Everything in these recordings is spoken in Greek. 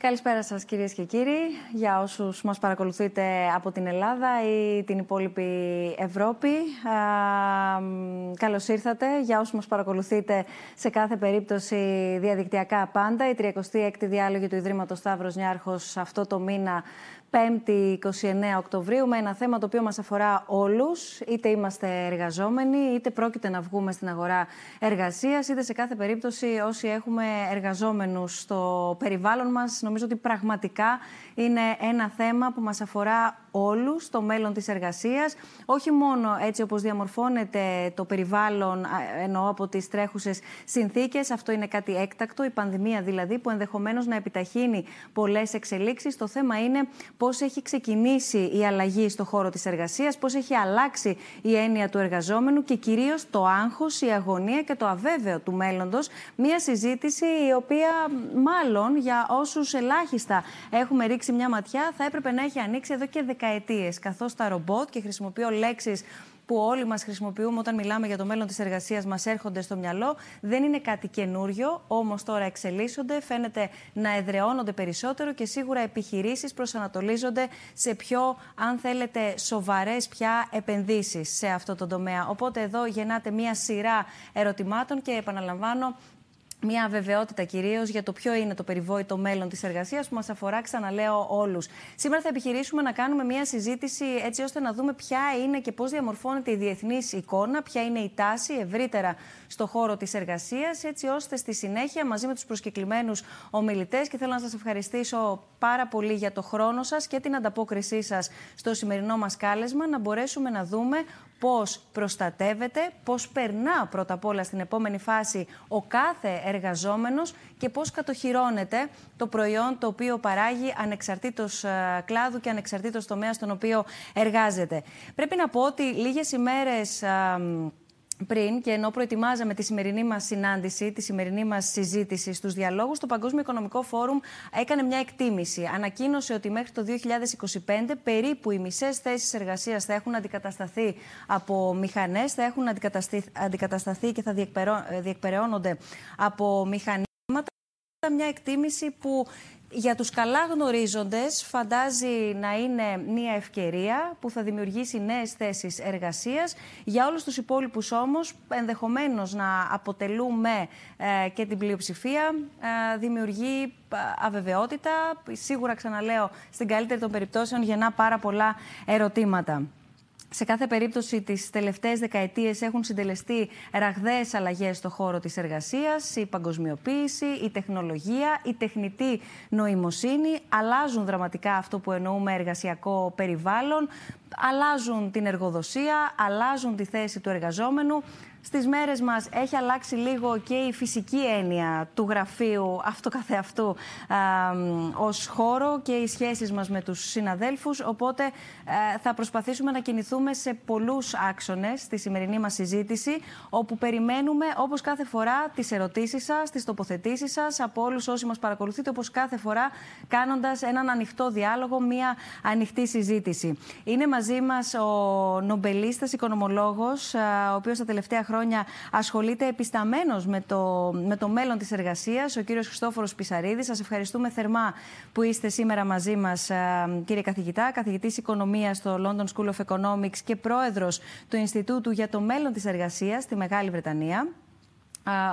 Καλησπέρα σας κυρίες και κύριοι. Για όσους μας παρακολουθείτε από την Ελλάδα ή την υπόλοιπη Ευρώπη, καλώς ήρθατε. Για όσους μας παρακολουθείτε σε κάθε περίπτωση διαδικτυακά πάντα, η 36η διάλογη του Ιδρύματος Σταύρος Νιάρχος αυτό το μήνα 5η 29 Οκτωβρίου με ένα θέμα το οποίο μας αφορά όλους, είτε είμαστε εργαζόμενοι, είτε πρόκειται να βγούμε στην αγορά εργασίας, είτε σε κάθε περίπτωση όσοι έχουμε εργαζόμενους στο περιβάλλον μας. Νομίζω ότι πραγματικά είναι ένα θέμα που μας αφορά όλους, το μέλλον της εργασίας. Όχι μόνο έτσι όπως διαμορφώνεται το περιβάλλον, εννοώ από τις τρέχουσες συνθήκες, αυτό είναι κάτι έκτακτο, η πανδημία δηλαδή, που ενδεχομένως να επιταχύνει πολλές εξελίξεις. Το θέμα είναι πώς έχει ξεκινήσει η αλλαγή στο χώρο της εργασίας, πώς έχει αλλάξει η έννοια του εργαζόμενου και κυρίως το άγχος, η αγωνία και το αβέβαιο του μέλλοντος. Μία συζήτηση η οποία μάλλον για όσους ελάχιστα έχουμε ρίξει μια ματιά θα έπρεπε να έχει ανοίξει εδώ και δεκαετίες, καθώς τα ρομπότ και χρησιμοποιώ λέξεις που όλοι μας χρησιμοποιούμε όταν μιλάμε για το μέλλον της εργασίας, μας έρχονται στο μυαλό. Δεν είναι κάτι καινούριο, όμως τώρα εξελίσσονται, φαίνεται να εδραιώνονται περισσότερο και σίγουρα επιχειρήσεις προσανατολίζονται σε πιο, αν θέλετε, σοβαρές πια επενδύσεις σε αυτό το τομέα. Οπότε εδώ γεννάται μία σειρά ερωτημάτων και επαναλαμβάνω, μια αβεβαιότητα κυρίως για το ποιο είναι το περιβόητο μέλλον της εργασίας που μας αφορά, ξαναλέω, όλους. Σήμερα θα επιχειρήσουμε να κάνουμε μια συζήτηση έτσι ώστε να δούμε ποια είναι και πώς διαμορφώνεται η διεθνής εικόνα, ποια είναι η τάση ευρύτερα στο χώρο της εργασίας, έτσι ώστε στη συνέχεια μαζί με τους προσκεκλημένους ομιλητές και θέλω να σας ευχαριστήσω πάρα πολύ για το χρόνο σας και την ανταπόκρισή σας στο σημερινό μας κάλεσμα, να μπορέσουμε να δούμε πώς προστατεύεται, πώς περνά πρώτα απ' όλα στην επόμενη φάση ο κάθε εργαζόμενος και πώς κατοχυρώνεται το προϊόν το οποίο παράγει ανεξαρτήτως ε, κλάδου και ανεξαρτήτως τομέας στον οποίο εργάζεται. Πρέπει να πω ότι λίγες ημέρες πριν και ενώ προετοιμάζαμε τη σημερινή μας συνάντηση, τη σημερινή μας συζήτηση στους διαλόγους, το Παγκόσμιο Οικονομικό Φόρουμ έκανε μια εκτίμηση. Ανακοίνωσε ότι μέχρι το 2025 περίπου οι μισές θέσεις εργασίας θα έχουν αντικατασταθεί από μηχανές, θα έχουν αντικατασταθεί και θα διεκπεραιώνονται από μηχανήματα. Μια εκτίμηση που για τους καλά γνωρίζοντες φαντάζει να είναι μια ευκαιρία που θα δημιουργήσει νέες θέσεις εργασίας. Για όλους τους υπόλοιπους όμως ενδεχομένως να αποτελούμε ε, και την πλειοψηφία ε, δημιουργεί ε, αβεβαιότητα. Σίγουρα ξαναλέω στην καλύτερη των περιπτώσεων γεννά πάρα πολλά ερωτήματα. Σε κάθε περίπτωση, τις τελευταίες δεκαετίες έχουν συντελεστεί ραγδαίες αλλαγές στον χώρο της εργασίας, η παγκοσμιοποίηση, η τεχνολογία, η τεχνητή νοημοσύνη. Αλλάζουν δραματικά αυτό που εννοούμε εργασιακό περιβάλλον, αλλάζουν την εργοδοσία, αλλάζουν τη θέση του εργαζόμενου. Στις μέρες μας έχει αλλάξει λίγο και η φυσική έννοια του γραφείου αυτό καθεαυτού α, ως χώρο και οι σχέσεις μας με τους συναδέλφους, οπότε ε, θα προσπαθήσουμε να κινηθούμε σε πολλούς άξονες στη σημερινή μας συζήτηση, όπου περιμένουμε όπως κάθε φορά τις ερωτήσεις σας, τις τοποθετήσεις σας από όλους όσοι μας παρακολουθείτε, όπως κάθε φορά κάνοντας έναν ανοιχτό διάλογο, μία ανοιχτή συζήτηση. Είναι μαζί μας ο νομπελίστας οικονομολόγος, ο οποίος τα τελευταία χρόνια ασχολείται επισταμένος με το, με το μέλλον της εργασίας, ο κύριος Χριστόφορος Πισαρίδης. Σας ευχαριστούμε θερμά που είστε σήμερα μαζί μας, κύριε καθηγητά, καθηγητής οικονομίας στο London School of Economics και πρόεδρος του Ινστιτούτου για το μέλλον της εργασίας στη Μεγάλη Βρετανία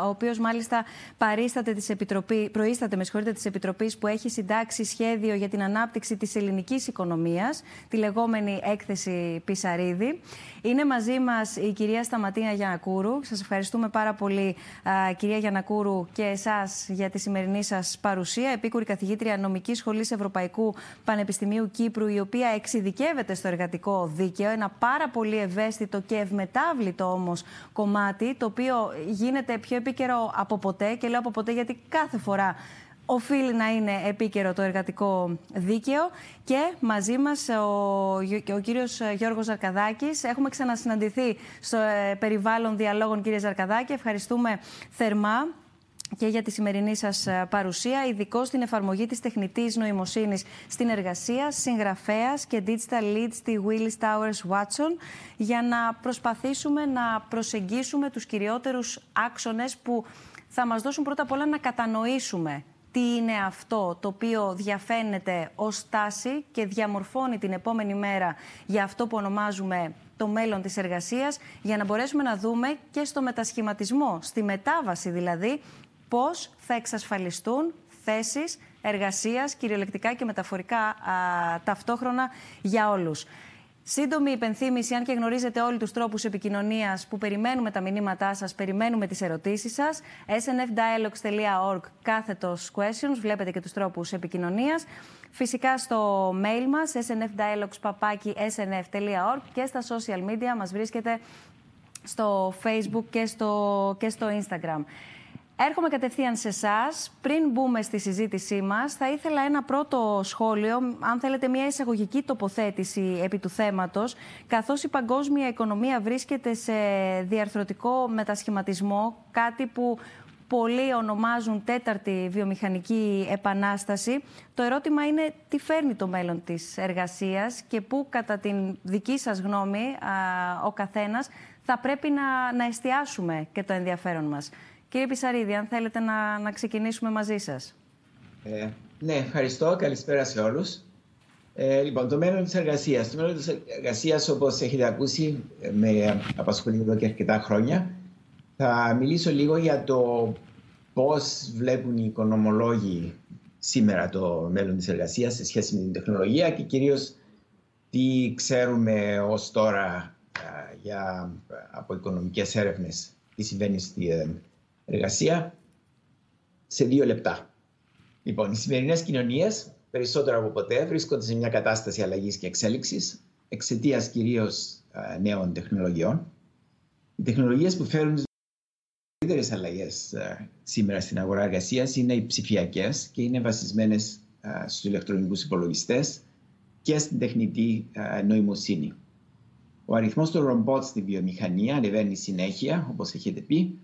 ο οποίος μάλιστα παρίσταται της Επιτροπή, προείσταται με της Επιτροπής που έχει συντάξει σχέδιο για την ανάπτυξη της ελληνικής οικονομίας, τη λεγόμενη έκθεση Πισαρίδη. Είναι μαζί μας η κυρία Σταματίνα Γιανακούρου. Σας ευχαριστούμε πάρα πολύ, κυρία Γιανακούρου, και εσάς για τη σημερινή σας παρουσία. Επίκουρη καθηγήτρια Νομικής Σχολής Ευρωπαϊκού Πανεπιστημίου Κύπρου, η οποία εξειδικεύεται στο εργατικό δίκαιο. Ένα πάρα πολύ ευαίσθητο και ευμετάβλητο όμως κομμάτι, το οποίο γίνεται πιο επίκαιρο από ποτέ και λέω από ποτέ γιατί κάθε φορά οφείλει να είναι επίκαιρο το εργατικό δίκαιο και μαζί μας ο, ο κύριος Γιώργος Ζαρκαδάκης. Έχουμε ξανασυναντηθεί στο ε, περιβάλλον διαλόγων κύριε Ζαρκαδάκη. Ευχαριστούμε θερμά και για τη σημερινή σας ε, παρουσία, ειδικό στην εφαρμογή της τεχνητής νοημοσύνης στην εργασία, συγγραφέας και digital lead στη Willis Towers Watson, για να προσπαθήσουμε να προσεγγίσουμε τους κυριότερους άξονες που θα μας δώσουν πρώτα απ' όλα να κατανοήσουμε τι είναι αυτό το οποίο διαφαίνεται ως τάση και διαμορφώνει την επόμενη μέρα για αυτό που ονομάζουμε το μέλλον της εργασίας, για να μπορέσουμε να δούμε και στο μετασχηματισμό, στη μετάβαση δηλαδή, πώς θα εξασφαλιστούν θέσεις εργασίας, κυριολεκτικά και μεταφορικά α, ταυτόχρονα για όλους. Σύντομη υπενθύμηση, αν και γνωρίζετε όλοι τους τρόπους επικοινωνίας που περιμένουμε τα μηνύματά σας, περιμένουμε τις ερωτήσεις σας. snfdialogues.org κάθετος questions, βλέπετε και τους τρόπους επικοινωνίας. Φυσικά στο mail μας, snfdialogues.snf.org και στα social media μας βρίσκεται στο facebook και στο, και στο instagram. Έρχομαι κατευθείαν σε εσάς. Πριν μπούμε στη συζήτησή μας, θα ήθελα ένα πρώτο σχόλιο, αν θέλετε, μια εισαγωγική τοποθέτηση επί του θέματος, καθώς η παγκόσμια οικονομία βρίσκεται σε διαρθρωτικό μετασχηματισμό, κάτι που πολλοί ονομάζουν τέταρτη βιομηχανική επανάσταση. Το ερώτημα είναι τι φέρνει το μέλλον της εργασίας και πού κατά την δική σας γνώμη ο καθένας θα πρέπει να, να εστιάσουμε και το ενδιαφέρον μας. Κύριε Πισαρίδη, αν θέλετε να, να ξεκινήσουμε μαζί σας. Ε, ναι, ευχαριστώ. Καλησπέρα σε όλους. Ε, λοιπόν, το μέλλον της εργασίας. Το μέλλον της εργασίας, όπως έχετε ακούσει, με απασχολεί εδώ και αρκετά χρόνια. Θα μιλήσω λίγο για το πώς βλέπουν οι οικονομολόγοι σήμερα το μέλλον της εργασίας σε σχέση με την τεχνολογία και κυρίως τι ξέρουμε ως τώρα για, από οικονομικές έρευνες τι συμβαίνει στη ε, εργασία σε δύο λεπτά. Λοιπόν, οι σημερινές κοινωνίες περισσότερο από ποτέ βρίσκονται σε μια κατάσταση αλλαγής και εξέλιξης εξαιτίας κυρίως νέων τεχνολογιών. Οι τεχνολογίες που φέρουν τις μεγαλύτερες αλλαγές σήμερα στην αγορά εργασίας είναι οι ψηφιακές και είναι βασισμένες στους ηλεκτρονικούς υπολογιστές και στην τεχνητή νοημοσύνη. Ο αριθμός των ρομπότ στη βιομηχανία ανεβαίνει συνέχεια, όπως έχετε πει,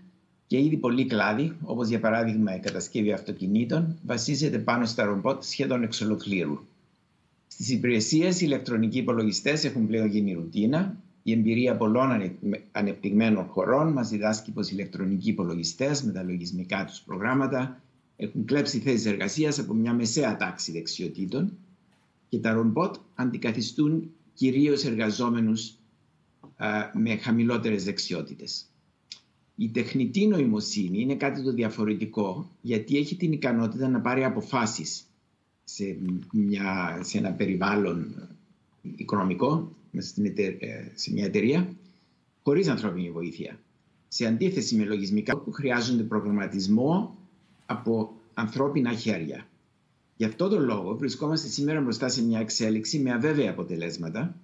και ήδη πολλοί κλάδοι, όπως για παράδειγμα η κατασκευή αυτοκινήτων, βασίζεται πάνω στα ρομπότ σχεδόν εξ ολοκλήρου. Στις υπηρεσίες, οι ηλεκτρονικοί υπολογιστές έχουν πλέον γίνει ρουτίνα. Η εμπειρία πολλών ανεπτυγμένων χωρών μας διδάσκει πως οι ηλεκτρονικοί υπολογιστές με τα λογισμικά τους προγράμματα έχουν κλέψει θέσεις εργασίας από μια μεσαία τάξη δεξιοτήτων και τα ρομπότ αντικαθιστούν κυρίως εργαζόμενους με χαμηλότερες δεξιότητες. Η τεχνητή νοημοσύνη είναι κάτι το διαφορετικό γιατί έχει την ικανότητα να πάρει αποφάσεις σε, μια, σε ένα περιβάλλον οικονομικό, σε μια εταιρεία, χωρίς ανθρώπινη βοήθεια. Σε αντίθεση με λογισμικά που χρειάζονται προγραμματισμό από ανθρώπινα χέρια. Γι' αυτό τον λόγο βρισκόμαστε σήμερα μπροστά σε μια εξέλιξη με αβέβαια αποτελέσματα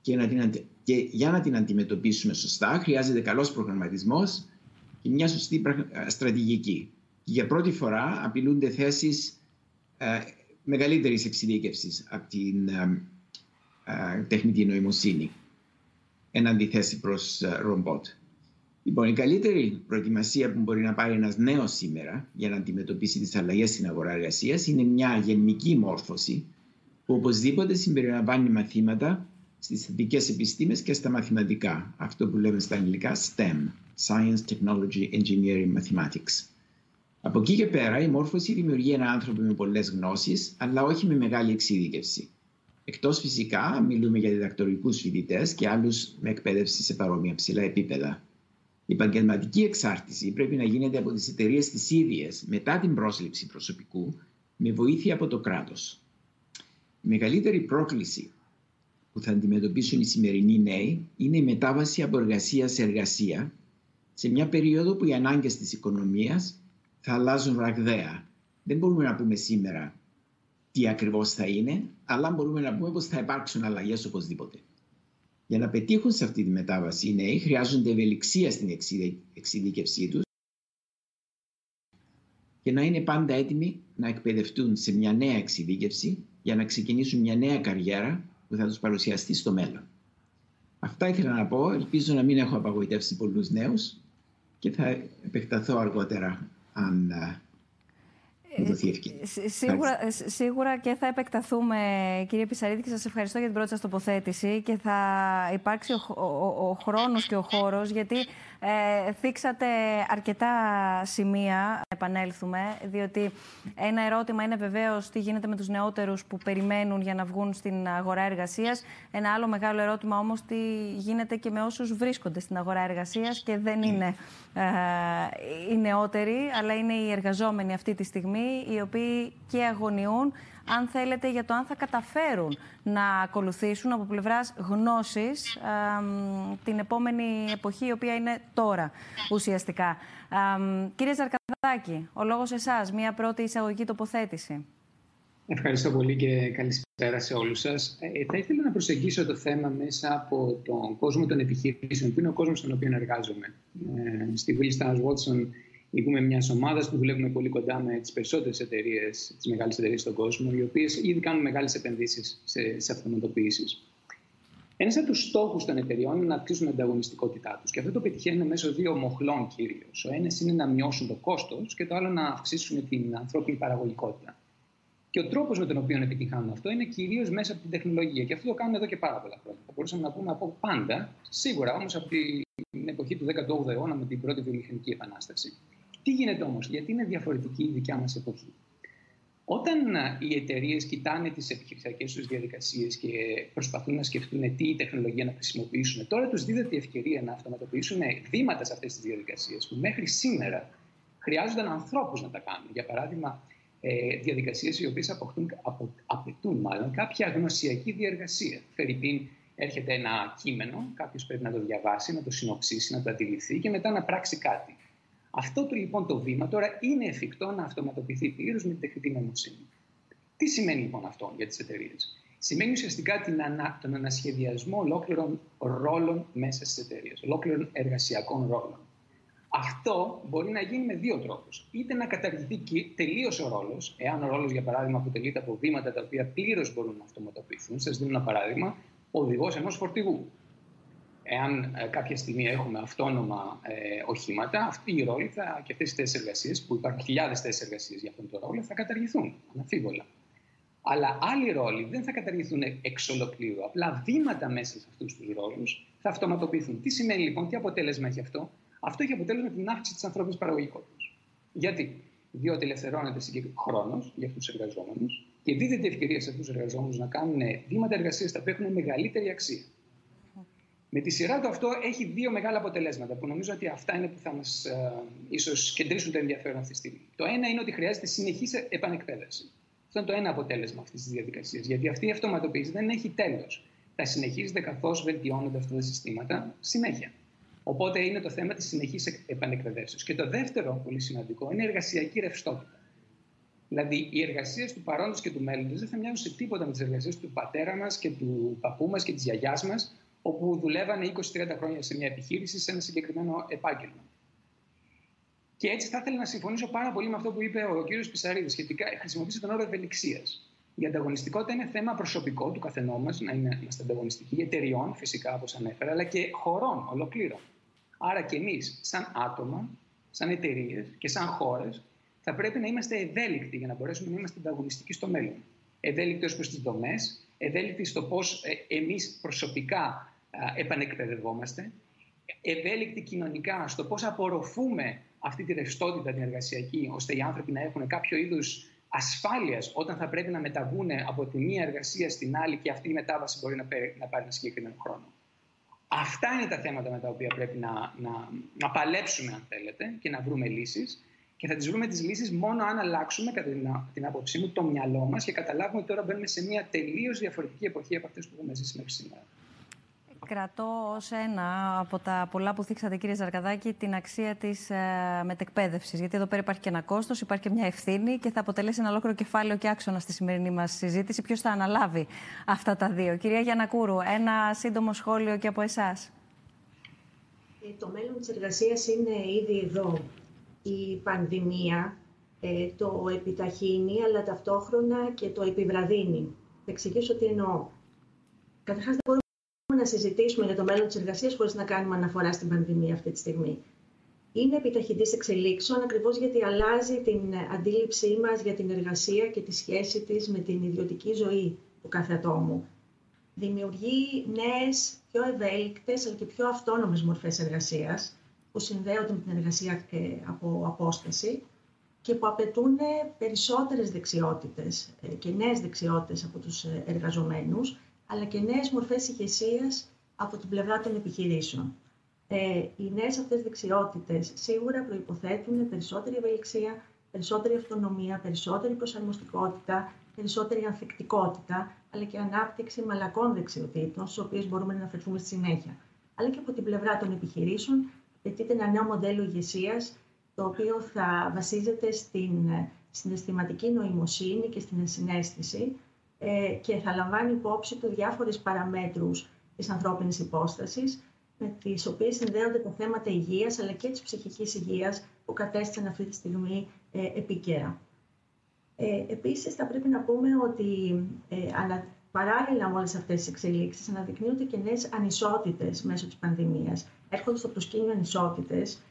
και, να την, και για να την αντιμετωπίσουμε σωστά χρειάζεται καλός προγραμματισμός και μια σωστή στρατηγική. Και για πρώτη φορά απειλούνται θέσεις ε, μεγαλύτερης εξειδίκευσης από την ε, ε, τεχνητή νοημοσύνη εν αντιθέσει προς ε, ρομπότ. Λοιπόν, η καλύτερη προετοιμασία που μπορεί να πάρει ένας νέος σήμερα για να αντιμετωπίσει τις αλλαγές στην αγορά εργασίας είναι μια γενική μόρφωση που οπωσδήποτε συμπεριλαμβάνει μαθήματα στις θετικές επιστήμες και στα μαθηματικά. Αυτό που λέμε στα αγγλικά STEM, Science, Technology, Engineering, Mathematics. Από εκεί και πέρα η μόρφωση δημιουργεί ένα άνθρωπο με πολλές γνώσεις, αλλά όχι με μεγάλη εξειδίκευση. Εκτός φυσικά μιλούμε για διδακτορικούς φοιτητές και άλλους με εκπαίδευση σε παρόμοια ψηλά επίπεδα. Η επαγγελματική εξάρτηση πρέπει να γίνεται από τις εταιρείες τις ίδιες μετά την πρόσληψη προσωπικού με βοήθεια από το κράτος. Η μεγαλύτερη πρόκληση που θα αντιμετωπίσουν οι σημερινοί νέοι είναι η μετάβαση από εργασία σε εργασία σε μια περίοδο που οι ανάγκες της οικονομίας θα αλλάζουν ραγδαία. Δεν μπορούμε να πούμε σήμερα τι ακριβώς θα είναι, αλλά μπορούμε να πούμε πως θα υπάρξουν αλλαγές οπωσδήποτε. Για να πετύχουν σε αυτή τη μετάβαση οι νέοι χρειάζονται ευελιξία στην εξειδίκευσή τους και να είναι πάντα έτοιμοι να εκπαιδευτούν σε μια νέα εξειδίκευση για να ξεκινήσουν μια νέα καριέρα που θα τους παρουσιαστεί στο μέλλον. Αυτά ήθελα να πω. Ελπίζω να μην έχω απαγοητεύσει πολλούς νέους και θα επεκταθώ αργότερα αν Σίγουρα, σίγουρα και θα επεκταθούμε, κύριε Πισαρίδη, και σας ευχαριστώ για την πρώτη σας τοποθέτηση και θα υπάρξει ο, ο, ο χρόνος και ο χώρος, γιατί ε, θίξατε αρκετά σημεία, να επανέλθουμε, διότι ένα ερώτημα είναι βεβαίως τι γίνεται με τους νεότερους που περιμένουν για να βγουν στην αγορά εργασίας. Ένα άλλο μεγάλο ερώτημα όμως τι γίνεται και με όσους βρίσκονται στην αγορά εργασίας και δεν είναι ε, οι νεότεροι, αλλά είναι οι εργαζόμενοι αυτή τη στιγμή, οι οποίοι και αγωνιούν, αν θέλετε, για το αν θα καταφέρουν να ακολουθήσουν από πλευράς γνώσης ε, την επόμενη εποχή, η οποία είναι τώρα ουσιαστικά. Ε, κύριε Ζαρκαδάκη, ο λόγος εσάς, μία πρώτη εισαγωγική τοποθέτηση. Ευχαριστώ πολύ και καλησπέρα σε όλους σας. Ε, θα ήθελα να προσεγγίσω το θέμα μέσα από τον κόσμο των επιχειρήσεων, που είναι ο κόσμος στον οποίο εργάζομαι. Ε, στη Will Stars Watson ηγούμε μιας ομάδας που δουλεύουμε πολύ κοντά με τις περισσότερες εταιρείες, τις μεγάλες εταιρείες στον κόσμο, οι οποίες ήδη κάνουν μεγάλες επενδύσεις σε, σε αυτοματοποιήσεις. Ένας από τους στόχους των εταιρεών είναι να αυξήσουν την ανταγωνιστικότητά τους. Και αυτό το πετυχαίνουν μέσω δύο μοχλών κυρίως. Ο ένας είναι να μειώσουν το κόστος και το άλλο να αυξήσουν την ανθρώπινη παραγωγικότητα. Και ο τρόπος με τον οποίο επιτυχάνουν αυτό είναι κυρίως μέσα από την τεχνολογία. Και αυτό το κάνουν εδώ και πάρα πολλά χρόνια. Θα μπορούσαμε να πούμε από πάντα, σίγουρα όμως από την εποχή του 18ου αιώνα με την πρώτη βιομηχανική επανάσταση. Τι γίνεται όμως, γιατί είναι διαφορετική η δικιά μας εποχή. Όταν οι εταιρείες κοιτάνε τις επιχειρησιακές τους διαδικασίες και προσπαθούν να σκεφτούν τι τεχνολογία να χρησιμοποιήσουν, τώρα τους δίδεται η ευκαιρία να αυτοματοποιήσουν βήματα σε αυτές τις διαδικασίες που μέχρι σήμερα χρειάζονταν ανθρώπους να τα κάνουν. Για παράδειγμα, ε, διαδικασίες οι οποίες απαιτούν μάλλον κάποια γνωσιακή διεργασία. Φερρυπίν έρχεται ένα κείμενο, κάποιος πρέπει να το διαβάσει, να το συνοψίσει, να το αντιληφθεί και μετά να πράξει κάτι. Αυτό το λοιπόν το βήμα τώρα είναι εφικτό να αυτοματοποιηθεί πλήρως με την τεχνητή νοημοσύνη. Τι σημαίνει λοιπόν αυτό για τις εταιρείες, Σημαίνει ουσιαστικά την ανα, τον ανασχεδιασμό ολόκληρων ρόλων μέσα στις εταιρείες, ολόκληρων εργασιακών ρόλων. Αυτό μπορεί να γίνει με δύο τρόπους. Είτε να καταργηθεί τελείως ο ρόλος, εάν ο ρόλος, για παράδειγμα, αποτελείται από βήματα τα οποία πλήρως μπορούν να αυτοματοποιηθούν. Σας δίνω ένα παράδειγμα. Ο οδηγός ενός φορτηγού. Εάν ε, κάποια στιγμή έχουμε αυτόνομα ε, οχήματα, αυτοί οι ρόλοι θα, και αυτές οι θέσεις εργασίας, που υπάρχουν χιλιάδες θέσεις εργασίας για αυτόν τον ρόλο, θα καταργηθούν αναφίβολα. Αλλά άλλοι ρόλοι δεν θα καταργηθούν εξ ολοκλήρου. Απλά βήματα μέσα σε αυτούς τους ρόλους θα αυτοματοποιηθούν. Τι σημαίνει λοιπόν, τι αποτέλεσμα έχει αυτό, αυτό έχει αποτέλεσμα την αύξηση της ανθρώπινης παραγωγικότητας. Γιατί; Διότι ελευθερώνεται χρόνος για αυτούς τους εργαζόμενους και δίδεται ευκαιρία σε αυτούς τους εργαζόμενους να κάνουν βήματα εργασίας τα οποία έχουν μεγαλύτερη αξία. Με τη σειρά του αυτό έχει δύο μεγάλα αποτελέσματα που νομίζω ότι αυτά είναι που θα μας ε, ίσως κεντρήσουν το ενδιαφέρον αυτή τη στιγμή. Το ένα είναι ότι χρειάζεται συνεχής επανεκπαίδευση. Αυτό είναι το ένα αποτέλεσμα αυτής της διαδικασίας. Γιατί αυτή η αυτοματοποίηση δεν έχει τέλος. Θα συνεχίζεται καθώς βελτιώνονται αυτά τα συστήματα συνέχεια. Οπότε είναι το θέμα της συνεχής επανεκπαιδεύσεως. Και το δεύτερο πολύ σημαντικό είναι η εργασιακή ρευστότητα. Δηλαδή, οι εργασίες του παρόντος και του μέλλοντος δεν θα μοιάζουν σε τίποτα με τις εργασίες του πατέρα μας και του παππού μας και της γιαγιάς μας, όπου δουλεύανε 20-30 χρόνια σε μια επιχείρηση, σε ένα συγκεκριμένο επάγγελμα. Και έτσι θα ήθελα να συμφωνήσω πάρα πολύ με αυτό που είπε ο κύριος Πισαρίδης σχετικά. Χρησιμοποίησε τον όρο ευελιξίας. Η ανταγωνιστικότητα είναι θέμα προσωπικό του καθενός μας, να είμαστε ανταγωνιστικοί, εταιριών φυσικά όπως ανέφερα, αλλά και χωρών ολοκλήρων. Άρα και εμείς, σαν άτομα, σαν εταιρείες και σαν χώρες, θα πρέπει να είμαστε ευέλικτοι για να μπορέσουμε να είμαστε ανταγωνιστικοί στο μέλλον. Ευέλικτοι ως προς τις δομές, ευέλικτοι στο πώς ε, εμείς προσωπικά επανεκπαιδευόμαστε, ευέλικτοι κοινωνικά στο πώς απορροφούμε αυτή τη ρευστότητα την εργασιακή, ώστε οι άνθρωποι να έχουν κάποιο είδους ασφάλειας όταν θα πρέπει να μεταβούν από τη μία εργασία στην άλλη και αυτή η μετάβαση μπορεί να πάρει, να πάρει ένα συγκεκριμένο χρόνο. Αυτά είναι τα θέματα με τα οποία πρέπει να, να, να παλέψουμε, αν θέλετε, και να βρούμε λύσεις. Και θα τις βρούμε τις λύσεις μόνο αν αλλάξουμε, κατά την, την άποψή μου, το μυαλό μας και καταλάβουμε ότι τώρα μπαίνουμε σε μια τελείως διαφορετική εποχή από αυτές που έχουμε ζήσει μέχρι σήμερα κρατώ ως ένα από τα πολλά που θίξατε κύριε Ζαρκαδάκη την αξία της ε, μετεκπαίδευσης. Γιατί εδώ πέρα υπάρχει και ένα κόστος, υπάρχει και μια ευθύνη και θα αποτελέσει ένα ολόκληρο κεφάλαιο και άξονα στη σημερινή μας συζήτηση. Ποιος θα αναλάβει αυτά τα δύο; Κυρία Γιανακούρου, ένα σύντομο σχόλιο και από εσάς. Ε, το μέλλον της εργασίας είναι ήδη εδώ. Η πανδημία ε, το επιταχύνει, αλλά ταυτόχρονα και το επιβραδύνει. Θα εξηγήσω τι εννοώ. Καταρχάς, δεν να συζητήσουμε για το μέλλον της εργασίας χωρίς να κάνουμε αναφορά στην πανδημία αυτή τη στιγμή. είναι επιταχυντής εξελίξεων ακριβώς γιατί αλλάζει την αντίληψή μας για την εργασία και τη σχέση της με την ιδιωτική ζωή του κάθε ατόμου. Δημιουργεί νέες, πιο ευέλικτες αλλά και πιο αυτόνομες μορφές εργασίας που συνδέονται με την εργασία ε, από απόσταση και που απαιτούν περισσότερες δεξιότητες ε, και νέες δεξιότητες από τους ε, εργαζομένους, αλλά και νέες μορφές ηγεσίας από την πλευρά των επιχειρήσεων. Ε, οι νέες αυτές δεξιότητες σίγουρα προϋποθέτουν περισσότερη ευελιξία, περισσότερη αυτονομία, περισσότερη προσαρμοστικότητα, περισσότερη ανθεκτικότητα, αλλά και ανάπτυξη μαλακών δεξιοτήτων, στις οποίες μπορούμε να αναφερθούμε στη συνέχεια. Αλλά και από την πλευρά των επιχειρήσεων, απαιτείται ένα νέο μοντέλο ηγεσίας, το οποίο θα βασίζεται στην συναισθηματική νοημοσύνη και στην ενσυναίσθηση ε, και θα λαμβάνει υπόψη τους διάφορες παραμέτρους της ανθρώπινης υπόστασης, με τις οποίες συνδέονται τα θέματα υγείας αλλά και της ψυχικής υγείας που κατέστησαν αυτή τη στιγμή ε, επίκαιρα. Ε, επίσης, θα πρέπει να πούμε ότι ε, ανα, παράλληλα με όλες αυτές τις εξελίξεις αναδεικνύονται και νέες ανισότητες μέσω της πανδημίας. Έρχονται στο προσκήνιο ανισότητες,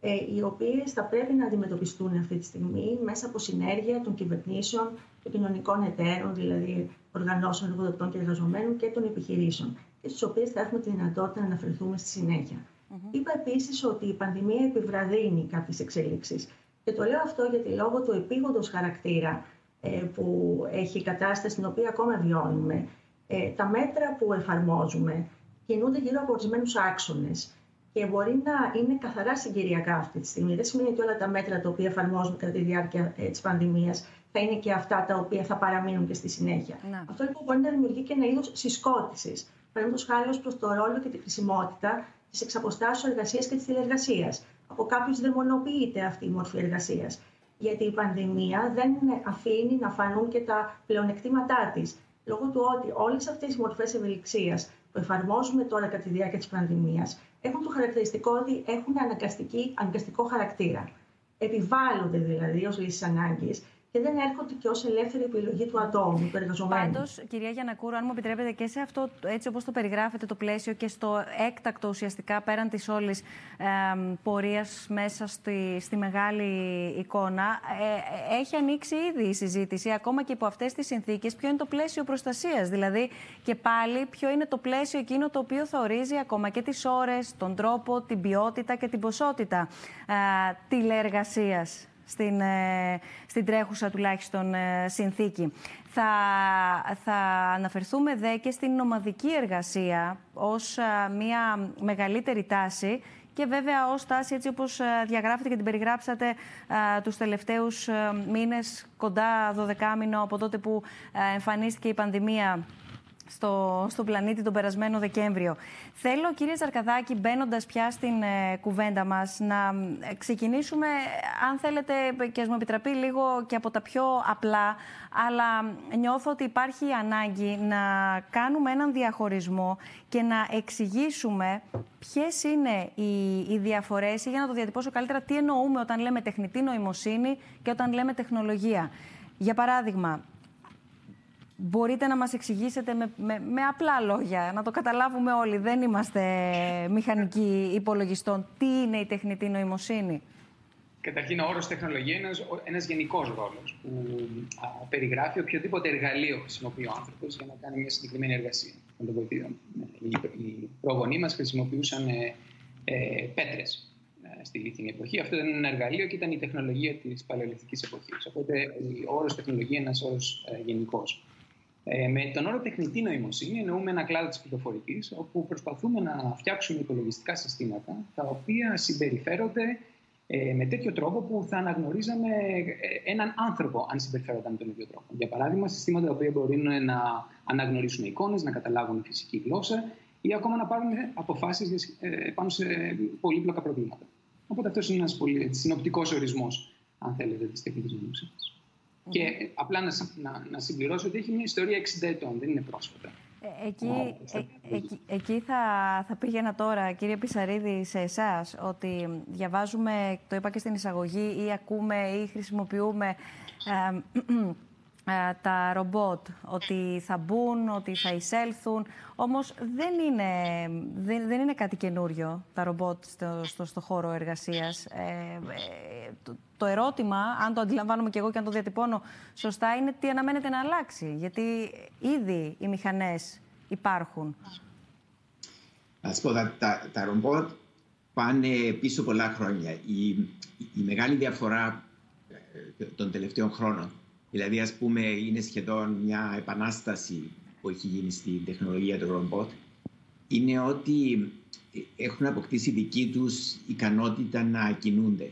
ε, οι οποίες θα πρέπει να αντιμετωπιστούν αυτή τη στιγμή μέσα από συνέργεια των κυβερνήσεων, των κοινωνικών εταίρων, δηλαδή οργανώσεων εργοδοτών και εργαζομένων και των επιχειρήσεων και στις οποίες θα έχουμε τη δυνατότητα να αναφερθούμε στη συνέχεια. Mm-hmm. Είπα επίσης ότι η πανδημία επιβραδύνει κάποιες εξέλιξεις και το λέω αυτό γιατί λόγω του επίγοντος χαρακτήρα ε, που έχει η κατάσταση στην οποία ακόμα βιώνουμε, ε, τα μέτρα που εφαρμόζουμε κινούνται γύρω από ορισμένους άξονες και μπορεί να είναι καθαρά συγκυριακά αυτή τη στιγμή. Δεν σημαίνει ότι όλα τα μέτρα τα οποία εφαρμόζουμε κατά τη διάρκεια ε, της πανδημίας θα είναι και αυτά τα οποία θα παραμείνουν και στη συνέχεια. Να. Αυτό λοιπόν μπορεί να δημιουργεί και ένα είδος συσκότησης παραδείγματος χάρη ως προς το ρόλο και τη χρησιμότητα της εξαποστάσεως εργασίας και της τηλεργασίας. Από κάποιους δαιμονοποιείται αυτή η μορφή εργασίας. Γιατί η πανδημία δεν αφήνει να φανούν και τα πλεονεκτήματά της. Λόγω του ότι όλες αυτές οι μορφές ευελιξίας που εφαρμόζουμε τώρα κατά τη διάρκεια της πανδημίας έχουν το χαρακτηριστικό ότι έχουν αναγκαστικό χαρακτήρα. Επιβάλλονται δηλαδή ως λύσεις ανάγκης και δεν έρχονται και ως ελεύθερη επιλογή του ατόμου, του εργαζομένου. Πάντως, κυρία Γιανακούρου, αν μου επιτρέπετε και σε αυτό, έτσι όπως το περιγράφετε το πλαίσιο και στο έκτακτο ουσιαστικά πέραν της όλης ε, πορείας μέσα στη, στη μεγάλη εικόνα, ε, έχει ανοίξει ήδη η συζήτηση, ακόμα και υπό αυτές τις συνθήκες, ποιο είναι το πλαίσιο προστασίας. Δηλαδή, και πάλι, ποιο είναι το πλαίσιο εκείνο το οποίο θα ορίζει ακόμα και τις ώρες, τον τρόπο, την ποιότητα και την ποσότητα ε, τηλεεργασίας στην, ε, στην τρέχουσα τουλάχιστον ε, συνθήκη. Θα, θα αναφερθούμε δε και στην νομαδική εργασία ως ε, μια μεγαλύτερη τάση και βέβαια ως τάση έτσι όπως διαγράφετε και την περιγράψατε τους τελευταίους μήνες κοντά 12 μήνο από τότε που εμφανίστηκε η πανδημία στο, στον πλανήτη τον περασμένο Δεκέμβριο. Θέλω, κύριε Ζαρκαδάκη, μπαίνοντας πια στην ε, κουβέντα μας, να ε, ξεκινήσουμε, αν θέλετε, και ας μου επιτραπεί λίγο και από τα πιο απλά, αλλά νιώθω ότι υπάρχει ανάγκη να κάνουμε έναν διαχωρισμό και να εξηγήσουμε ποιες είναι οι, οι διαφορές ή για να το διατυπώσω καλύτερα, τι εννοούμε όταν λέμε τεχνητή νοημοσύνη και όταν λέμε τεχνολογία. Για παράδειγμα, Μπορείτε να μας εξηγήσετε με, με, απλά λόγια, να το καταλάβουμε όλοι. Δεν είμαστε μηχανικοί υπολογιστών. Τι είναι η τεχνητή νοημοσύνη; Καταρχήν, ο όρος τεχνολογία είναι ένας γενικός ρόλος που περιγράφει οποιοδήποτε εργαλείο χρησιμοποιεί ο άνθρωπος για να κάνει μια συγκεκριμένη εργασία. Οι, οι προγονείς μας χρησιμοποιούσαν ε, ε, πέτρες ε, στη λίθινη εποχή. Αυτό ήταν ένα εργαλείο και ήταν η τεχνολογία της παλαιολιθικής εποχής. Οπότε, ο όρος τεχνολογία είναι ένας όρος ε, γενικός. Ε, με τον όρο τεχνητή νοημοσύνη εννοούμε ένα κλάδο της πληροφορικής, όπου προσπαθούμε να φτιάξουμε υπολογιστικά συστήματα τα οποία συμπεριφέρονται ε, με τέτοιο τρόπο που θα αναγνωρίζαμε ε, έναν άνθρωπο αν συμπεριφέρονταν με τον ίδιο τρόπο. Για παράδειγμα, συστήματα τα οποία μπορεί να αναγνωρίσουν εικόνες, να καταλάβουν φυσική γλώσσα ή ακόμα να πάρουν αποφάσεις ε, πάνω σε πολύπλοκα προβλήματα. Οπότε αυτός είναι ένας πολύ συνοπτικός ορισμός, αν θέλετε, της τεχνητής νοημοσύνης. Και απλά να, να, να συμπληρώσω ότι έχει μια ιστορία 60 ετών, δεν είναι πρόσφατα. Ε, εκεί, ε, εκεί, εκεί θα, θα πήγαινα τώρα, κύριε Πισαρίδη, σε εσάς, ότι διαβάζουμε, το είπα και στην εισαγωγή, ή ακούμε ή χρησιμοποιούμε τα ρομπότ, ότι θα μπουν, ότι θα εισέλθουν. Όμως δεν είναι, δεν, δεν είναι κάτι καινούριο τα ρομπότ στο, στο, στο χώρο εργασίας. Ε, το, το, ερώτημα, αν το αντιλαμβάνομαι και εγώ και αν το διατυπώνω σωστά, είναι τι αναμένεται να αλλάξει. Γιατί ήδη οι μηχανές υπάρχουν. Ας πω, τα, τα, τα ρομπότ πάνε πίσω πολλά χρόνια. Η, η μεγάλη διαφορά ε, των τελευταίων χρόνων Δηλαδή, ας πούμε, είναι σχεδόν μια επανάσταση που έχει γίνει στην τεχνολογία του ρομπότ. Είναι ότι έχουν αποκτήσει δική τους ικανότητα να κινούνται.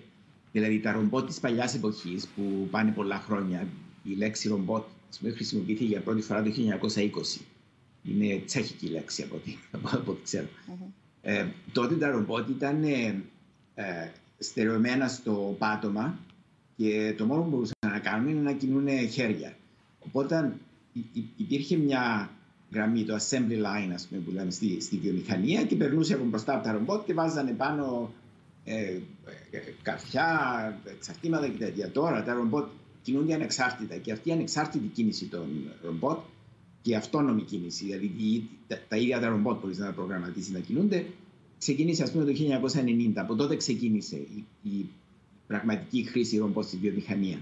Δηλαδή, τα ρομπότ της παλιάς εποχής που πάνε πολλά χρόνια, η λέξη ρομπότ χρησιμοποιήθηκε για πρώτη φορά το 1920. Είναι τσέχικη λέξη από ό,τι, ξέρω. Ε, τότε τα ρομπότ ήταν ε, ε, στερεωμένα στο πάτωμα και το μόνο που μπορούσαν να κάνουν είναι να κινούν χέρια. Οπότε υπήρχε μια γραμμή, το assembly line, ας πούμε, που λέμε στη, στη βιομηχανία και περνούσε από μπροστά από τα ρομπότ και βάζανε πάνω ε, ε, καρφιά, εξαρτήματα και τέτοια. Τώρα τα ρομπότ κινούνται ανεξάρτητα και αυτή η ανεξάρτητη κίνηση των ρομπότ και η αυτόνομη κίνηση, δηλαδή τα, τα ίδια τα ρομπότ μπορείς να προγραμματίσεις να κινούνται, ξεκίνησε ας πούμε το 1990. Από τότε ξεκίνησε η, η πραγματική χρήση ρομπότ στη βιομηχανία.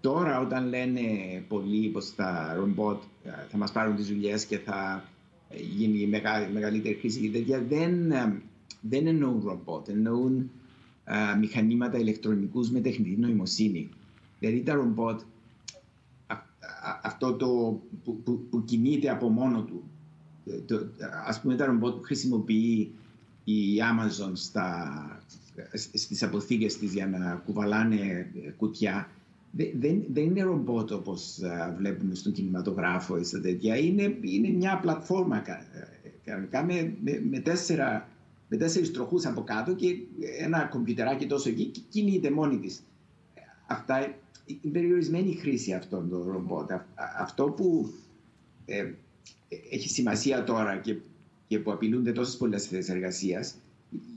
Τώρα όταν λένε πολλοί πως τα ρομπότ ε, θα μας πάρουν τις δουλειές και θα ε, γίνει μεγαλύτερη χρήση και τέτοια, δεν, ε, δεν εννοούν ρομπότ, εννοούν α, μηχανήματα ηλεκτρονικούς με τεχνητή νοημοσύνη. Δηλαδή τα ρομπότ, αυτό το που, που, που, κινείται από μόνο του, το, ας πούμε τα ρομπότ που χρησιμοποιεί η Amazon στα, στις αποθήκες της για να κουβαλάνε κουτιά δεν, δεν είναι ρομπότ όπως βλέπουμε στον κινηματογράφο ή στα τέτοια. Είναι, είναι μια πλατφόρμα κανονικά με, με, με, τέσσερα, με τέσσερις τροχούς από κάτω και ένα κομπιουτεράκι τόσο εκεί και κινείται μόνη της. Αυτά, η περιορισμένη χρήση αυτών των ρομπότ. Αυτό που ε, έχει σημασία τώρα και, και που απειλούνται τόσες πολλές θέσεις εργασίας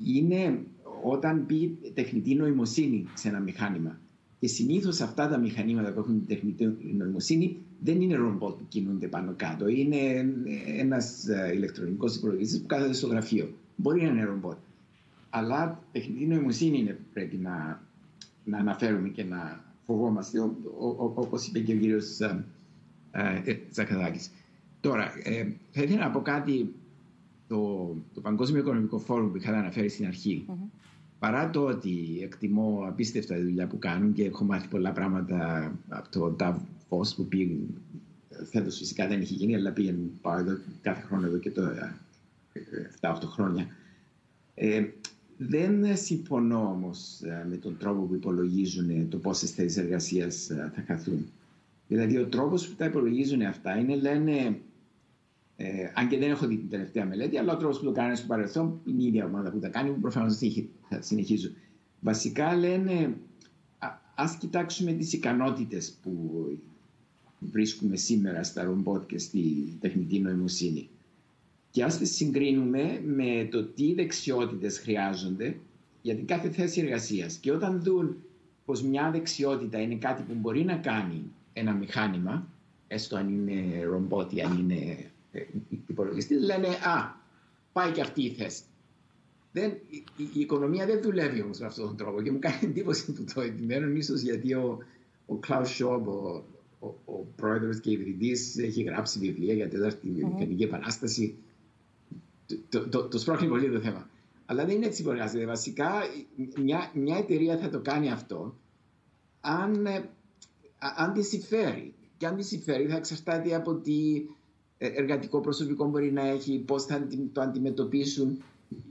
είναι όταν μπει τεχνητή νοημοσύνη σε ένα μηχάνημα. Και συνήθως αυτά τα μηχανήματα που έχουν τεχνητή νοημοσύνη δεν είναι ρομπότ που κινούνται πάνω κάτω. Είναι ένας ε, ηλεκτρονικός υπολογιστής που κάθεται στο γραφείο. Μπορεί να είναι ρομπότ. Αλλά τεχνητή νοημοσύνη είναι, πρέπει να, να αναφέρουμε και να φοβόμαστε, όπως είπε και ο κύριος ε, ε, Ζαχαδάκη. Τώρα, ε, θα ήθελα να πω κάτι το, το Παγκόσμιο Οικονομικό Φόρουμ που είχα αναφέρει στην αρχή. Mm-hmm παρά το ότι εκτιμώ απίστευτα τη δουλειά που κάνουν και έχω μάθει πολλά πράγματα από το Davos που πήγε φέτος φυσικά δεν είχε γίνει αλλά πήγαινε πάω εδώ κάθε χρόνο εδώ και τώρα 7-8 χρόνια ε, δεν συμφωνώ όμως ε, με τον τρόπο που υπολογίζουν το πόσες θέσεις εργασίας ε, θα χαθούν. Δηλαδή, ο τρόπος που τα υπολογίζουν αυτά είναι λένε ε, αν και δεν έχω δει την τελευταία μελέτη, αλλά ο τρόπος που το κάνανε στο παρελθόν είναι η ίδια ομάδα που τα κάνει, που προφανώς θα συνεχίζω. Βασικά λένε, α κοιτάξουμε τις ικανότητες που βρίσκουμε σήμερα στα ρομπότ και στη τεχνητή νοημοσύνη. Και ας τις συγκρίνουμε με το τι δεξιότητες χρειάζονται για την κάθε θέση εργασίας. Και όταν δουν πως μια δεξιότητα είναι κάτι που μπορεί να κάνει ένα μηχάνημα, έστω αν είναι ρομπότ ή αν είναι ε, υπολογιστή, λένε Α, πάει και αυτή η θέση. Δεν, η, η, οικονομία δεν δουλεύει όμως με αυτόν τον τρόπο και μου κάνει εντύπωση που το επιμένουν ίσως γιατί ο, ο Klaus Schwab, ο, ο, ο πρόεδρος και ιδρυτής, έχει γράψει βιβλία για την τέταρτη βιομηχανική επανάσταση. Το, το, το, το σπρώχνει πολύ το θέμα. Αλλά δεν είναι έτσι που εργάζεται. Βασικά, μια, μια εταιρεία θα το κάνει αυτό αν, ε, αν τη συμφέρει. Και αν τη συμφέρει, θα εξαρτάται από τι ε, εργατικό προσωπικό μπορεί να έχει, πώς θα το αντιμετωπίσουν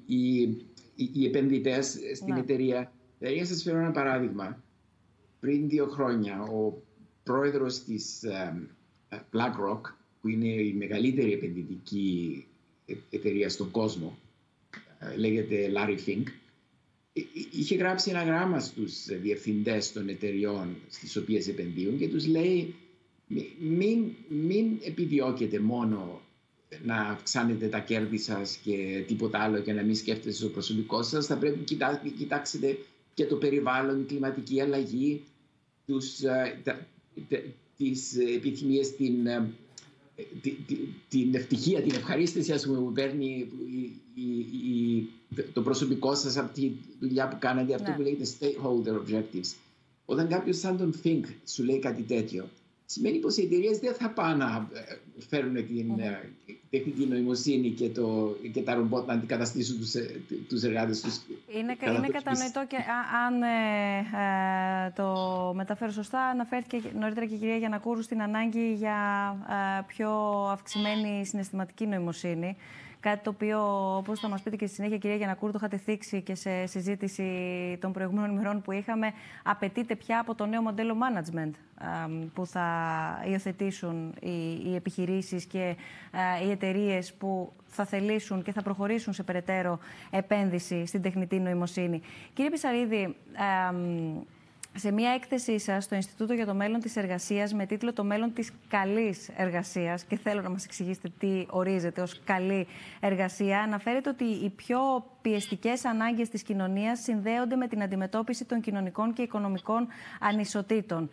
οι, οι, οι επενδυτές στην ναι. εταιρεία. Δηλαδή, σας φέρω ένα παράδειγμα. Πριν δύο χρόνια, ο πρόεδρος της BlackRock, που είναι η μεγαλύτερη επενδυτική ε, εταιρεία στον κόσμο, ε, λέγεται Larry Fink, είχε γράψει ένα γράμμα στους διευθυντές των εταιριών στις οποίες επενδύουν και τους λέει μην, μην επιδιώκετε μόνο να αυξάνετε τα κέρδη σας και τίποτα άλλο και να μην σκέφτεστε στο προσωπικό σας. Θα πρέπει να κοιτάξετε και το περιβάλλον, η κλιματική αλλαγή, τους, ε, τις επιθυμίες, την, ε, την, την ευτυχία, την ευχαρίστηση ας πούμε, που παίρνει η, η, το προσωπικό σας από τη δουλειά που κάνετε, αυτό ναι. που λέγεται stakeholder objectives. Όταν κάποιος σαν τον Think σου λέει κάτι τέτοιο, σημαίνει πως οι εταιρείες δεν θα πάνε να ε, φέρουν την mm. τεχνική νοημοσύνη και, το, και τα ρομπότ να αντικαταστήσουν τους, ε, τους εργάτες τους. Είναι, είναι κατανοητό και αν ε, το μεταφέρω σωστά, αναφέρθηκε νωρίτερα και η κυρία Γιανακούρου στην ανάγκη για πιο αυξημένη συναισθηματική νοημοσύνη. Κάτι το οποίο, όπως θα μας πείτε και στη συνέχεια, κυρία Γιανακούρου, το είχατε θίξει και σε συζήτηση των προηγούμενων ημερών που είχαμε, απαιτείται πια από το νέο μοντέλο management που θα υιοθετήσουν οι, οι επιχειρήσεις και οι εταιρείες που θα θελήσουν και θα προχωρήσουν σε περαιτέρω επένδυση στην τεχνητή νοημοσύνη. Κύριε Πισαρίδη, σε μια έκθεσή σας στο Ινστιτούτο για το Μέλλον της Εργασίας με τίτλο Το Μέλλον της Καλής Εργασίας, και θέλω να μας εξηγήσετε τι ορίζεται ως καλή εργασία, αναφέρεται ότι οι πιο πιεστικές ανάγκες της κοινωνίας συνδέονται με την αντιμετώπιση των κοινωνικών και οικονομικών ανισοτήτων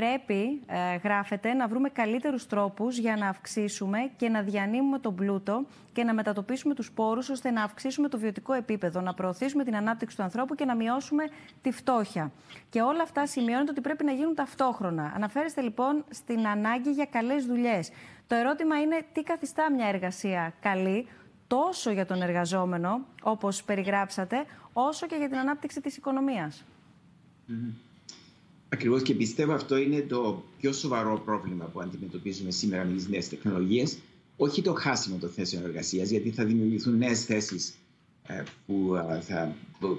πρέπει, ε, γράφεται, να βρούμε καλύτερους τρόπους για να αυξήσουμε και να διανύμουμε τον πλούτο και να μετατοπίσουμε τους πόρους ώστε να αυξήσουμε το βιωτικό επίπεδο, να προωθήσουμε την ανάπτυξη του ανθρώπου και να μειώσουμε τη φτώχεια. Και όλα αυτά σημειώνεται ότι πρέπει να γίνουν ταυτόχρονα. Αναφέρεστε λοιπόν στην ανάγκη για καλές δουλειές. Το ερώτημα είναι τι καθιστά μια εργασία καλή, τόσο για τον εργαζόμενο, όπως περιγράψατε, όσο και για την ανάπτυξη της οικονομίας. Ακριβώς και πιστεύω αυτό είναι το πιο σοβαρό πρόβλημα που αντιμετωπίζουμε σήμερα με τις νέες τεχνολογίες. Όχι το χάσιμο των θέσεων εργασίας, γιατί θα δημιουργηθούν νέες θέσεις ε, που ε, θα,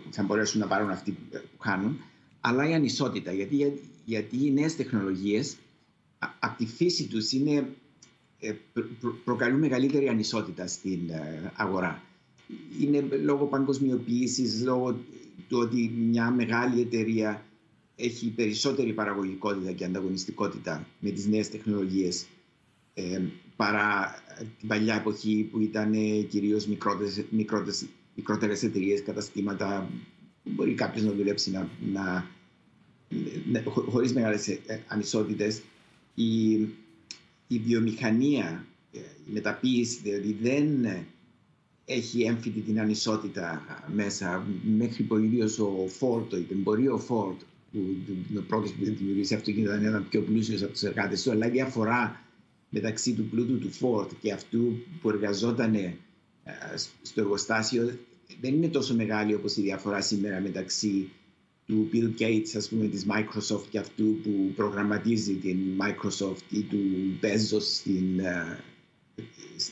θα μπορέσουν να πάρουν αυτοί που χάνουν, αλλά η ανισότητα. Γιατί, γιατί οι νέες τεχνολογίες από τη φύση τους είναι, ε, προκαλούν μεγαλύτερη ανισότητα στην αγορά. Είναι λόγω παγκοσμιοποίησης, λόγω του ότι μια μεγάλη εταιρεία έχει περισσότερη παραγωγικότητα και ανταγωνιστικότητα με τις νέες τεχνολογίες ε, παρά την παλιά εποχή που ήταν κυρίως μικρότερες, μικρότερες, μικρότερες εταιρείες, καταστήματα που μπορεί κάποιος να δουλέψει να, να, να, χωρίς μεγάλες ε, ανισότητες. Η, η βιομηχανία, ε, η μεταποίηση δηλαδή δεν έχει έμφυτη την ανισότητα μέσα μέχρι που ο ο Φόρτ, το εμπορίο Φόρτ που ο πρώτο που δημιουργήσει αυτοκίνητα ήταν ένα πιο πλούσιος από τους εργάτες του, αλλά η διαφορά μεταξύ του πλούτου του Ford και αυτού που εργαζόταν ε, στο εργοστάσιο δεν είναι τόσο μεγάλη όπως η διαφορά σήμερα μεταξύ του Bill Gates, ας πούμε, της Microsoft και αυτού που προγραμματίζει την Microsoft ή του Bezos στην, ε,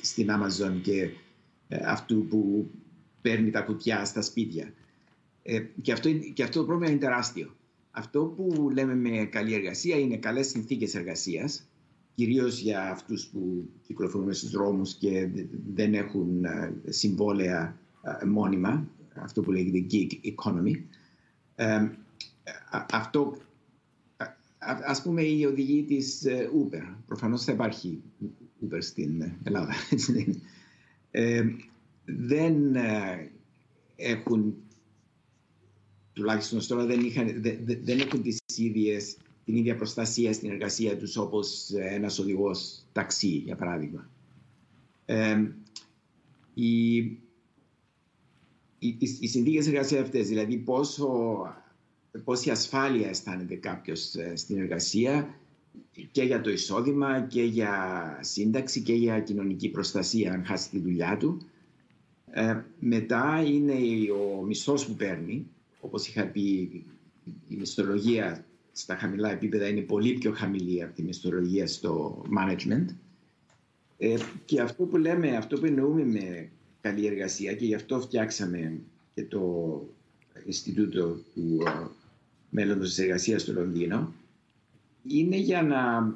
στην Amazon και ε, αυτού που παίρνει τα κουτιά στα σπίτια. Και αυτό, και αυτό το πρόβλημα είναι τεράστιο. Αυτό που λέμε με καλή εργασία είναι καλές συνθήκες εργασίας, κυρίως για αυτούς που κυκλοφορούν στους δρόμους και δεν έχουν ε, συμβόλαια ε, μόνιμα, αυτό που λέγεται gig economy. Ε, αυτό, ας πούμε, η οδηγή της Uber. Προφανώς θα υπάρχει Uber στην Ελλάδα. δεν έχουν τουλάχιστον τώρα δεν, είχαν, δεν, δεν έχουν τις ίδιες, την ίδια προστασία στην εργασία τους όπως ένας οδηγός ταξί, για παράδειγμα. Ε, οι, οι, οι συνθήκες εργασίας αυτές, δηλαδή πόσο, πόση ασφάλεια αισθάνεται κάποιος ε, στην εργασία και για το εισόδημα και για σύνταξη και για κοινωνική προστασία αν χάσει τη δουλειά του. Ε, μετά είναι ο μισθός που παίρνει όπως είχα πει, η μισθολογία στα χαμηλά επίπεδα είναι πολύ πιο χαμηλή από τη μισθολογία στο management. Ε, και αυτό που λέμε, αυτό που εννοούμε με καλή εργασία και γι' αυτό φτιάξαμε και το Ινστιτούτο του uh, Μέλλοντος της Εργασίας στο Λονδίνο, είναι για να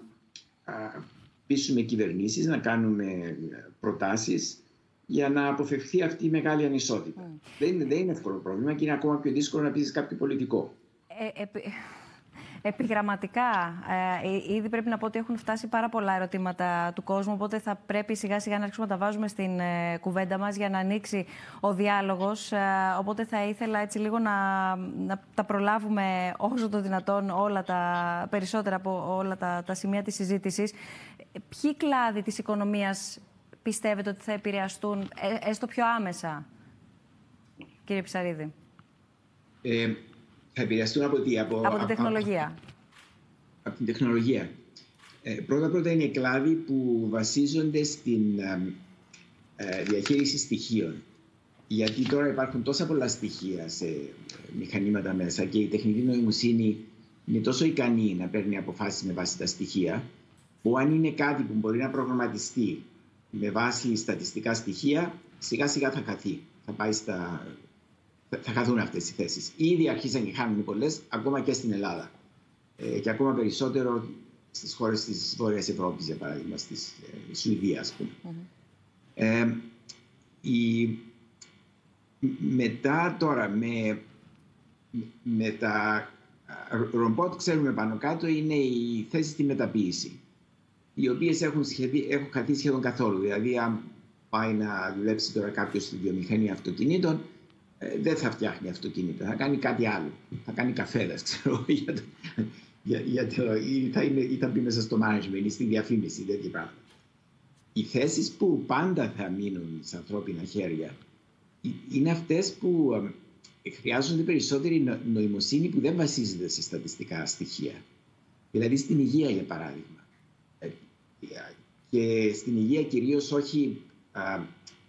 uh, πείσουμε κυβερνήσεις, να κάνουμε προτάσεις για να αποφευχθεί αυτή η μεγάλη ανισότητα. Δεν, είναι, δεν είναι εύκολο πρόβλημα και είναι ακόμα πιο δύσκολο να πείσει κάποιο πολιτικό. Ε, Επιγραμματικά, ε, ήδη πρέπει να πω ότι έχουν φτάσει πάρα πολλά ερωτήματα του κόσμου, οπότε θα πρέπει σιγά σιγά να αρχίσουμε να τα βάζουμε στην ε, κουβέντα μας για να ανοίξει ο διάλογος. Ε, οπότε θα ήθελα έτσι λίγο να, να τα προλάβουμε όσο το δυνατόν όλα τα περισσότερα από όλα τα, τα σημεία της συζήτησης. Ποιοι κλάδοι της οικονομίας πιστεύετε ότι θα επηρεαστούν ε, έστω πιο άμεσα, κύριε Ψαρίδη; Ε, θα επηρεαστούν από τι, από, από την τεχνολογία. Από, από την τεχνολογία. Ε, πρώτα-πρώτα είναι κλάδοι που βασίζονται στην ε, διαχείριση στοιχείων. Γιατί τώρα υπάρχουν τόσα πολλά στοιχεία σε μηχανήματα μέσα και η τεχνητή νοημοσύνη είναι τόσο ικανή να παίρνει αποφάσεις με βάση τα στοιχεία που αν είναι κάτι που μπορεί να προγραμματιστεί με βάση στατιστικά στοιχεία σιγά σιγά θα χαθεί. Θα, πάει στα... θα χαθούν αυτές οι θέσεις. Ήδη αρχίσαν και χάνουν πολλές ακόμα και στην Ελλάδα. Ε, και ακόμα περισσότερο στις χώρες της Βόρειας Ευρώπης, για παράδειγμα, στη ε, Σουηδία, ας πούμε. Ε, η... Μετά τώρα, με, με τα ρομπότ, ξέρουμε πάνω κάτω, είναι η θέση στη μεταποίηση, οι οποίες έχουν, έχουν χαθεί σχεδόν καθόλου. Δηλαδή, αν πάει να δουλέψει τώρα κάποιος στη βιομηχανία αυτοκινήτων, ε, δεν θα φτιάχνει αυτοκίνητα, θα κάνει κάτι άλλο. Θα κάνει καφέδε, ξέρω για το, για, για το, ή, θα είναι, ή θα μπει μέσα στο management ή στη διαφήμιση, τέτοια πράγματα. Οι θέσεις που πάντα θα μείνουν σε ανθρώπινα χέρια είναι αυτές που χρειάζονται περισσότερη νοημοσύνη που δεν βασίζεται σε στατιστικά στοιχεία. Δηλαδή στην υγεία, για παράδειγμα. Ε, και στην υγεία κυρίως όχι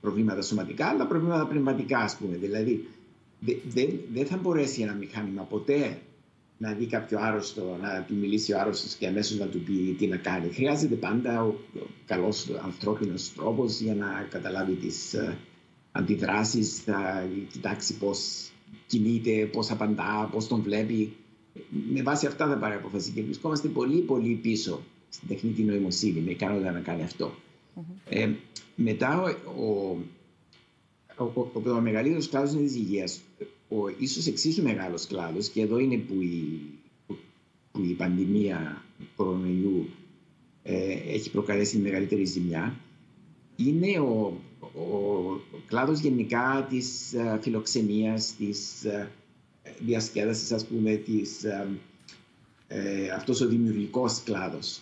προβλήματα σωματικά, αλλά προβλήματα πνευματικά, ας πούμε. Δηλαδή, δεν θα μπορέσει ένα μηχάνημα ποτέ να δει κάποιο άρρωστο, να του μιλήσει ο άρρωστος και αμέσως να του πει τι να κάνει. Χρειάζεται πάντα ο, ο καλός ανθρώπινος τρόπος για να καταλάβει τις uh, αντιδράσεις, θα κοιτάξει πώς κινείται, πώς απαντά, πώς τον βλέπει. Με βάση αυτά θα πάρει αποφασίσει και βρισκόμαστε πολύ πολύ πίσω στην τεχνητή νοημοσύνη με ικανότητα να κάνει αυτό. Ε, μετά ο, ο, ο, ο, ο μεγαλύτερος κλάδος είναι της υγείας. Ο ίσως εξίσου μεγάλος κλάδος, και εδώ είναι που η, που η πανδημία κορονοϊού ε, έχει προκαλέσει μεγαλύτερη ζημιά, είναι ο, ο κλάδος γενικά της uh, φιλοξενίας, της uh, διασκέδασης, ας πούμε, της, uh, ε, αυτός ο δημιουργικός κλάδος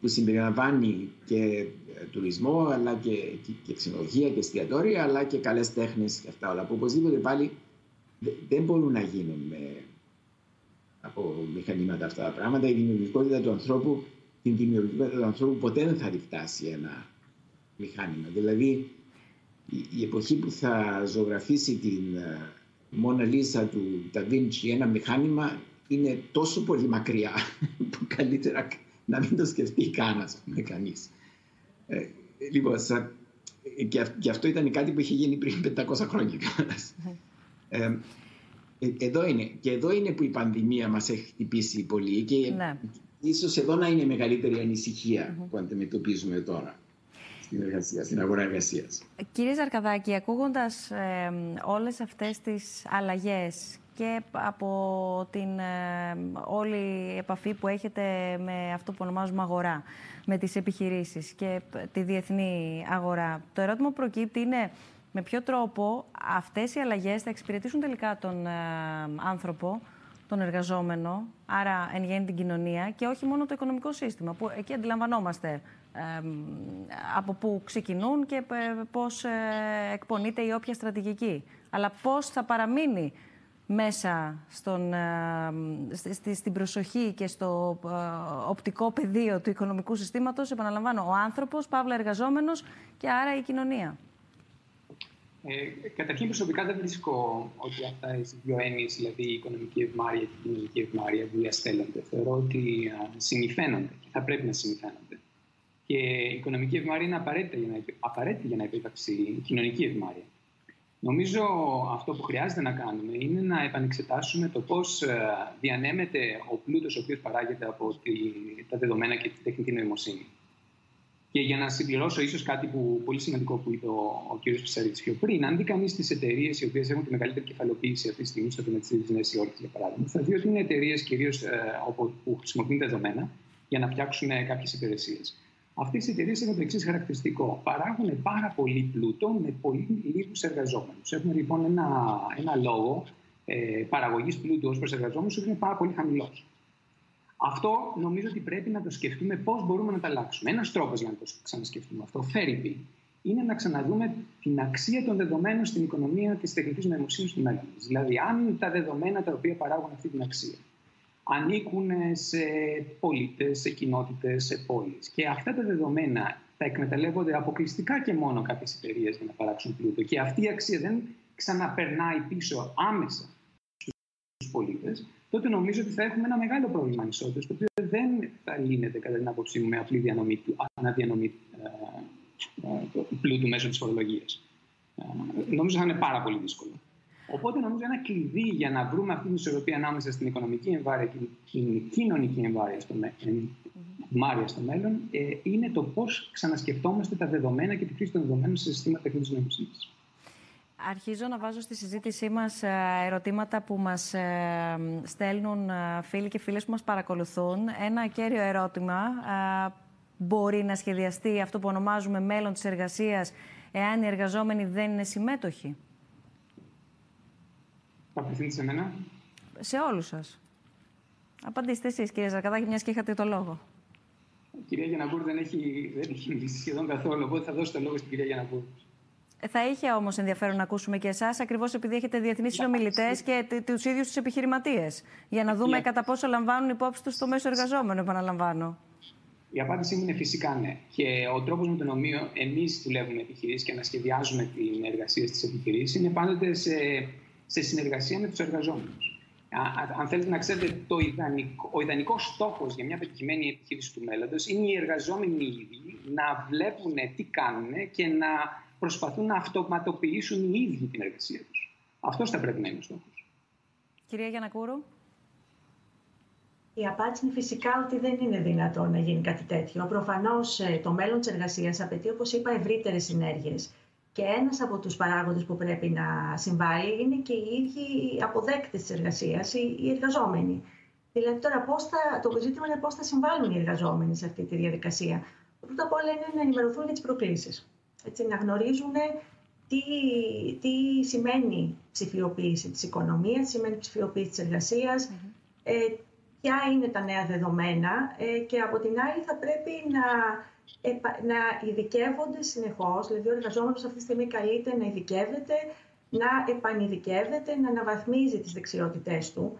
που συμπεριλαμβάνει και τουρισμό, αλλά και, και, και ξενοδοχεία και εστιατόρια, αλλά και καλές τέχνες και αυτά όλα, που οπωσδήποτε πάλι δεν μπορούν να γίνουν με, από μηχανήματα αυτά τα πράγματα. Η δημιουργικότητα του ανθρώπου, την δημιουργικότητα του ανθρώπου ποτέ δεν θα φτάσει ένα μηχάνημα. Δηλαδή, η εποχή που θα ζωγραφίσει την ε, Μόνα Λίσα του Ταβίντσι ένα μηχάνημα είναι τόσο πολύ μακριά που καλύτερα να μην το σκεφτεί καν, ας πούμε, κανείς. Ε, λοιπόν, σα, και, αυτό ήταν κάτι που είχε γίνει πριν 500 χρόνια ε, ε, εδώ είναι. Και εδώ είναι που η πανδημία μας έχει χτυπήσει πολύ και ναι. ίσως εδώ να είναι η μεγαλύτερη ανησυχία που αντιμετωπίζουμε τώρα στην εργασία, στην αγορά εργασίας. Κύριε Ζαρκαδάκη, ακούγοντας ε, όλες αυτές τις αλλαγές και από την ε, όλη επαφή που έχετε με αυτό που ονομάζουμε αγορά, με τις επιχειρήσεις και τη διεθνή αγορά. Το ερώτημα που προκύπτει είναι με ποιο τρόπο αυτές οι αλλαγές θα εξυπηρετήσουν τελικά τον ε, άνθρωπο, τον εργαζόμενο, άρα εν γέννη την κοινωνία και όχι μόνο το οικονομικό σύστημα, που εκεί αντιλαμβανόμαστε από πού ξεκινούν και πώς ε, εκπονείται η όποια στρατηγική. Αλλά πώς θα παραμείνει μέσα στον, στη, στην προσοχή και στο οπτικό πεδίο του οικονομικού συστήματος, επαναλαμβάνω, ο άνθρωπος, παύλα εργαζόμενος και άρα η κοινωνία. Ε, καταρχήν προσωπικά δεν βρίσκω ότι αυτά οι δύο έννοιες, δηλαδή η οικονομική ευμάρεια και η κοινωνική ευμάρεια, διαστέλλονται. Θεωρώ ότι συνηθένονται και θα πρέπει να συνηθένονται. Και η οικονομική ευμάρεια είναι απαραίτητη για να, απαραίτητη για να υπάρξει η κοινωνική ευμάρεια. Νομίζω αυτό που χρειάζεται να κάνουμε είναι να επανεξετάσουμε το πώς ε, διανέμεται ο πλούτος ο οποίος παράγεται από τα δεδομένα και τη τεχνητή νοημοσύνη. Και για να συμπληρώσω ίσως κάτι που, πολύ σημαντικό που είπε ο, ο κ. Πισαρίτη πιο πριν, αν δει κανείς τις εταιρείες οι οποίες έχουν τη μεγαλύτερη κεφαλοποίηση αυτή τη στιγμή στο τομέα της Νέα Υόρκη, για παράδειγμα, θα δει ότι είναι εταιρείες κυρίως ε, που χρησιμοποιούν δεδομένα για να φτιάξουν ε, κάποιες υπηρεσίες. Αυτέ οι εταιρείε έχουν το εξής χαρακτηριστικό. Παράγουν πάρα πολύ πλούτο με πολύ λίγους εργαζόμενους. Έχουν λοιπόν ένα, ένα λόγο ε, παραγωγής πλούτου ως προ εργαζόμενου που είναι πάρα πολύ χαμηλός. Αυτό νομίζω ότι πρέπει να το σκεφτούμε πώς μπορούμε να τα αλλάξουμε. Ένας τρόπος για να το ξανασκεφτούμε αυτό, φέρει είναι να ξαναδούμε την αξία των δεδομένων στην οικονομία της τεχνητής νοημοσύνης του μέλλον. Δηλαδή, αν τα δεδομένα τα οποία παράγουν αυτή την αξία ανήκουν σε πολίτες, σε κοινότητες, σε πόλεις. Και αυτά τα δεδομένα τα εκμεταλλεύονται αποκλειστικά και μόνο κάποιες εταιρείες για να παράξουν πλούτο. Και αυτή η αξία δεν ξαναπερνάει πίσω άμεσα στους πολίτες, τότε νομίζω ότι θα έχουμε ένα μεγάλο πρόβλημα ανισότητας, το οποίο δεν θα λύνεται κατά την άποψή μου με απλή διανομή, αναδιανομή ε, ε, πλούτου μέσω της φορολογίας. Ε, νομίζω θα είναι πάρα πολύ δύσκολο. Οπότε νομίζω ένα κλειδί για να βρούμε αυτή την ισορροπία ανάμεσα στην οικονομική εμβάρεια και την κοινωνική εμβάρεια στο, μέλλον, στο μέλλον είναι το πώς ξανασκεφτόμαστε τα δεδομένα και τη χρήση των δεδομένων σε συστήματα τεχνητή νοημοσύνης. Αρχίζω να βάζω στη συζήτησή μας ε, ερωτήματα που μας ε, στέλνουν ε, φίλοι και φίλες που μας παρακολουθούν. Ένα κέριο ερώτημα. Μπορεί να σχεδιαστεί αυτό που ονομάζουμε μέλλον της εργασίας εάν οι εργαζόμενοι δεν είναι συμμέτοχοι; Απευθύνει σε μένα. Σε όλους σας. Απαντήστε εσείς κύριε Ζαρκαδάκη, μιας και είχατε το λόγο. Η κυρία Γιανακούρ δεν έχει, δεν έχει μιλήσει σχεδόν καθόλου, οπότε θα δώσω το λόγο στην κυρία Γιανακούρ. Θα είχε όμως ενδιαφέρον να ακούσουμε και εσάς, ακριβώς επειδή έχετε διεθνείς συνομιλητές και τους ίδιους τους επιχειρηματίες. Για να δούμε κατά πόσο λαμβάνουν υπόψη τους το μέσο εργαζόμενο, επαναλαμβάνω. Η απάντησή μου είναι φυσικά ναι. Και ο τρόπος με τον οποίο εμείς δουλεύουμε επιχειρήσεις και ανασχεδιάζουμε την εργασία στις επιχειρήσεις είναι πάντοτε σε, σε συνεργασία με τους εργαζόμενους. Αν θέλετε να ξέρετε, το ιδανικό, ο ιδανικός στόχος για μια πετυχημένη επιχείρηση του μέλλοντος είναι οι εργαζόμενοι ίδιοι να βλέπουν τι κάνουν και να προσπαθούν να αυτοματοποιήσουν οι ίδιοι την εργασία τους. Αυτός θα πρέπει να είναι ο στόχος. Κυρία Γιανακούρου. Η απάντηση είναι φυσικά ότι δεν είναι δυνατόν να γίνει κάτι τέτοιο. Προφανώς ε, το μέλλον της εργασίας απαιτεί, όπως είπα, ευρύτερες συνέργειες. Και ένας από τους παράγοντες που πρέπει να συμβάλλει είναι και οι ίδιοι αποδέκτες της εργασίας, οι εργαζόμενοι. Δηλαδή, τώρα πώς θα, το ζήτημα είναι πώς θα συμβάλλουν οι εργαζόμενοι σε αυτή τη διαδικασία. Πρώτα απ' όλα είναι να ενημερωθούν για τις προκλήσεις έτσι, να γνωρίζουν τι, τι σημαίνει ψηφιοποίηση της οικονομίας, τι σημαίνει ψηφιοποίηση της εργασίας, ε, ποια είναι τα νέα δεδομένα ε, και από την άλλη θα πρέπει να, να ειδικεύονται συνεχώς, δηλαδή ο εργαζόμενος αυτή τη στιγμή καλείται να ειδικεύεται, να επανειδικεύεται, να αναβαθμίζει τις δεξιότητές του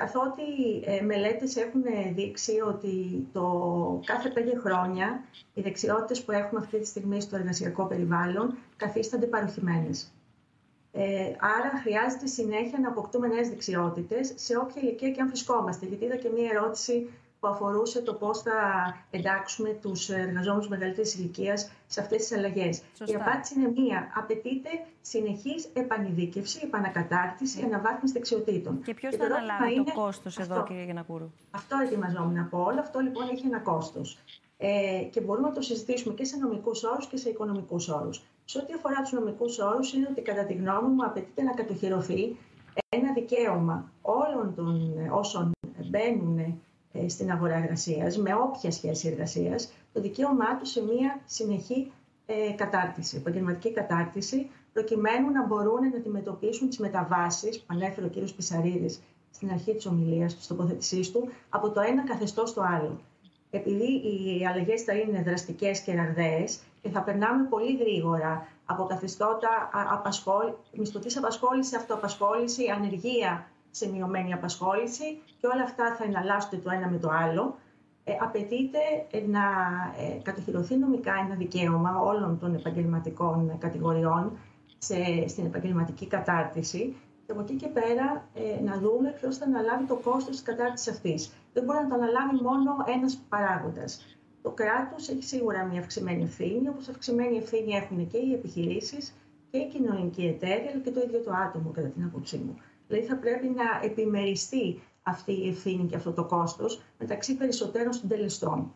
καθότι ε, μελέτες έχουν δείξει ότι το κάθε πέντε χρόνια οι δεξιότητες που έχουμε αυτή τη στιγμή στο εργασιακό περιβάλλον καθίστανται παροχημένες. Ε, άρα χρειάζεται συνέχεια να αποκτούμε νέες δεξιότητες σε όποια ηλικία και αν βρισκόμαστε. Γιατί είδα και μία ερώτηση που αφορούσε το πώς θα εντάξουμε τους εργαζόμενους μεγαλύτερης ηλικίας σε αυτές τις αλλαγές. Η απάντηση είναι μία. Απαιτείται συνεχής επανειδίκευση, επανακατάρτιση, αναβάθμιση δεξιοτήτων. Και ποιος θα αναλάβει το κόστος εδώ, κύριε Γεννακούρου. Αυτό ετοιμαζόμουν να πω. Όλο αυτό λοιπόν έχει ένα κόστος. Ε, και μπορούμε να το συζητήσουμε και σε νομικούς όρους και σε οικονομικούς όρους. Σε ό,τι αφορά τους νομικούς όρους, είναι ότι κατά τη γνώμη μου απαιτείται να κατοχυρωθεί ένα δικαίωμα όλων των όσων μπαίνουν ε, στην αγορά εργασίας, με όποια σχέση εργασίας, το δικαίωμά του σε μια συνεχή ε, κατάρτιση, επαγγελματική κατάρτιση, προκειμένου να μπορούν να αντιμετωπίσουν τις μεταβάσεις που ανέφερε ο κ. Πισαρίδης στην αρχή της ομιλίας του, τοποθετησή του, από το ένα καθεστώς στο άλλο. Επειδή οι αλλαγές θα είναι δραστικές και ραγδαίες και θα περνάμε πολύ γρήγορα από καθεστώτα μισθωτής απασχόληση, αυτοαπασχόληση, ανεργία, σε μειωμένη απασχόληση και όλα αυτά θα εναλλάσσονται το ένα με το άλλο. Ε, απαιτείται ε, να ε, κατοχυρωθεί νομικά ένα δικαίωμα όλων των επαγγελματικών κατηγοριών σε, στην επαγγελματική κατάρτιση και από εκεί και πέρα ε, να δούμε ποιος θα αναλάβει το κόστος της κατάρτισης αυτής. Δεν μπορεί να το αναλάβει μόνο ένας παράγοντας. Το κράτος έχει σίγουρα μια αυξημένη ευθύνη, όπως αυξημένη ευθύνη έχουν και οι επιχειρήσεις και η κοινωνική εταίρεια, αλλά και το ίδιο το άτομο, κατά την άποψή μου. Δηλαδή θα πρέπει να επιμεριστεί αυτή η ευθύνη και αυτό το κόστος μεταξύ περισσότερων συντελεστών.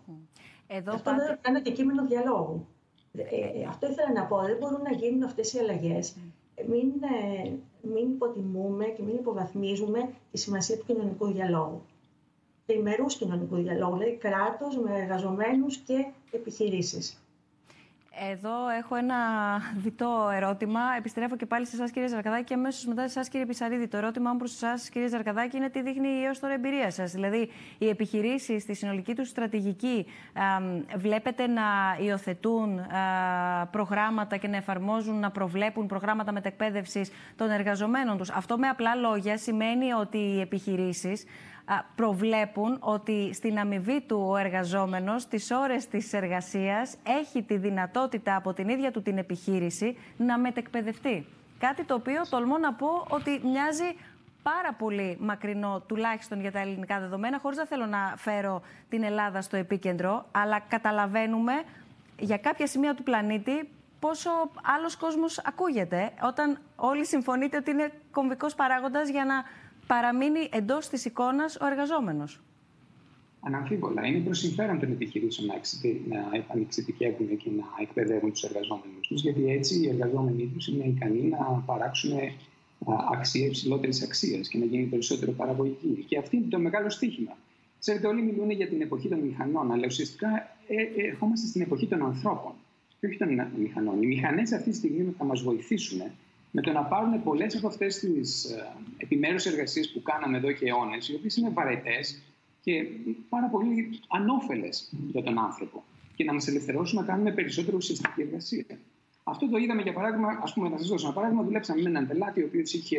Εδώ αυτό πάτε... είναι ένα και κείμενο διαλόγου. Ε, ε, αυτό ήθελα να πω. Δεν μπορούν να γίνουν αυτές οι αλλαγές. Μην, ε, μην υποτιμούμε και μην υποβαθμίζουμε τη σημασία του κοινωνικού διαλόγου. Τριμερούς κοινωνικού διαλόγου, δηλαδή κράτος με εργαζομένους και επιχειρήσεις. Εδώ έχω ένα διτό ερώτημα. Επιστρέφω και πάλι σε εσάς, κύριε Ζαρκαδάκη, και αμέσως μετά σε εσάς, κύριε Πισαρίδη. Το ερώτημά μου προς εσάς, κύριε Ζαρκαδάκη, είναι τι δείχνει η έως τώρα εμπειρία σας. Δηλαδή, οι επιχειρήσεις στη συνολική τους στρατηγική βλέπετε να υιοθετούν προγράμματα και να εφαρμόζουν, να προβλέπουν προγράμματα μετεκπαίδευσης των εργαζομένων τους. Αυτό με απλά λόγια σημαίνει ότι οι επιχειρήσεις προβλέπουν ότι στην αμοιβή του ο εργαζόμενος τις ώρες της εργασίας έχει τη δυνατότητα από την ίδια του την επιχείρηση να μετεκπαιδευτεί. Κάτι το οποίο τολμώ να πω ότι μοιάζει πάρα πολύ μακρινό, τουλάχιστον για τα ελληνικά δεδομένα, χωρίς να θέλω να φέρω την Ελλάδα στο επίκεντρο, αλλά καταλαβαίνουμε για κάποια σημεία του πλανήτη πόσο άλλος κόσμος ακούγεται, όταν όλοι συμφωνείτε ότι είναι κομβικός παράγοντας για να παραμείνει εντός της εικόνας ο εργαζόμενος. Αναμφίβολα. Είναι προς συμφέρον των επιχειρήσεων να επανεξειδικεύουν και να εκπαιδεύουν τους εργαζόμενους τους, γιατί έτσι οι εργαζόμενοι τους είναι ικανοί να παράξουν αξία υψηλότερης αξίας και να γίνει περισσότερο παραγωγική. Και αυτό είναι το μεγάλο στίχημα. Ξέρετε, όλοι μιλούν για την εποχή των μηχανών, αλλά ουσιαστικά ε, ε, ερχόμαστε στην εποχή των ανθρώπων και όχι των μηχανών. Οι μηχανές αυτή τη στιγμή θα μας βοηθήσουν με το να πάρουν πολλές από αυτές τις ε, επιμέρους εργασίες που κάναμε εδώ και αιώνες, οι οποίες είναι βαρετές και πάρα πολύ ανώφελες για τον άνθρωπο, και να μας ελευθερώσουν να κάνουμε περισσότερο ουσιαστική εργασία. Αυτό το είδαμε για παράδειγμα, ας πούμε, να σας δώσω ένα παράδειγμα. Δουλέψαμε με έναν πελάτη, ο οποίος είχε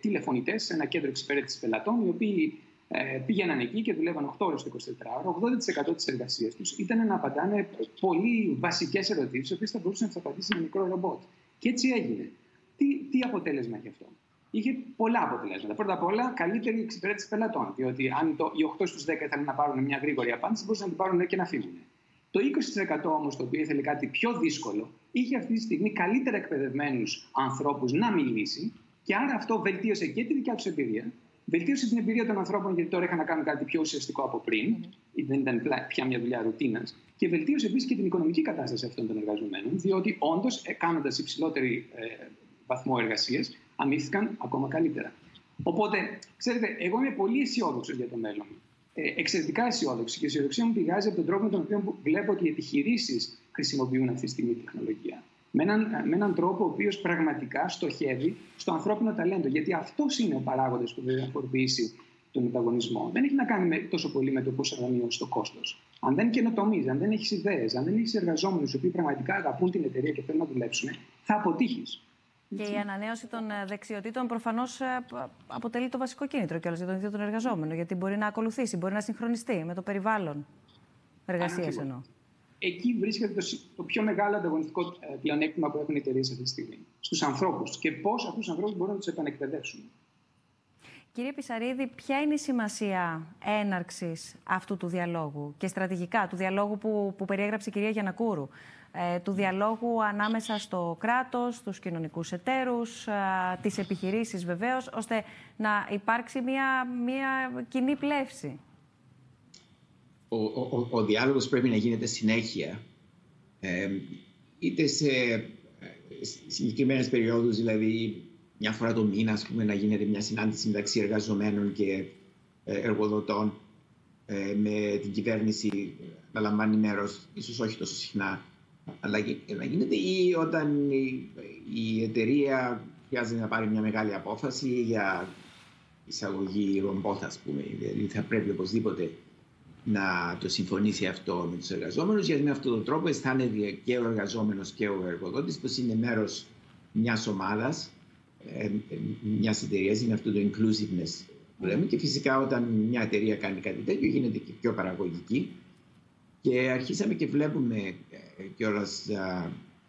τηλεφωνητές σε ένα κέντρο εξυπηρέτησης πελατών, οι οποίοι ε, πήγαιναν εκεί και δουλεύαν 8 ώρες το 24ωρο. 80% της εργασίας τους ήταν να απαντάνε πολύ βασικές ερωτήσεις, οι οποίες θα μπορούσε να τις απαντήσει ένα μικρό ρομπότ. Και έτσι έγινε. Τι, τι αποτέλεσμα έχει αυτό; Είχε πολλά αποτελέσματα. Πρώτα απ' όλα, καλύτερη εξυπηρέτηση πελατών. Διότι αν το, οι 8 στους 10 ήθελαν να πάρουν μια γρήγορη απάντηση, μπορούσαν να την πάρουν και να φύγουν. Το 20% όμως, το οποίο ήθελε κάτι πιο δύσκολο, είχε αυτή τη στιγμή καλύτερα εκπαιδευμένους ανθρώπους να μιλήσει και άρα αυτό βελτίωσε και τη δικιά τους εμπειρία, βελτίωσε την εμπειρία των ανθρώπων γιατί τώρα είχαν να κάνουν κάτι πιο ουσιαστικό από πριν, mm-hmm. δεν ήταν πια μια δουλειά ρουτίνας, και βελτίωσε επίσης και την οικονομική κατάσταση αυτών των εργαζομένων, διότι όντως ε, κάνοντας υψηλότερη ε, βαθμό εργασίας, αμύθηκαν ακόμα καλύτερα. Οπότε, ξέρετε, εγώ είμαι πολύ αισιόδοξος για το μέλλον. Ε, εξαιρετικά αισιόδοξο. Και η αισιοδοξία μου πηγάζει από τον τρόπο με τον οποίο βλέπω ότι οι επιχειρήσεις χρησιμοποιούν αυτή τη στιγμή τεχνολογία. Με έναν, με έναν τρόπο ο οποίος πραγματικά στοχεύει στο ανθρώπινο ταλέντο. Γιατί αυτός είναι ο παράγοντας που θα διαφοροποιήσει τον ανταγωνισμό. Δεν έχει να κάνει με, τόσο πολύ με το πώ θα μειώσει το κόστος. Αν δεν καινοτομείς, αν δεν έχεις ιδέες, αν δεν έχεις εργαζόμενους οι οποίοι πραγματικά αγαπούν την εταιρεία και θέλουν να δουλέψουν, θα αποτύχεις. Και η ανανέωση των ε, δεξιοτήτων προφανώς ε, αποτελεί το βασικό κίνητρο κιόλας για τον ίδιο τον εργαζόμενο. Γιατί μπορεί να ακολουθήσει, μπορεί να συγχρονιστεί με το περιβάλλον εργασίας εννοώ. Εκεί βρίσκεται το, το πιο μεγάλο ανταγωνιστικό ε, πλεονέκτημα που έχουν οι εταιρείες αυτή τη στιγμή. Στους ανθρώπους και πώς αυτούς τους ανθρώπους μπορούν να τους επανεκπαιδεύσουν. Κύριε Πισαρίδη, ποια είναι η σημασία έναρξης αυτού του διαλόγου και στρατηγικά του διαλόγου που, που περιέγραψε η κυρία Γιανακούρου; Ε, του διαλόγου ανάμεσα στο κράτος, στους κοινωνικούς εταίρους, ε, τις επιχειρήσεις βεβαίως, ώστε να υπάρξει μια, μια κοινή πλεύση. Ο, ο, ο, διάλογος πρέπει να γίνεται συνέχεια, ε, είτε σε συγκεκριμένες περιόδους, δηλαδή μια φορά το μήνα, ας πούμε, να γίνεται μια συνάντηση μεταξύ εργαζομένων και εργοδοτών, με την κυβέρνηση να λαμβάνει μέρος, ίσως όχι τόσο συχνά, αλλά να γίνεται ή όταν η, εταιρεία χρειάζεται να πάρει μια μεγάλη απόφαση για εισαγωγή ρομπόθ, ας πούμε. Δηλαδή θα πρέπει οπωσδήποτε να το συμφωνήσει αυτό με τους εργαζόμενους, γιατί με αυτόν τον τρόπο αισθάνεται και ο εργαζόμενος και ο εργοδότης πως είναι μέρος μιας ομάδας, ε, μιας εταιρείας. Είναι αυτό το inclusiveness που λέμε. Και φυσικά όταν μια εταιρεία κάνει κάτι τέτοιο γίνεται και πιο παραγωγική και αρχίσαμε και βλέπουμε ε, κιόλα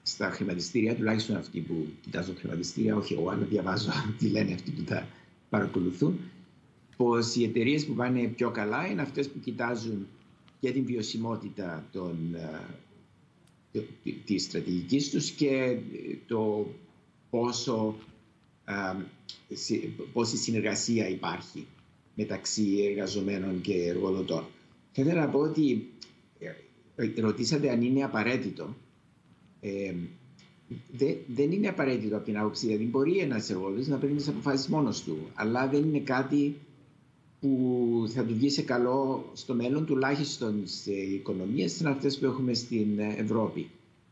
στα χρηματιστήρια, τουλάχιστον αυτοί που κοιτάζουν χρηματιστήρια, όχι εγώ, αλλά διαβάζω τι λένε αυτοί που τα παρακολουθούν, πως οι εταιρείες που πάνε πιο καλά είναι αυτές που κοιτάζουν και την βιωσιμότητα των, της στρατηγικής τους και το πόσο, πόση συνεργασία υπάρχει μεταξύ εργαζομένων και εργοδοτών. Θα ήθελα να πω ότι ρωτήσατε αν είναι απαραίτητο. Ε, δε, δεν είναι απαραίτητο από την άποψη, δηλαδή μπορεί ένας εργοδότης να παίρνει τις αποφάσεις μόνος του, αλλά δεν είναι κάτι που θα του βγει σε καλό στο μέλλον, τουλάχιστον σε οικονομίες σαν αυτές που έχουμε στην Ευρώπη.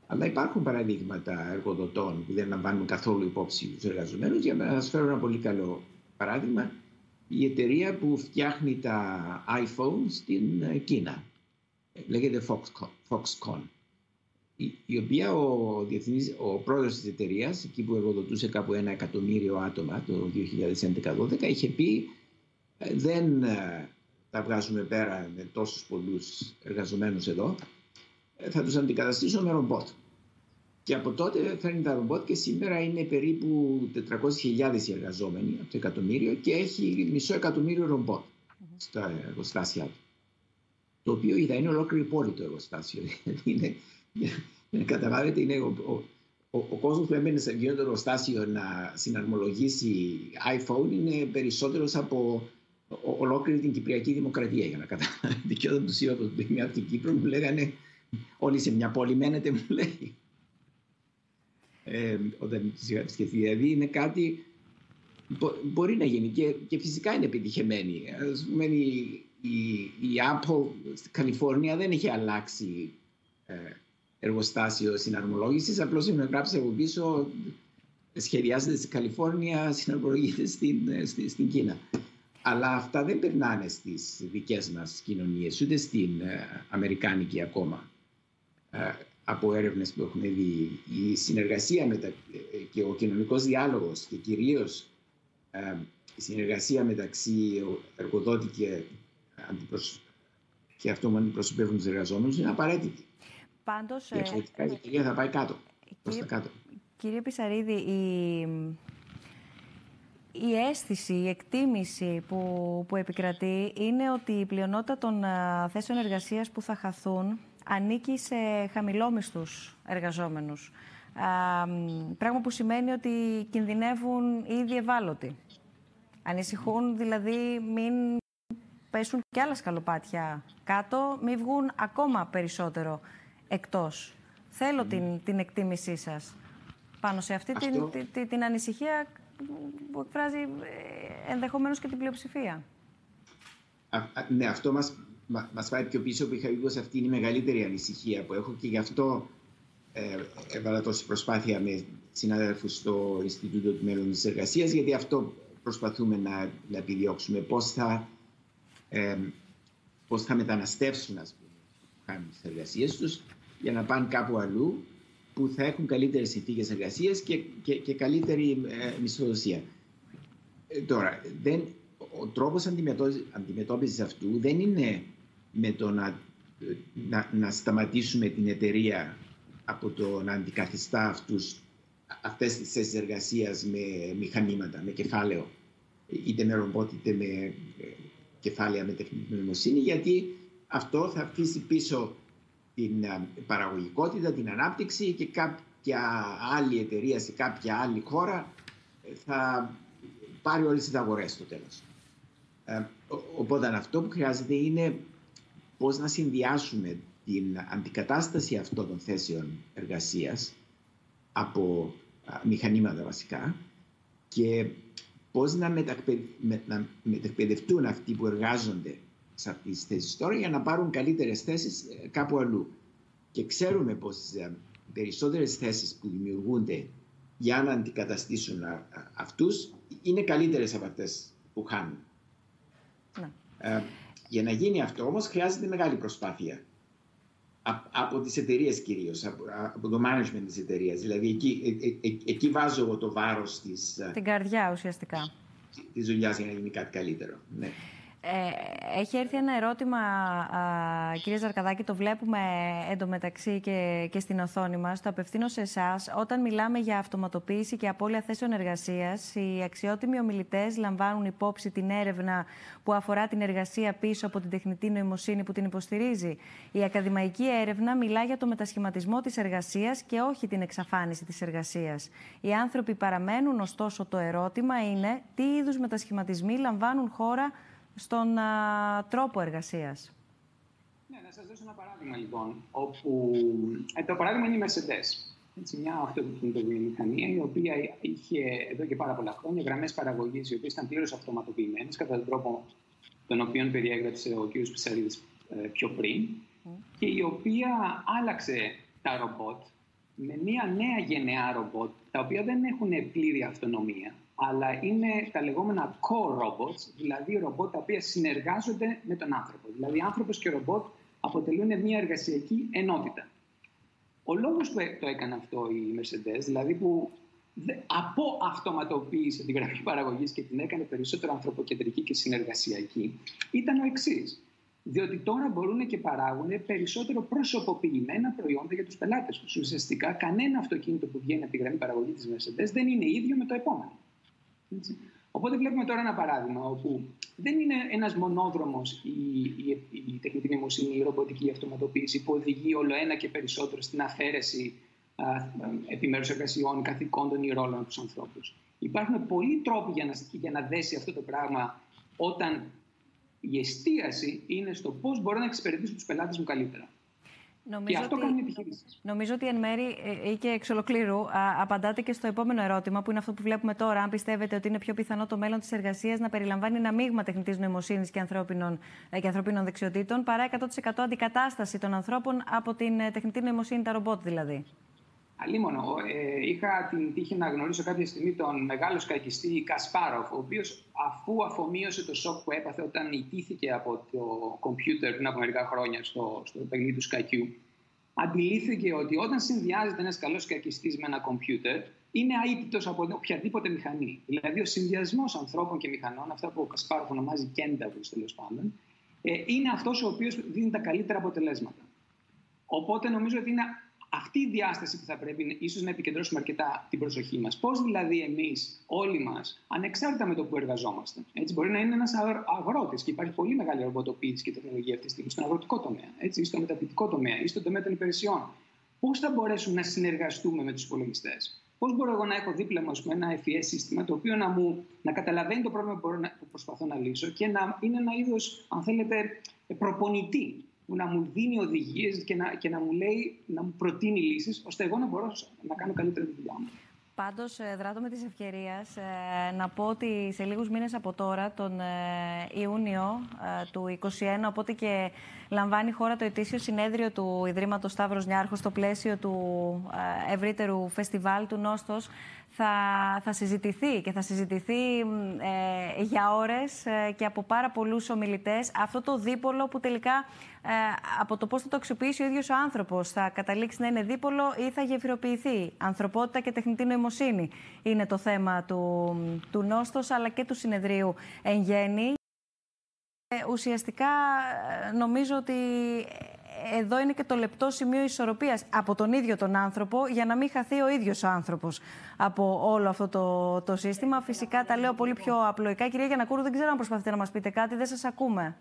Αλλά υπάρχουν παραδείγματα εργοδοτών που δεν λαμβάνουν καθόλου υπόψη τους εργαζομένους. Για να σας φέρω ένα πολύ καλό παράδειγμα, η εταιρεία που φτιάχνει τα iPhone στην Κίνα. Λέγεται Foxconn η οποία ο, διεθνής, ο πρόεδρος της εταιρείας, εκεί που εργοδοτούσε κάπου ένα εκατομμύριο άτομα το 2011-2012, είχε πει «Ε, δεν ε, τα βγάζουμε πέρα με τόσους πολλούς εργαζομένους εδώ, ε, θα τους αντικαταστήσω με ρομπότ. Και από τότε φέρνει τα ρομπότ και σήμερα είναι περίπου 400.000 οι εργαζόμενοι από το εκατομμύριο και έχει μισό εκατομμύριο ρομπότ στα εργοστάσια του. Το οποίο είδα είναι ολόκληρη πόλη το εργοστάσιο. είναι Καταλάβετε, είναι ο, ο, ο, ο κόσμος που έμπαινε σε εκείνο το εργοστάσιο να συναρμολογήσει iPhone είναι περισσότερος από ολόκληρη την Κυπριακή Δημοκρατία για να καταλάβετε. Και όταν τους είπα πω είμαι από την Κύπρο, μου λέγανε Όλοι σε μια πόλη μένετε, μου λέει. Ε, όταν τους είχα επισκεφθεί. Δηλαδή είναι κάτι που μπορεί να γίνει και, και φυσικά είναι επιτυχημένη. Α πούμε, η, η, η Apple στην Καλιφόρνια δεν έχει αλλάξει ε, εργοστάσιο συναρμολόγησης. Απλώς είμαι γράψει από πίσω, σχεδιάζεται στην Καλιφόρνια, συναρμολογείται στην, στην, στην Κίνα. Αλλά αυτά δεν περνάνε στις δικές μας κοινωνίες, ούτε στην ε, Αμερικάνικη ακόμα. Ε, από έρευνες που έχουμε δει, η συνεργασία μετα... Ε, και ο κοινωνικός διάλογος και κυρίως η συνεργασία μεταξύ εργοδότη και, αντιπροσ... και αυτό που αντιπροσωπεύουν τους εργαζόμενους είναι απαραίτητη. Πάντως, Διαφορετικά η εταιρεία θα πάει κάτω. Κύριε, κάτω. κύριε Πισαρίδη, η, η αίσθηση, η εκτίμηση που, που επικρατεί είναι ότι η πλειονότητα των θέσεων εργασίας που θα χαθούν ανήκει σε χαμηλόμισθους εργαζόμενους. πράγμα που σημαίνει ότι κινδυνεύουν ήδη ευάλωτοι. Ανησυχούν δηλαδή μην πέσουν και άλλα σκαλοπάτια κάτω, μην βγουν ακόμα περισσότερο εκτός. Θέλω την, την εκτίμησή σας πάνω σε αυτή την, την, την, ανησυχία που εκφράζει ε, ενδεχομένως και την πλειοψηφία. Α, ναι, αυτό μας, μα, μας πάει πιο πίσω που είχα πει αυτή είναι η μεγαλύτερη ανησυχία που έχω και γι' αυτό ε, έβαλα τόση προσπάθεια με συναδέλφους στο Ινστιτούτο του Μέλλον της Εργασίας γιατί αυτό προσπαθούμε να, να επιδιώξουμε πώς θα, ε, πώς θα μεταναστεύσουν ας πούμε, κάνουν τις εργασίες τους για να πάνε κάπου αλλού που θα έχουν καλύτερες συνθήκες εργασίας και, και, και, καλύτερη ε, μισθοδοσία. Ε, τώρα, δεν, ο τρόπος αντιμετώπισης αυτού δεν είναι με το να, να, να σταματήσουμε την εταιρεία από το να αντικαθιστά αυτούς, αυτές τις θέσεις εργασίας με μηχανήματα, με κεφάλαιο, είτε με ρομπότ είτε με ε, κεφάλαια με τεχνητή νοημοσύνη, γιατί αυτό θα αφήσει πίσω την ε, παραγωγικότητα, την ανάπτυξη και κάποια άλλη εταιρεία σε κάποια άλλη χώρα ε, θα πάρει όλες τις αγορές στο τέλος. Ε, οπότε αυτό που χρειάζεται είναι πώς να συνδυάσουμε την αντικατάσταση αυτών των θέσεων εργασίας από μηχανήματα βασικά και πώς να, να μετακπαιδευτούν αυτοί που εργάζονται σε αυτές τις θέσεις τώρα για να πάρουν καλύτερες θέσεις ε, κάπου αλλού. Και ξέρουμε πως ε, οι περισσότερες θέσεις που δημιουργούνται για να αντικαταστήσουν αυτούς είναι καλύτερες από αυτές που χάνουν. Ναι. Ε, για να γίνει αυτό όμως χρειάζεται μεγάλη προσπάθεια. Από τις εταιρείες κυρίως, από, το management της εταιρείας. Δηλαδή εκεί, εκεί βάζω εγώ το βάρος της... Την καρδιά ουσιαστικά. Της δουλειάς για να γίνει κάτι καλύτερο. Ναι. Ε, έχει έρθει ένα ερώτημα, α, κύριε Ζαρκαδάκη, το βλέπουμε εντωμεταξύ και, και στην οθόνη μας. Το απευθύνω σε εσάς. Όταν μιλάμε για αυτοματοποίηση και απώλεια θέσεων εργασίας, οι αξιότιμοι ομιλητές λαμβάνουν υπόψη την έρευνα που αφορά την εργασία πίσω από την τεχνητή νοημοσύνη που την υποστηρίζει. Η ακαδημαϊκή έρευνα μιλά για το μετασχηματισμό της εργασίας και όχι την εξαφάνιση της εργασίας. Οι άνθρωποι παραμένουν, ωστόσο το ερώτημα είναι τι είδους μετασχηματισμοί λαμβάνουν χώρα στον τρόπο εργασίας. Ναι, Ναι, να σας δώσω ένα παράδειγμα λοιπόν, όπου ε, το παράδειγμα είναι η Mercedes. Έτσι, μια αυτοκινητοβιομηχανία η οποία είχε εδώ και πάρα πολλά χρόνια γραμμές παραγωγής οι οποίες ήταν πλήρως αυτοματοποιημένες κατά τον τρόπο τον οποίο περιέγραψε ο κ. Πισαρίδης ε, πιο πριν και η οποία άλλαξε τα ρομπότ με μια νέα γενεά ρομπότ τα οποία δεν έχουν πλήρη αυτονομία αλλά είναι τα λεγόμενα core robots, δηλαδή ρομπότ τα οποία συνεργάζονται με τον άνθρωπο. Δηλαδή άνθρωπος και ρομπότ αποτελούν μια εργασιακή ενότητα. Ο λόγος που το έκανε αυτό η Mercedes, δηλαδή που από αυτοματοποίησε την γραφή παραγωγής και την έκανε περισσότερο ανθρωποκεντρική και συνεργασιακή, ήταν ο εξής. Διότι τώρα μπορούν και παράγουν περισσότερο προσωποποιημένα προϊόντα για τους πελάτες τους. Ουσιαστικά, κανένα αυτοκίνητο που βγαίνει από τη γραμμή παραγωγής της Mercedes δεν είναι ίδιο με το επόμενο. Οπότε βλέπουμε τώρα ένα παράδειγμα όπου δεν είναι ένας μονόδρομος η, η, η τεχνητή νοημοσύνη, η ρομποτική αυτοματοποίηση που οδηγεί όλο ένα και περισσότερο στην αφαίρεση επιμέρους εργασιών, καθηκόντων ή ρόλων από τους ανθρώπους. Υπάρχουν πολλοί τρόποι για να, για να δέσει αυτό το πράγμα όταν η εστίαση είναι στο πώς μπορώ να εξυπηρετήσω τους πελάτες μου καλύτερα. Νομίζω και αυτό ότι, κάνουν επιχειρήσει. Νομίζω ότι εν μέρη ε, ή και εξ ολοκλήρου α, απαντάτε και στο επόμενο ερώτημα, που είναι αυτό που βλέπουμε τώρα. Αν πιστεύετε ότι είναι πιο πιθανό το μέλλον της εργασίας να περιλαμβάνει ένα μείγμα τεχνητής νοημοσύνης και, ανθρώπινων, ε, και ανθρωπίνων δεξιοτήτων, παρά 100% αντικατάσταση των ανθρώπων από την ε, τεχνητή νοημοσύνη, τα ρομπότ δηλαδή. Αλίμονο. Ε, είχα την τύχη να γνωρίσω κάποια στιγμή τον μεγάλο σκακιστή Κασπάροφ, ο οποίος αφού αφομοίωσε το σοκ που έπαθε όταν ιτήθηκε από το κομπιούτερ πριν από μερικά χρόνια στο, στο παιχνίδι του σκακιού, αντιλήφθηκε ότι όταν συνδυάζεται ένας καλός σκακιστή με ένα κομπιούτερ, είναι αίτητος από οποιαδήποτε μηχανή. Δηλαδή, ο συνδυασμός ανθρώπων και μηχανών, αυτά που ο Κασπάροφ ονομάζει Kentavis τέλος πάντων, ε, είναι αυτός ο οποίος δίνει τα καλύτερα αποτελέσματα. Οπότε νομίζω ότι είναι αυτή η διάσταση που θα πρέπει ίσως να επικεντρώσουμε αρκετά την προσοχή μας. Πώς δηλαδή εμείς, όλοι μας, ανεξάρτητα με το που εργαζόμαστε. Έτσι, μπορεί να είναι ένας αγρότης και υπάρχει πολύ μεγάλη ρομποτοποίηση και τεχνολογία αυτή τη στιγμή στον αγροτικό τομέα, έτσι, ή στο μεταπητικό τομέα ή στον τομέα των υπηρεσιών. Πώς θα μπορέσουμε να συνεργαστούμε με τους υπολογιστές; Πώς μπορώ εγώ να έχω δίπλα μου ένα FES σύστημα το οποίο να, μου, να καταλαβαίνει το πρόβλημα που, να, που προσπαθώ να λύσω και να είναι ένα είδος, αν θέλετε, προπονητή που να μου δίνει οδηγίες και να, και να μου λέει, να μου προτείνει λύσεις, ώστε εγώ να μπορώ να κάνω καλύτερη δουλειά μου. Πάντως, ε, δράτω με τη ευκαιρία ε, να πω ότι σε λίγους μήνες από τώρα, τον ε, Ιούνιο του 2021, οπότε και λαμβάνει χώρα το ετήσιο συνέδριο του Ιδρύματος Σταύρος Νιάρχος στο πλαίσιο του ευρύτερου φεστιβάλ του Νόστος, θα, θα συζητηθεί και θα συζητηθεί ε, για ώρες ε, και από πάρα πολλούς ομιλητές αυτό το δίπολο που τελικά ε, από το πώς θα το αξιοποιήσει ο ίδιος ο άνθρωπος θα καταλήξει να είναι δίπολο ή θα γεφυροποιηθεί; Ανθρωπότητα και τεχνητή νοημοσύνη είναι το θέμα του, του Νόστος αλλά και του συνεδρίου εν γέννη. ουσιαστικά νομίζω ότι εδώ είναι και το λεπτό σημείο ισορροπίας από τον ίδιο τον άνθρωπο για να μην χαθεί ο ίδιος ο άνθρωπος από όλο αυτό το, το σύστημα. Φυσικά τα λέω πολύ πιο απλοϊκά. Κυρία Γιανακούρου, δεν ξέρω αν προσπαθείτε να μας πείτε κάτι, δεν σας ακούμε.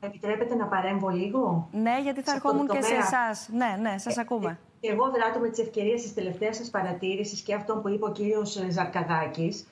Επιτρέπετε να παρέμβω λίγο; Ναι, γιατί θα ερχόμουν και σε εσάς. Ναι, ναι, σας ε, ακούμε. Ε, εγώ δράτω με τις ευκαιρίες της τελευταίας σας παρατήρησης και αυτό που είπε ο κύριος Ζαρκαδάκης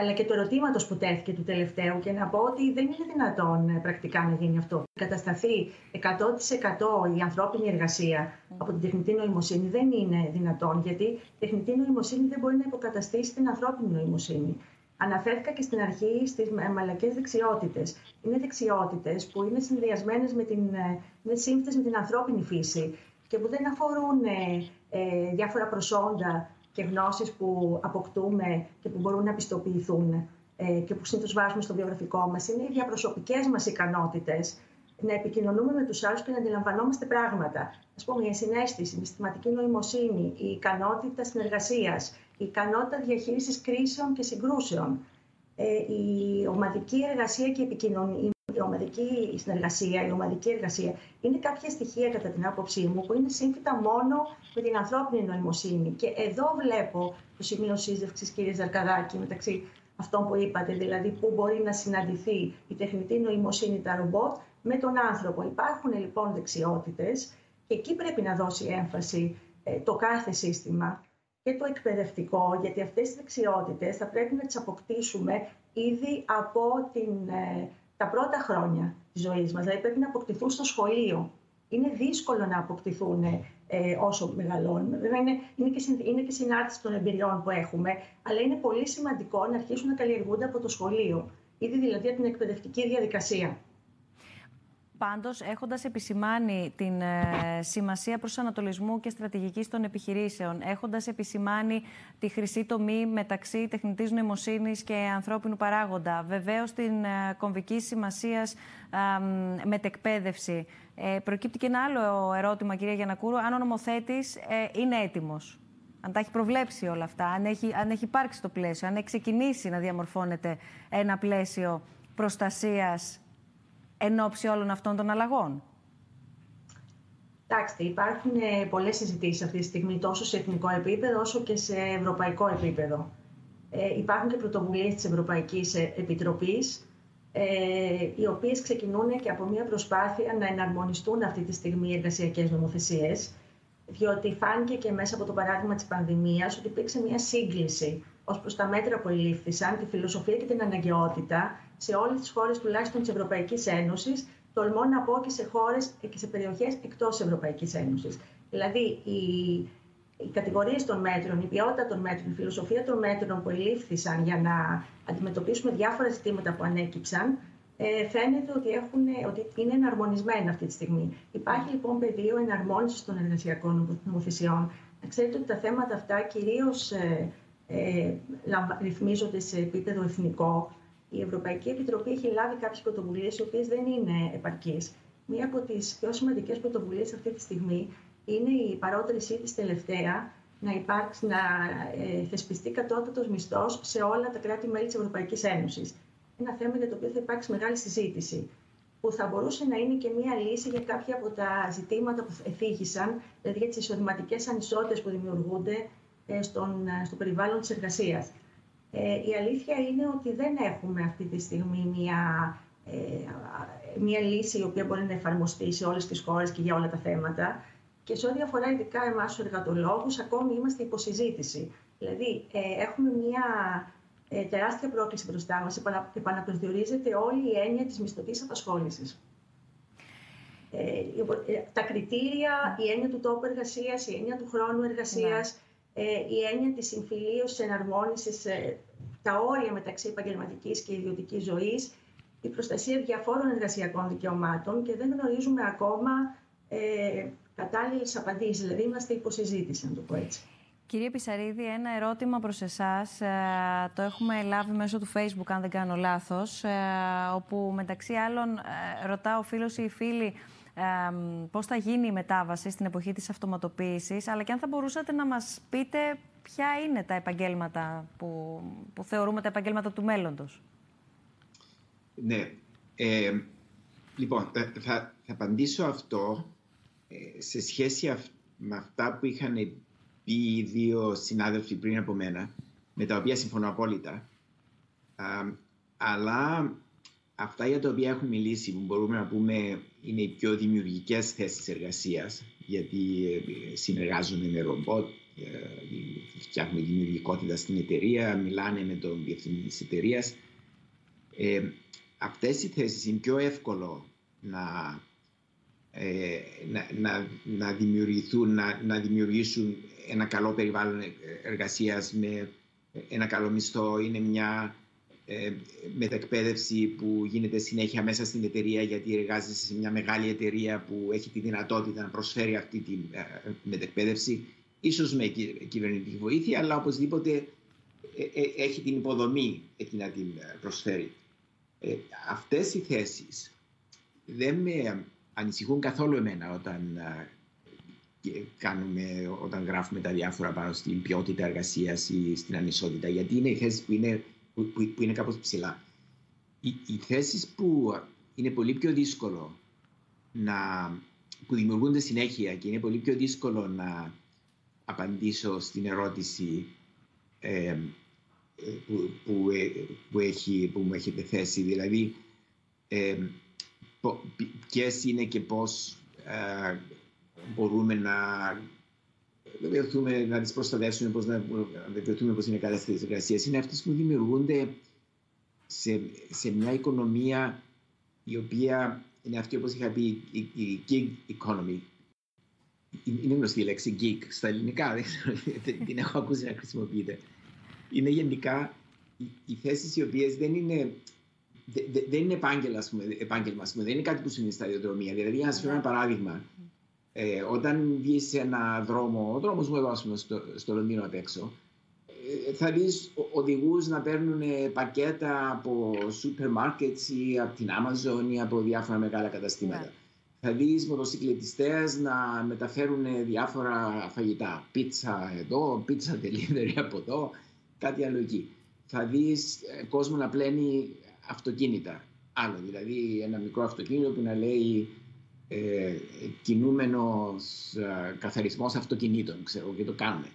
αλλά και το ερωτήματος που τέθηκε του τελευταίου και να πω ότι δεν είναι δυνατόν ε, πρακτικά να γίνει αυτό. Κατασταθεί 100% η ανθρώπινη εργασία από την τεχνητή νοημοσύνη δεν είναι δυνατόν, γιατί η τεχνητή νοημοσύνη δεν μπορεί να υποκαταστήσει την ανθρώπινη νοημοσύνη. Αναφέρθηκα και στην αρχή στις μαλακές δεξιότητες. Είναι δεξιότητες που είναι συνδυασμένες με την, ε, με με την ανθρώπινη φύση και που δεν αφορούν ε, ε, διάφορα προσόντα και γνώσεις που αποκτούμε και που μπορούν να πιστοποιηθούν ε, και που συνήθως βάζουμε στο βιογραφικό μας. Είναι οι διαπροσωπικές μας ικανότητες να επικοινωνούμε με τους άλλους και να αντιλαμβανόμαστε πράγματα. Α πούμε, η συνέστηση, η συστηματική νοημοσύνη, η ικανότητα συνεργασίας, η ικανότητα διαχείρισης κρίσεων και συγκρούσεων, ε, η ομαδική εργασία και επικοινωνία, η ομαδική συνεργασία, η ομαδική εργασία είναι κάποια στοιχεία κατά την άποψή μου που είναι σύμφυτα μόνο με την ανθρώπινη νοημοσύνη. Και εδώ βλέπω το σημείο σύζευξης, κύριε Ζαρκαδάκη, μεταξύ αυτών που είπατε, δηλαδή πού μπορεί να συναντηθεί η τεχνητή νοημοσύνη, τα ρομπότ, με τον άνθρωπο. Υπάρχουν λοιπόν δεξιότητες και εκεί πρέπει να δώσει έμφαση ε, το κάθε σύστημα και το εκπαιδευτικό, γιατί αυτές τις δεξιότητες θα πρέπει να τις αποκτήσουμε ήδη από την, ε, τα πρώτα χρόνια της ζωής μας. Δηλαδή πρέπει να αποκτηθούν στο σχολείο. είναι δύσκολο να αποκτηθούν ε, όσο μεγαλώνουν. Βέβαια, είναι, είναι, και, είναι και συνάρτηση των εμπειριών που έχουμε, αλλά είναι πολύ σημαντικό να αρχίσουν να καλλιεργούνται από το σχολείο, ήδη δηλαδή από την εκπαιδευτική διαδικασία. Πάντως, έχοντας επισημάνει την ε, σημασία προσανατολισμού και στρατηγικής των επιχειρήσεων, έχοντας επισημάνει τη χρυσή τομή μεταξύ τεχνητής νοημοσύνης και ανθρώπινου παράγοντα, βεβαίως την ε, κομβική σημασία ε, μετεκπαίδευση, ε, προκύπτει και ένα άλλο ερώτημα, κυρία Γιανακούρου, αν ο νομοθέτης ε, είναι έτοιμος; Αν τα έχει προβλέψει όλα αυτά, αν έχει, αν έχει υπάρξει το πλαίσιο, αν έχει ξεκινήσει να διαμορφώνεται ένα πλαίσιο προστασίας εν ώψη όλων αυτών των αλλαγών; Κοιτάξτε, υπάρχουν ε, πολλές συζητήσεις αυτή τη στιγμή τόσο σε εθνικό επίπεδο όσο και σε ευρωπαϊκό επίπεδο. Ε, υπάρχουν και πρωτοβουλίες της Ευρωπαϊκής Επιτροπής ε, οι οποίες ξεκινούν και από μια προσπάθεια να εναρμονιστούν αυτή τη στιγμή οι εργασιακές νομοθεσίες διότι φάνηκε και μέσα από το παράδειγμα της πανδημίας ότι υπήρξε μια σύγκληση ως προς τα μέτρα που ελήφθησαν, τη φιλοσοφία και την αναγκαιότητα σε όλες τις χώρες τουλάχιστον της Ευρωπαϊκής Ένωσης, τολμώ να πω και σε χώρες και σε περιοχές εκτός της Ευρωπαϊκής Ένωσης. Δηλαδή, η, οι κατηγορίες των μέτρων, η ποιότητα των μέτρων, η φιλοσοφία των μέτρων που ελήφθησαν για να αντιμετωπίσουμε διάφορα ζητήματα που ανέκυψαν, ε, φαίνεται ότι, έχουν, ότι είναι εναρμονισμένα αυτή τη στιγμή. Υπάρχει λοιπόν πεδίο εναρμόνισης των εργασιακών νομοθεσιών. Να ξέρετε ότι τα θέματα αυτά κυρίως ε, ε, ρυθμίζονται σε επίπεδο εθνικό. Η Ευρωπαϊκή Επιτροπή έχει λάβει κάποιες πρωτοβουλίες, οι οποίες δεν είναι επαρκείς. Μία από τις πιο σημαντικές πρωτοβουλίες αυτή τη στιγμή είναι η παρότρινσή τη τελευταία να, υπάρξει, να ε, θεσπιστεί κατώτατος μισθός σε όλα τα κράτη-μέλη της Ευρωπαϊκής Ένωσης. Ένα θέμα για το οποίο θα υπάρξει μεγάλη συζήτηση που θα μπορούσε να είναι και μία λύση για κάποια από τα ζητήματα που εφήγησαν, δηλαδή για τις εισοδηματικές ανισότητες που δημιουργούνται ε, στον, ε, στο περιβάλλον της εργασίας. Ε, η αλήθεια είναι ότι δεν έχουμε αυτή τη στιγμή μία, ε, μία λύση η οποία μπορεί να εφαρμοστεί σε όλες τις χώρες και για όλα τα θέματα. Και σε ό,τι αφορά ειδικά εμάς τους εργατολόγους, ακόμη είμαστε υποσυζήτηση. Δηλαδή, ε, έχουμε μια ε, τεράστια πρόκληση μπροστά μας. Επαναπροσδιορίζεται όλη η έννοια της μισθωτής απασχόλησης. Ε, ε, τα κριτήρια, η έννοια του τόπου εργασίας, η έννοια του χρόνου εργασίας, ναι. Ε, η έννοια της συμφιλίωσης, εναρμόνισης, ε, τα όρια μεταξύ επαγγελματικής και ιδιωτικής ζωής, η προστασία διαφόρων εργασιακών δικαιωμάτων και δεν γνωρίζουμε ακόμα ε, κατάλληλες απαντήσεις. Δηλαδή, είμαστε υποσυζήτηση, να το πω έτσι. Κύριε Πισαρίδη, ένα ερώτημα προς εσάς. Ε, το έχουμε λάβει μέσω του Facebook, αν δεν κάνω λάθος, ε, όπου μεταξύ άλλων ε, ρωτά ο φίλος ή η φίλη πώς θα γίνει η μετάβαση στην εποχή της αυτοματοποίησης, αλλά και αν θα μπορούσατε να μας πείτε ποια είναι τα επαγγέλματα που, που θεωρούμε τα επαγγέλματα του μέλλοντος. Ναι. λοιπόν, θα, θα απαντήσω αυτό σε σχέση με αυτά που είχαν πει οι δύο συνάδελφοι πριν από μένα, με τα οποία συμφωνώ απόλυτα, αλλά αυτά για τα οποία έχουν μιλήσει, μπορούμε να πούμε, είναι οι πιο δημιουργικές θέσεις εργασίας, γιατί ε, συνεργάζονται με ρομπότ, ε, φτιάχνουν δημιουργικότητα στην εταιρεία, μιλάνε με τον διευθυντή της εταιρείας. Ε, αυτές οι θέσεις είναι πιο εύκολο να ε, να, να, να, δημιουργηθούν, να, να δημιουργήσουν ένα καλό περιβάλλον εργασίας με ένα καλό μισθό. Είναι μια ε, μετακπαίδευση που γίνεται συνέχεια μέσα στην εταιρεία γιατί εργάζεσαι σε μια μεγάλη εταιρεία που έχει τη δυνατότητα να προσφέρει αυτή τη ε, μετακπαίδευση ίσως με κυβερνητική βοήθεια αλλά οπωσδήποτε ε, ε, έχει την υποδομή εκεί να την προσφέρει. αυτές οι θέσεις δεν με ανησυχούν καθόλου εμένα όταν, κάνουμε, όταν γράφουμε τα διάφορα πάνω στην ποιότητα εργασίας ή στην ανισότητα, γιατί είναι οι θέσεις που είναι, που, που είναι κάπως ψηλά. Οι, οι θέσεις που είναι πολύ πιο δύσκολο να, που δημιουργούνται συνέχεια και είναι πολύ πιο δύσκολο να απαντήσω στην ερώτηση ε, που, που, ε, που, έχει, που μου έχετε θέσει. Δηλαδή, ε, ποιες είναι και πώς ε, μπορούμε να βεβαιωθούμε, να τις προστατεύσουμε, πώς να βεβαιωθούμε πώς είναι οι κατάσταση εργασία. Είναι αυτές που δημιουργούνται σε, σε μια οικονομία η οποία είναι αυτή όπως είχα πει η, η gig economy. Είναι γνωστή η λέξη gig στα ελληνικά, δεν την έχω ακούσει να χρησιμοποιείται. Είναι γενικά οι θέσεις οι οποίες δεν είναι δεν είναι επάγγελμα, πούμε, επάγγελμα πούμε, δεν είναι κάτι που συμβαίνει στα ιδιοδρομία. Δηλαδή, για να σα φέρω ένα παράδειγμα, ε, όταν βγει σε ένα δρόμο, ο δρόμος μου εδώ, πούμε, στο, στο Λονδίνο απ' έξω, ε, θα δεις οδηγούς να παίρνουν πακέτα από σούπερ μάρκετ ή από την Amazon ή από διάφορα μεγάλα καταστήματα. Yeah. Ναι. Θα δεις μοτοσυκλετιστές να μεταφέρουν διάφορα φαγητά. Πίτσα εδώ, πίτσα delivery από εδώ, κάτι άλλο εκεί. Θα δεις ε, κόσμο να πλένει αυτοκίνητα. Άλλο, δηλαδή ένα μικρό αυτοκίνητο που να λέει ε, κινούμενος ε, καθαρισμός αυτοκινήτων, ξέρω, και το κάνουμε.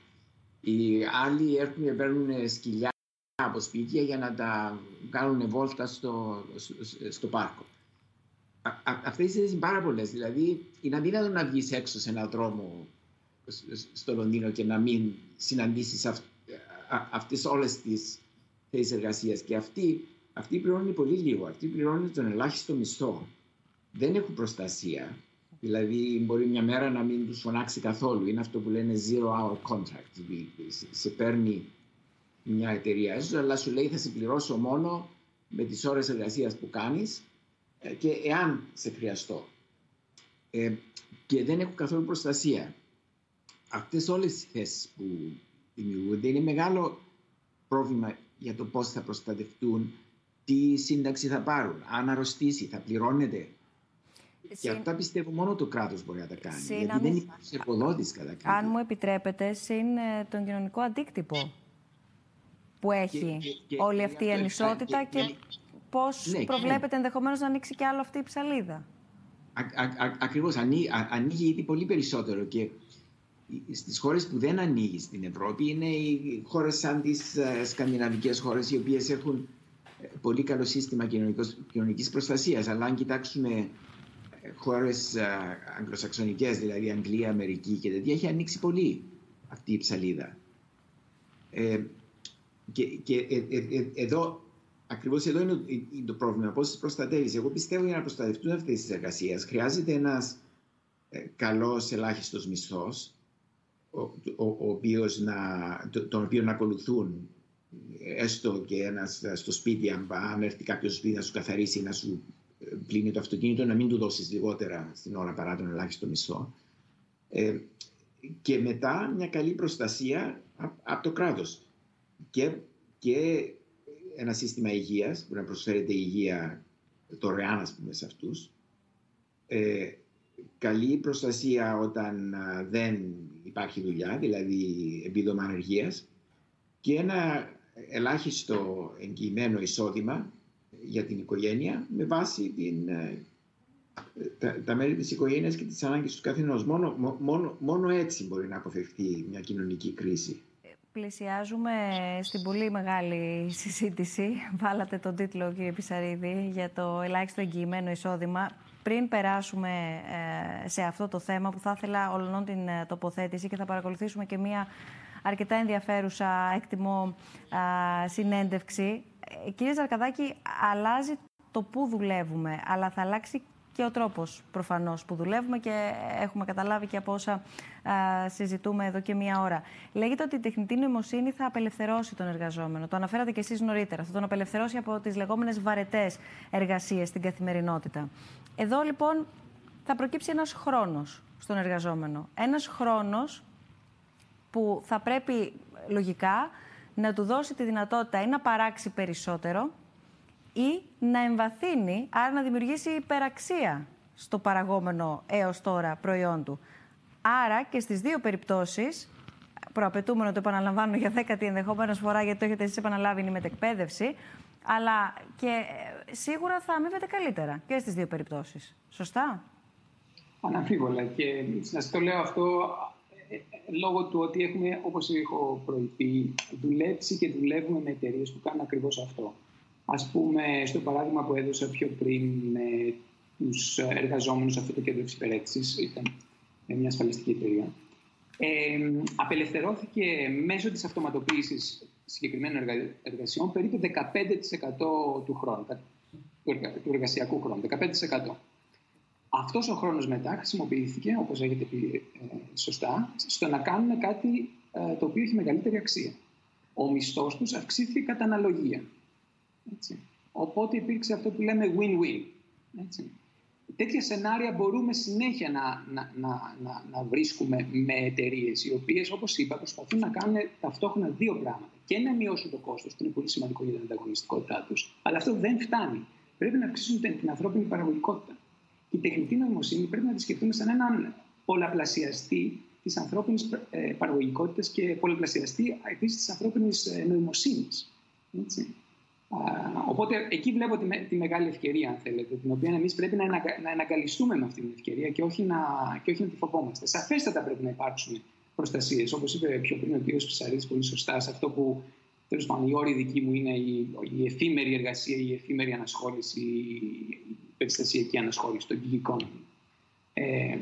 Οι άλλοι έρχουν και παίρνουν σκυλιά από σπίτια για να τα κάνουν βόλτα στο, στο, πάρκο. Αυτές οι είναι πάρα πολλές. Δηλαδή, είναι αδύνατο να βγεις έξω σε έναν δρόμο στο Λονδίνο και να μην συναντήσεις αυτές όλες τις θέσεις εργασίας. Και αυτοί αυτοί πληρώνουν πολύ λίγο. Αυτοί πληρώνουν τον ελάχιστο μισθό. Δεν έχουν προστασία. Δηλαδή, μπορεί μια μέρα να μην τους φωνάξει καθόλου. Είναι αυτό που λένε zero hour contract. Δηλαδή, σε παίρνει μια εταιρεία έσω, αλλά σου λέει θα σε πληρώσω μόνο με τις ώρες εργασίας που κάνεις ε, και εάν σε χρειαστώ. Ε, και δεν έχουν καθόλου προστασία. Αυτές όλες οι θέσεις που δημιουργούνται είναι μεγάλο πρόβλημα για το πώς θα προστατευτούν τι σύνταξη θα πάρουν, αν αρρωστήσει, θα πληρώνεται. Συν... Και αυτά πιστεύω μόνο το κράτος μπορεί να τα κάνει. Συν... γιατί δεν υπάρχει εργοδότης κατά κάποιο. Αν μου επιτρέπετε, συν ε, τον κοινωνικό αντίκτυπο που έχει και, και, όλη αυτή η ανισότητα και, και πώς ναι, προβλέπετε ενδεχομένως να ανοίξει και άλλο αυτή η ψαλίδα. ακριβώς, ανοίγει, ανοίγει ήδη πολύ περισσότερο και στις χώρες που δεν ανοίγει στην Ευρώπη είναι οι χώρες σαν τις ε, σκανδιναβικές χώρες οι οποίες έχουν πολύ καλό σύστημα κοινωνικής προστασίας. Αλλά αν κοιτάξουμε ε, χώρε αγγλοσαξονικές, δηλαδή Αγγλία, Αμερική και τέτοια, έχει ανοίξει πολύ αυτή η ψαλίδα. Ε, και, και ε, ε, ε εδώ, ακριβώς εδώ είναι το πρόβλημα, πώς τις προστατεύεις. Εγώ πιστεύω για να προστατευτούν αυτές τις εργασίες χρειάζεται ένας ε, καλός ελάχιστος μισθός, ο, ο, ο οποίος να, τον οποίο να ακολουθούν έστω και ένας στο σπίτι, αν έρθει κάποιος σπίτι να σου καθαρίσει, να σου ε, πλύνει το αυτοκίνητο, να μην του δώσεις λιγότερα στην ώρα παρά τον ελάχιστο μισθό. Ε, και μετά μια καλή προστασία από το κράτος. Και, και ένα σύστημα υγείας που να προσφέρεται υγεία δωρεάν, ας πούμε, σε αυτούς. Ε, καλή προστασία όταν δεν υπάρχει δουλειά, δηλαδή επίδομα ανεργίας και ένα ελάχιστο εγγυημένο εισόδημα για την οικογένεια με βάση την, ε, τα, τα μέλη της οικογένειας και τις ανάγκες του καθενός. Μόνο, μόνο, μόνο έτσι μπορεί να αποφευχθεί μια κοινωνική κρίση. Πλησιάζουμε στην πολύ μεγάλη συζήτηση. Βάλατε τον τίτλο, κύριε Πισαρίδη, για το ελάχιστο εγγυημένο εισόδημα. Πριν περάσουμε ε, σε αυτό το θέμα που θα ήθελα ολονών την ε, τοποθέτηση και θα παρακολουθήσουμε και μία αρκετά ενδιαφέρουσα, εκτιμώ, συνέντευξη. Ε, κύριε Ζαρκαδάκη, αλλάζει το πού δουλεύουμε, αλλά θα αλλάξει και ο τρόπος προφανώς που δουλεύουμε και έχουμε καταλάβει και από όσα συζητούμε εδώ και μία ώρα. Λέγεται ότι η τεχνητή νοημοσύνη θα απελευθερώσει τον εργαζόμενο. Το αναφέρατε και εσείς νωρίτερα. Θα τον απελευθερώσει από τις λεγόμενες βαρετές εργασίες στην καθημερινότητα. Εδώ λοιπόν θα προκύψει ένας χρόνος στον εργαζόμενο. Ένας χρόνος που θα πρέπει λογικά να του δώσει τη δυνατότητα ή να παράξει περισσότερο ή να εμβαθύνει, άρα να δημιουργήσει υπεραξία στο παραγόμενο έως τώρα προϊόν του. Άρα και στις δύο περιπτώσεις, προαπαιτούμενο το επαναλαμβάνω για δέκατη ενδεχόμενος φορά, γιατί το έχετε εσείς επαναλάβει είναι η μετεκπαίδευση, αλλά και ε, σίγουρα θα αμείβεται καλύτερα και στις δύο περιπτώσεις. Σωστά; Αναμφίβολα και σας το λέω αυτό λόγω του ότι έχουμε, όπως έχω προηγηθεί, δουλέψει και δουλεύουμε με εταιρείες που κάνουν ακριβώς αυτό. Ας πούμε, στο παράδειγμα που έδωσα πιο πριν με τους εργαζόμενους σε αυτό το κέντρο εξυπηρέτησης, ήταν μια ασφαλιστική εταιρεία, ε, απελευθερώθηκε μέσω της αυτοματοποίησης συγκεκριμένων εργασιών περίπου 15% του χρόνου, του εργασιακού χρόνου, 15%. Αυτός ο χρόνος μετά χρησιμοποιήθηκε, όπως έχετε πει ε, σωστά, στο να κάνουν κάτι ε, το οποίο έχει μεγαλύτερη αξία. Ο μισθός τους αυξήθηκε κατά αναλογία. Έτσι. Οπότε υπήρξε αυτό που λέμε win-win. Έτσι. Τέτοια σενάρια μπορούμε συνέχεια να, να, να, να, να βρίσκουμε με εταιρείες οι οποίες, όπως είπα, προσπαθούν να κάνουν ταυτόχρονα δύο πράγματα. Και να μειώσουν το κόστος, που είναι πολύ σημαντικό για την ανταγωνιστικότητά τους, αλλά αυτό δεν φτάνει. Πρέπει να αυξήσουν την ανθρώπινη παραγωγικότητα. Και η τεχνητή νοημοσύνη πρέπει να τη σκεφτούμε σαν έναν πολλαπλασιαστή της ανθρώπινης ε, παραγωγικότητας και πολλαπλασιαστή επίσης της ανθρώπινης ε, νοημοσύνης. Οπότε εκεί βλέπω τη, τη, μεγάλη ευκαιρία, αν θέλετε, την οποία εμείς πρέπει να, να εναγκαλιστούμε με αυτή την ευκαιρία και όχι να, και όχι να τη φοβόμαστε. Σαφέστατα πρέπει να υπάρξουν προστασίες. Όπως είπε πιο πριν ο κ. Ψαρίδη πολύ σωστά, σε αυτό που τέλος πάντων η όρη δική μου είναι η, η εφήμερη εργασία, η εφήμερη ανασχόληση, η περιστασιακή ανασχόληση, το gig economy. Ε,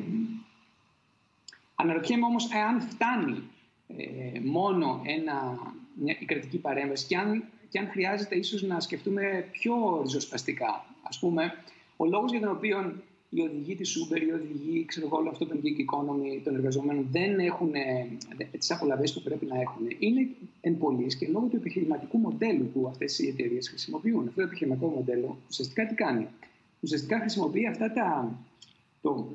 αναρωτιέμαι όμως εάν φτάνει ε, μόνο ένα, μια, η κρατική παρέμβαση και αν και αν χρειάζεται ίσως να σκεφτούμε πιο ριζοσπαστικά. Ας πούμε, ο λόγος για τον οποίο οι οδηγοί της Uber, οι οδηγοί ξέρω όλο αυτό το gig economy των εργαζομένων δεν έχουν ε, τις απολαβές που πρέπει να έχουν είναι εν πολλής και λόγω του επιχειρηματικού μοντέλου που αυτές οι εταιρείες χρησιμοποιούν. Αυτό το επιχειρηματικό μοντέλο ουσιαστικά τι κάνει; Ουσιαστικά χρησιμοποιεί αυτά τα, το,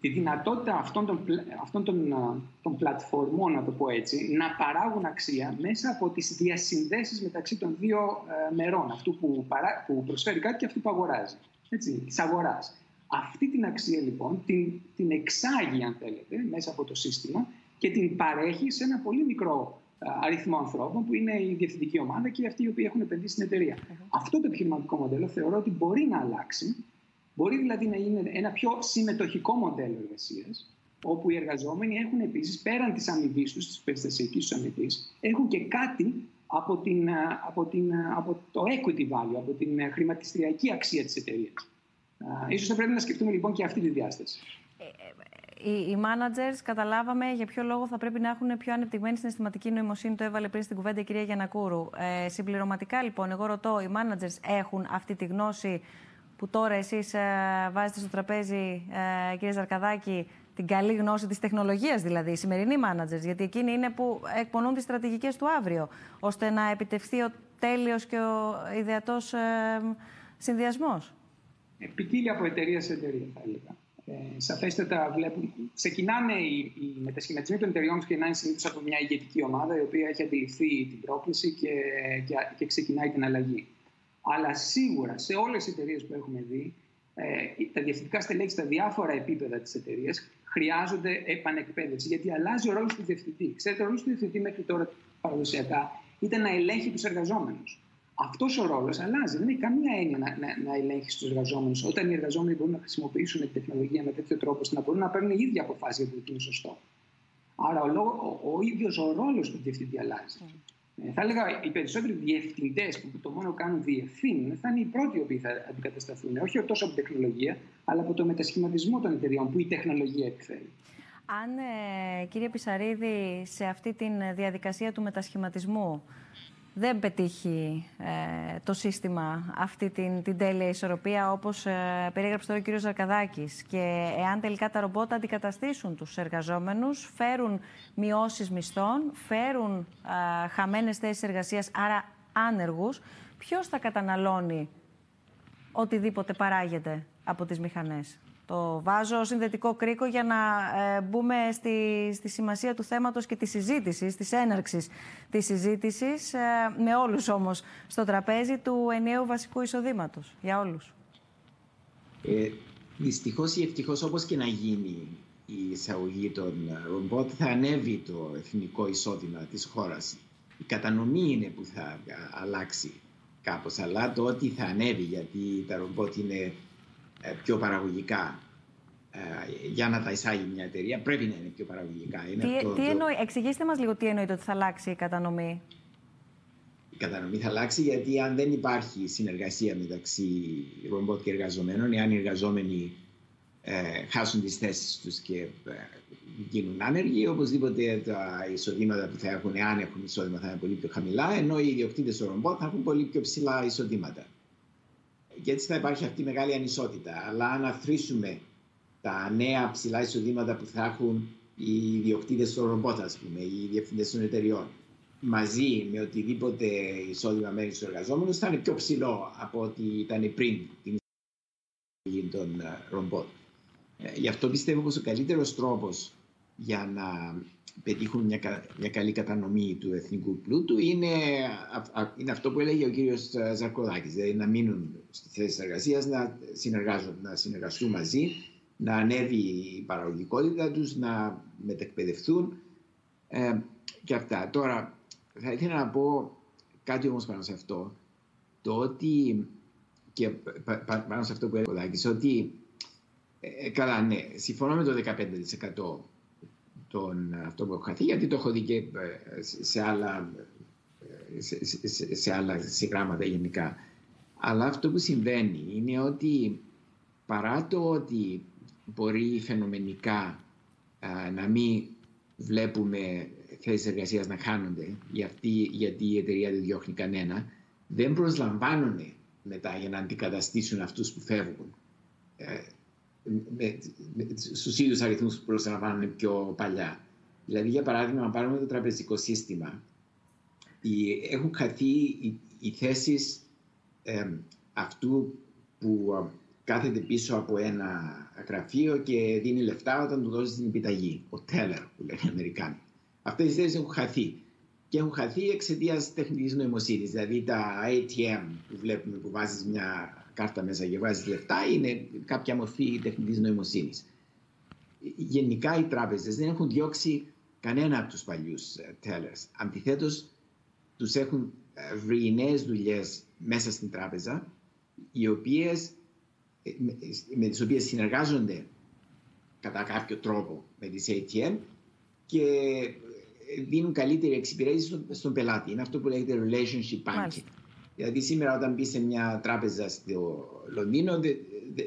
τη δυνατότητα αυτών των, αυτών των, των πλατφορμών, να το πω έτσι, να παράγουν αξία μέσα από τις διασυνδέσεις μεταξύ των δύο ε, μερών, αυτού που, παρά, που προσφέρει κάτι και αυτού που αγοράζει, έτσι, της αγοράς. Αυτή την αξία λοιπόν την, την εξάγει, αν θέλετε, μέσα από το σύστημα και την παρέχει σε ένα πολύ μικρό αριθμό ανθρώπων που είναι η διευθυντική ομάδα και αυτοί οι οποίοι έχουν επενδύσει στην εταιρεία. Αυτό το επιχειρηματικό μοντέλο θεωρώ ότι μπορεί να αλλάξει Μπορεί δηλαδή να είναι ένα πιο συμμετοχικό μοντέλο εργασίας, όπου οι εργαζόμενοι έχουν επίσης πέραν της αμοιβής τους, της περιστασιακής τους αμοιβής, έχουν και κάτι από, την, από, την, από το equity value, από την χρηματιστηριακή αξία της εταιρείας. Ίσως θα πρέπει να σκεφτούμε λοιπόν και αυτή τη διάσταση. Ε, ε, οι, οι managers καταλάβαμε για ποιο λόγο θα πρέπει να έχουν πιο ανεπτυγμένη συναισθηματική νοημοσύνη. Το έβαλε πριν στην κουβέντα η κυρία Γιανακούρου. Ε, συμπληρωματικά λοιπόν, εγώ ρωτώ, οι managers έχουν αυτή τη γνώση που τώρα εσείς ε, βάζετε στο τραπέζι, ε, κύριε Ζαρκαδάκη, την καλή γνώση της τεχνολογίας δηλαδή, οι σημερινοί managers, γιατί εκείνοι είναι που εκπονούν τις στρατηγικές του αύριο, ώστε να επιτευχθεί ο τέλειος και ο ιδεατός ε, συνδυασμός. Ποικίλει από εταιρεία σε εταιρεία, θα έλεγα. Ε, σαφέστατα βλέπουν. Ξεκινάνε οι, οι μετασχηματισμοί των εταιριών, ξεκινάνε συνήθως από μια ηγετική ομάδα η οποία έχει αντιληφθεί την πρόκληση και, και, και ξεκινάει την αλλαγή. Αλλά σίγουρα σε όλες τις εταιρείες που έχουμε δει, ε, τα διευθυντικά στελέχη στα διάφορα επίπεδα της εταιρείας χρειάζονται επανεκπαίδευση. Γιατί αλλάζει ο ρόλος του διευθυντή. Ξέρετε, ο ρόλος του διευθυντή μέχρι τώρα παραδοσιακά ήταν να ελέγχει τους εργαζόμενους. Αυτός ο ρόλος αλλάζει. Δεν έχει καμία έννοια να, να, να ελέγχεις τους εργαζόμενους όταν οι εργαζόμενοι μπορούν να χρησιμοποιήσουν την τεχνολογία με τέτοιο τρόπο ώστε να μπορούν να παίρνουν οι ίδιοι αποφάσεις για το τι είναι σωστό. Άρα ο, ο, ο ίδιος ο ρόλος του διευθυντή αλλάζει. Ε, θα έλεγα οι περισσότεροι διευθυντές που το μόνο κάνουν διευθύνουν θα είναι οι πρώτοι οι οποίοι θα αντικατασταθούν. Όχι τόσο από την τεχνολογία, αλλά από το μετασχηματισμό των εταιριών που η τεχνολογία επιφέρει. Αν, ε, κύριε Πισαρίδη, σε αυτή τη διαδικασία του μετασχηματισμού δεν πετύχει ε, το σύστημα αυτή την, την τέλεια ισορροπία όπως ε, περιέγραψε τώρα ο κ. Ζαρκαδάκης και εάν τελικά τα ρομπότα αντικαταστήσουν τους εργαζόμενους, φέρουν μειώσεις μισθών, φέρουν ε, χαμένες θέσεις εργασίας, άρα άνεργους, ποιος θα καταναλώνει οτιδήποτε παράγεται από τις μηχανές; Το βάζω συνδετικό κρίκο για να ε, μπούμε στη, στη σημασία του θέματος και της συζήτησης, της έναρξης της συζήτησης, ε, με όλους όμως στο τραπέζι του ενιαίου βασικού εισοδήματος, για όλους. Ε, δυστυχώς ή ευτυχώς όπως και να γίνει η εισαγωγή των ρομπότ θα ανέβει το εθνικό εισόδημα της χώρας. Η κατανομή είναι που θα αλλάξει κάπως, αλλά το ότι θα ανέβει γιατί τα ρομπότ είναι ε, πιο παραγωγικά ε, για να τα εισάγει μια εταιρεία πρέπει να είναι πιο παραγωγικά. Είναι τι, αυτό, τι εννοεί, εξηγήστε μας λίγο τι εννοείται ότι θα αλλάξει η κατανομή. Η κατανομή θα αλλάξει γιατί αν δεν υπάρχει συνεργασία μεταξύ ρομπότ και εργαζομένων, εάν οι εργαζόμενοι ε, χάσουν τις θέσεις τους και ε, γίνουν άνεργοι, οπωσδήποτε τα εισοδήματα που θα έχουν, αν έχουν εισόδημα, θα είναι πολύ πιο χαμηλά, ενώ οι ιδιοκτήτες του ρομπότ θα έχουν πολύ πιο ψηλά εισοδήματα και έτσι θα υπάρχει αυτή η μεγάλη ανισότητα. Αλλά αν αθροίσουμε τα νέα ψηλά εισοδήματα που θα έχουν οι ιδιοκτήτες των ρομπότ, ας πούμε, οι διευθυντές των εταιριών, μαζί με οτιδήποτε εισόδημα μένει στους εργαζόμενους, θα είναι πιο ψηλό από ό,τι ήταν πριν την εισαγωγή των ε, ρομπότ. Ε, γι' αυτό πιστεύω πως ο καλύτερος τρόπος για να πετύχουν μια, μια καλή κατανομή του εθνικού πλούτου είναι, είναι αυτό που έλεγε ο κύριος ε, Ζαρκοδάκης, δηλαδή να μείνουν στη θέση εργασίας, να, να συνεργαστούν μαζί, να ανέβει η παραγωγικότητα τους, να μετεκπαιδευτούν ε, και αυτά. Τώρα, θα ήθελα να πω κάτι όμως πάνω σε αυτό, το ότι και πάνω σε αυτό που έλεγε ο ότι ε, καλά, ναι, συμφωνώ με το 15% τον, αυτό που έχω χαθεί, γιατί το έχω δει και ε, σε άλλα, ε, σε, σε, σε άλλα συγγράμματα γενικά. Αλλά αυτό που συμβαίνει είναι ότι παρά το ότι μπορεί φαινομενικά α, να μην βλέπουμε θέσεις εργασίας να χάνονται γιατί, γιατί η εταιρεία δεν διώχνει κανένα, δεν προσλαμβάνουν μετά για να αντικαταστήσουν αυτούς που φεύγουν. Ε, με, με, στους ίδιους αριθμούς που προσλαμβάνουν πιο παλιά. Δηλαδή, για παράδειγμα, αν πάρουμε το τραπεζικό σύστημα, οι, έχουν χαθεί οι, οι θέσεις ε, αυτού που ε, κάθεται πίσω από ένα γραφείο και δίνει λεφτά όταν του δώσει την επιταγή. Ο teller που λένε οι Αμερικάνοι. Αυτές οι θέσεις έχουν χαθεί. Και έχουν χαθεί εξαιτίας τεχνητή νοημοσύνης. Δηλαδή τα ATM που βλέπουμε που βάζεις μια κάρτα μέσα και βάζεις λεφτά είναι κάποια μορφή τεχνητής νοημοσύνης. Γενικά οι τράπεζες δεν έχουν διώξει κανένα από τους παλιούς ε, tellers. Αντιθέτως, τους έχουν ε, βρει νέες δουλειές μέσα στην τράπεζα, οι οποίες, ε, με τις οποίες συνεργάζονται κατά κάποιο τρόπο με τις ATM και δίνουν καλύτερη εξυπηρέτηση στον πελάτη. Είναι αυτό που λέγεται relationship banking. Δηλαδή σήμερα όταν μπει σε μια τράπεζα στο Λονδίνο δεν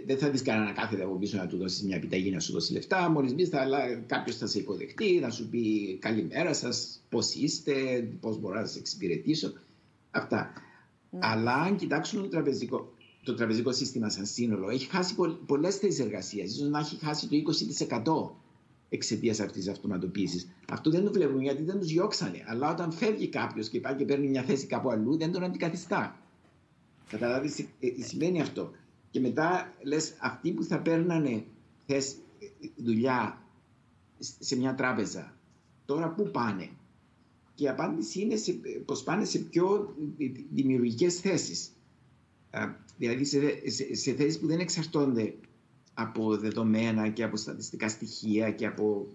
δε, θα δεις κανένα κάθεται από πίσω να του δώσεις μια επιταγή να σου δώσει λεφτά. Μόλις μπεις κάποιος θα σε υποδεχτεί, να σου πει καλημέρα σας, πώς είστε, πώς μπορώ να σας εξυπηρετήσω. Αυτά. Ναι. Αλλά αν κοιτάξουμε το τραπεζικό, το τραπεζικό σύστημα σαν σύνολο, έχει χάσει πολλές θέσεις εργασίας. σω να έχει χάσει το 20% εξαιτίας αυτής τη αυτοματοποίηση. Αυτό δεν το βλέπουμε γιατί δεν τους διώξανε. Αλλά όταν φεύγει κάποιος και πάει και παίρνει μια θέση κάπου αλλού, δεν τον αντικαθιστά. Καταλάβεις, ε, σημαίνει αυτό. Και μετά λες, αυτοί που θα παίρνανε θέση, δουλειά σε μια τράπεζα, τώρα πού πάνε; Και η απάντηση είναι πως πάνε σε πιο δημιουργικές θέσεις. Δηλαδή σε, σε, σε θέσεις που δεν εξαρτώνται από δεδομένα και από στατιστικά στοιχεία και από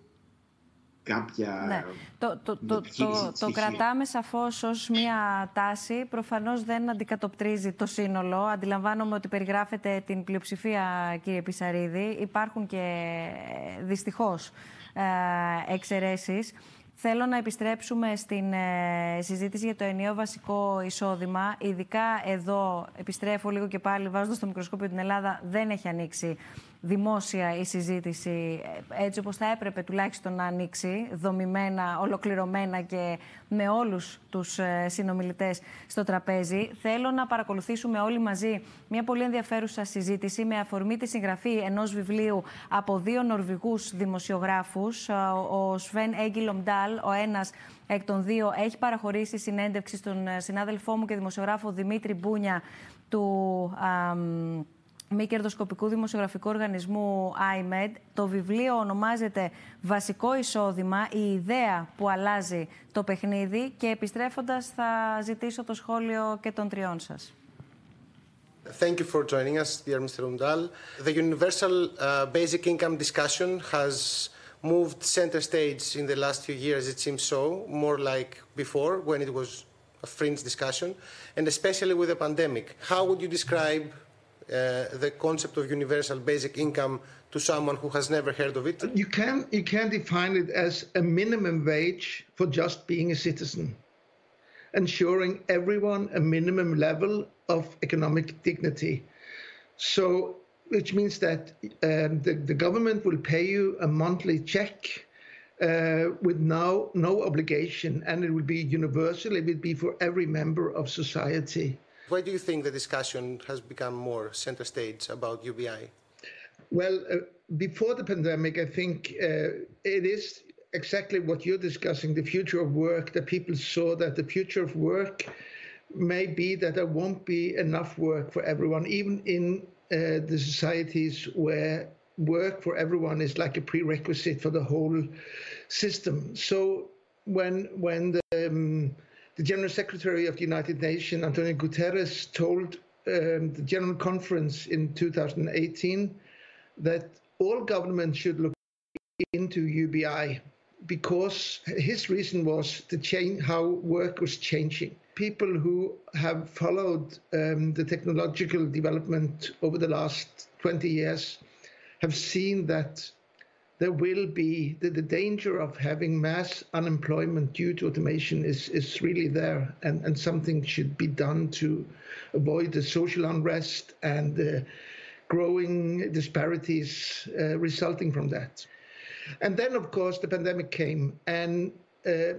κάποια... Ναι. Το, το, το, το, το κρατάμε σαφώς ως μία τάση. Προφανώς δεν αντικατοπτρίζει το σύνολο. Αντιλαμβάνομαι ότι περιγράφεται την πλειοψηφία, κύριε Πισαρίδη. Υπάρχουν και δυστυχώς ε, εξαιρέσεις. Θέλω να επιστρέψουμε στην ε, συζήτηση για το ενιαίο βασικό εισόδημα. Ειδικά εδώ, επιστρέφω λίγο και πάλι βάζοντας το μικροσκόπιο την Ελλάδα, δεν έχει ανοίξει δημόσια η συζήτηση ε, έτσι όπως θα έπρεπε τουλάχιστον να ανοίξει, δομημένα, ολοκληρωμένα και με όλους τους ε, συνομιλητές στο τραπέζι. Θέλω να παρακολουθήσουμε όλοι μαζί μια πολύ ενδιαφέρουσα συζήτηση με αφορμή τη συγγραφή ενός βιβλίου από δύο Νορβηγούς δημοσιογράφους. Ε, ο Σβέν Έγκυλομ Ντάλ, ο ένας εκ των δύο, έχει παραχωρήσει συνέντευξη στον συνάδελφό μου και δημοσιογράφο Δημήτρη Μπούνια του μη κερδοσκοπικού δημοσιογραφικού οργανισμού IMED. Το βιβλίο ονομάζεται «Βασικό εισόδημα, η ιδέα που αλλάζει το παιχνίδι» και επιστρέφοντας θα ζητήσω το σχόλιο και των τριών σας. Thank you for joining us, dear Mr. Undal. The universal uh, basic income discussion has moved center stage in the last few years, it seems so, more like before when it was a fringe discussion, and especially with the pandemic. How would you describe uh, the concept of universal basic income to someone who has never heard of it? You can you can define it as a minimum wage for just being a citizen, ensuring everyone a minimum level of economic dignity. So, which means that um, the, the government will pay you a monthly check uh, with no no obligation, and it will be universal. It will be for every member of society. Why do you think the discussion has become more center stage about UBI? Well, uh, before the pandemic, I think uh, it is exactly what you're discussing the future of work, that people saw that the future of work may be that there won't be enough work for everyone, even in uh, the societies where work for everyone is like a prerequisite for the whole system. So when when the, um, the General Secretary of the United Nations, Antonio Guterres, told um, the General Conference in 2018 that all governments should look into UBI because his reason was to change how work was changing. People who have followed um, the technological development over the last 20 years have seen that there will be the, the danger of having mass unemployment due to automation is, is really there and, and something should be done to avoid the social unrest and the growing disparities uh, resulting from that. And then, of course, the pandemic came, and uh,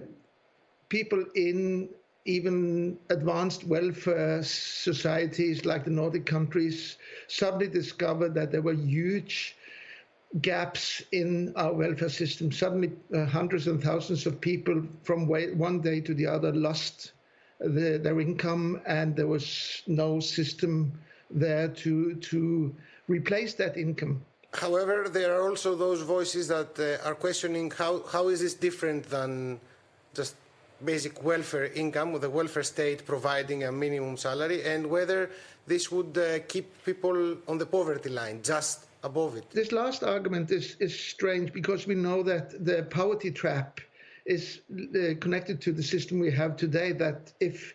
people in even advanced welfare societies like the Nordic countries suddenly discovered that there were huge gaps in our welfare system. Suddenly, uh, hundreds and thousands of people from one day to the other lost the, their income, and there was no system there to to replace that income. However, there are also those voices that uh, are questioning how, how is this different than just basic welfare income, with the welfare state providing a minimum salary, and whether this would uh, keep people on the poverty line, just above it. This last argument is, is strange because we know that the poverty trap is uh, connected to the system we have today, that if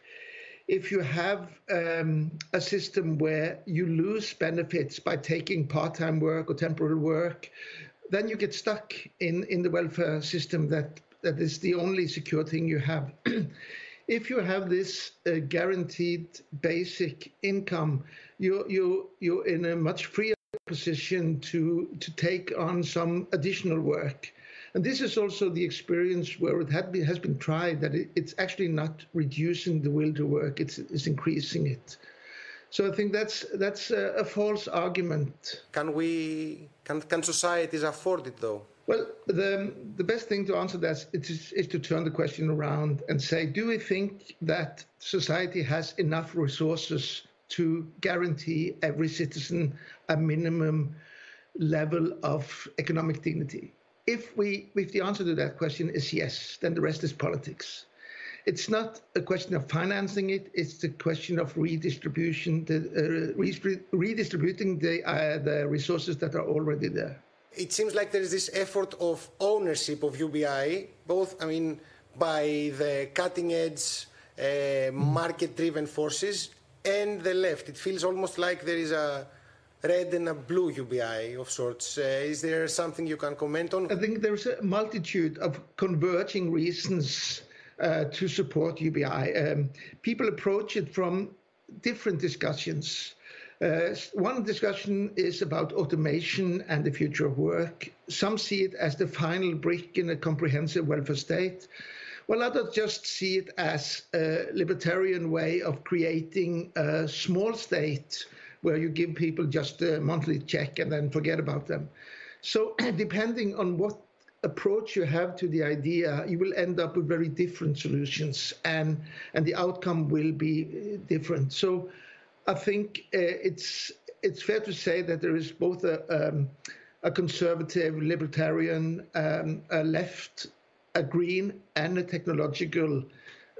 if you have um, a system where you lose benefits by taking part-time work or temporary work, then you get stuck in, in the welfare system that, that is the only secure thing you have. if you have this uh, guaranteed basic income, you, you, you're in a much freer position to, to take on some additional work. And this is also the experience where it been, has been tried that it, it's actually not reducing the will to work; it's, it's increasing it. So I think that's that's a, a false argument. Can we can can societies afford it though? Well, the the best thing to answer that is, is to turn the question around and say, do we think that society has enough resources to guarantee every citizen a minimum level of economic dignity? if we if the answer to that question is yes, then the rest is politics. It's not a question of financing it; it's the question of redistribution, the, uh, redistributing the uh, the resources that are already there. It seems like there is this effort of ownership of UBI, both I mean by the cutting edge, uh, market driven forces and the left. It feels almost like there is a red and a blue UBI of sorts. Uh, is there something you can comment on? I think there's a multitude of converging reasons uh, to support UBI. Um, people approach it from different discussions. Uh, one discussion is about automation and the future of work. Some see it as the final brick in a comprehensive welfare state, while others just see it as a libertarian way of creating a small state where you give people just a monthly check and then forget about them. So, depending on what approach you have to the idea, you will end up with very different solutions, and and the outcome will be uh, different. So, I think uh, it's it's fair to say that there is both a um, a conservative, libertarian, um, a left, a green, and a technological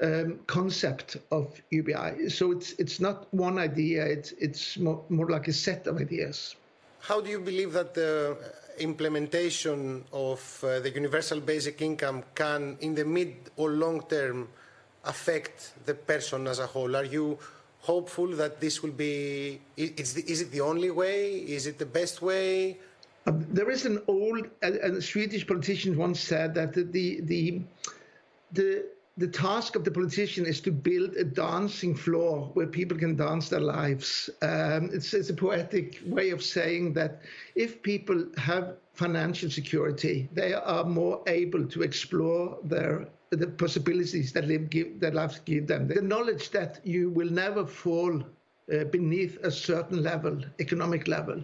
um, concept of UBI. So it's it's not one idea. It's it's more, more like a set of ideas. How do you believe that the implementation of uh, the universal basic income can, in the mid or long term, affect the person as a whole? Are you hopeful that this will be? Is, is it the only way? Is it the best way? Uh, there is an old a, a Swedish politician once said that the the the, the the task of the politician is to build a dancing floor where people can dance their lives. Um, it's, it's, a poetic way of saying that if people have financial security, they are more able to explore their the possibilities that live give, that life give them. The knowledge that you will never fall uh, beneath a certain level, economic level,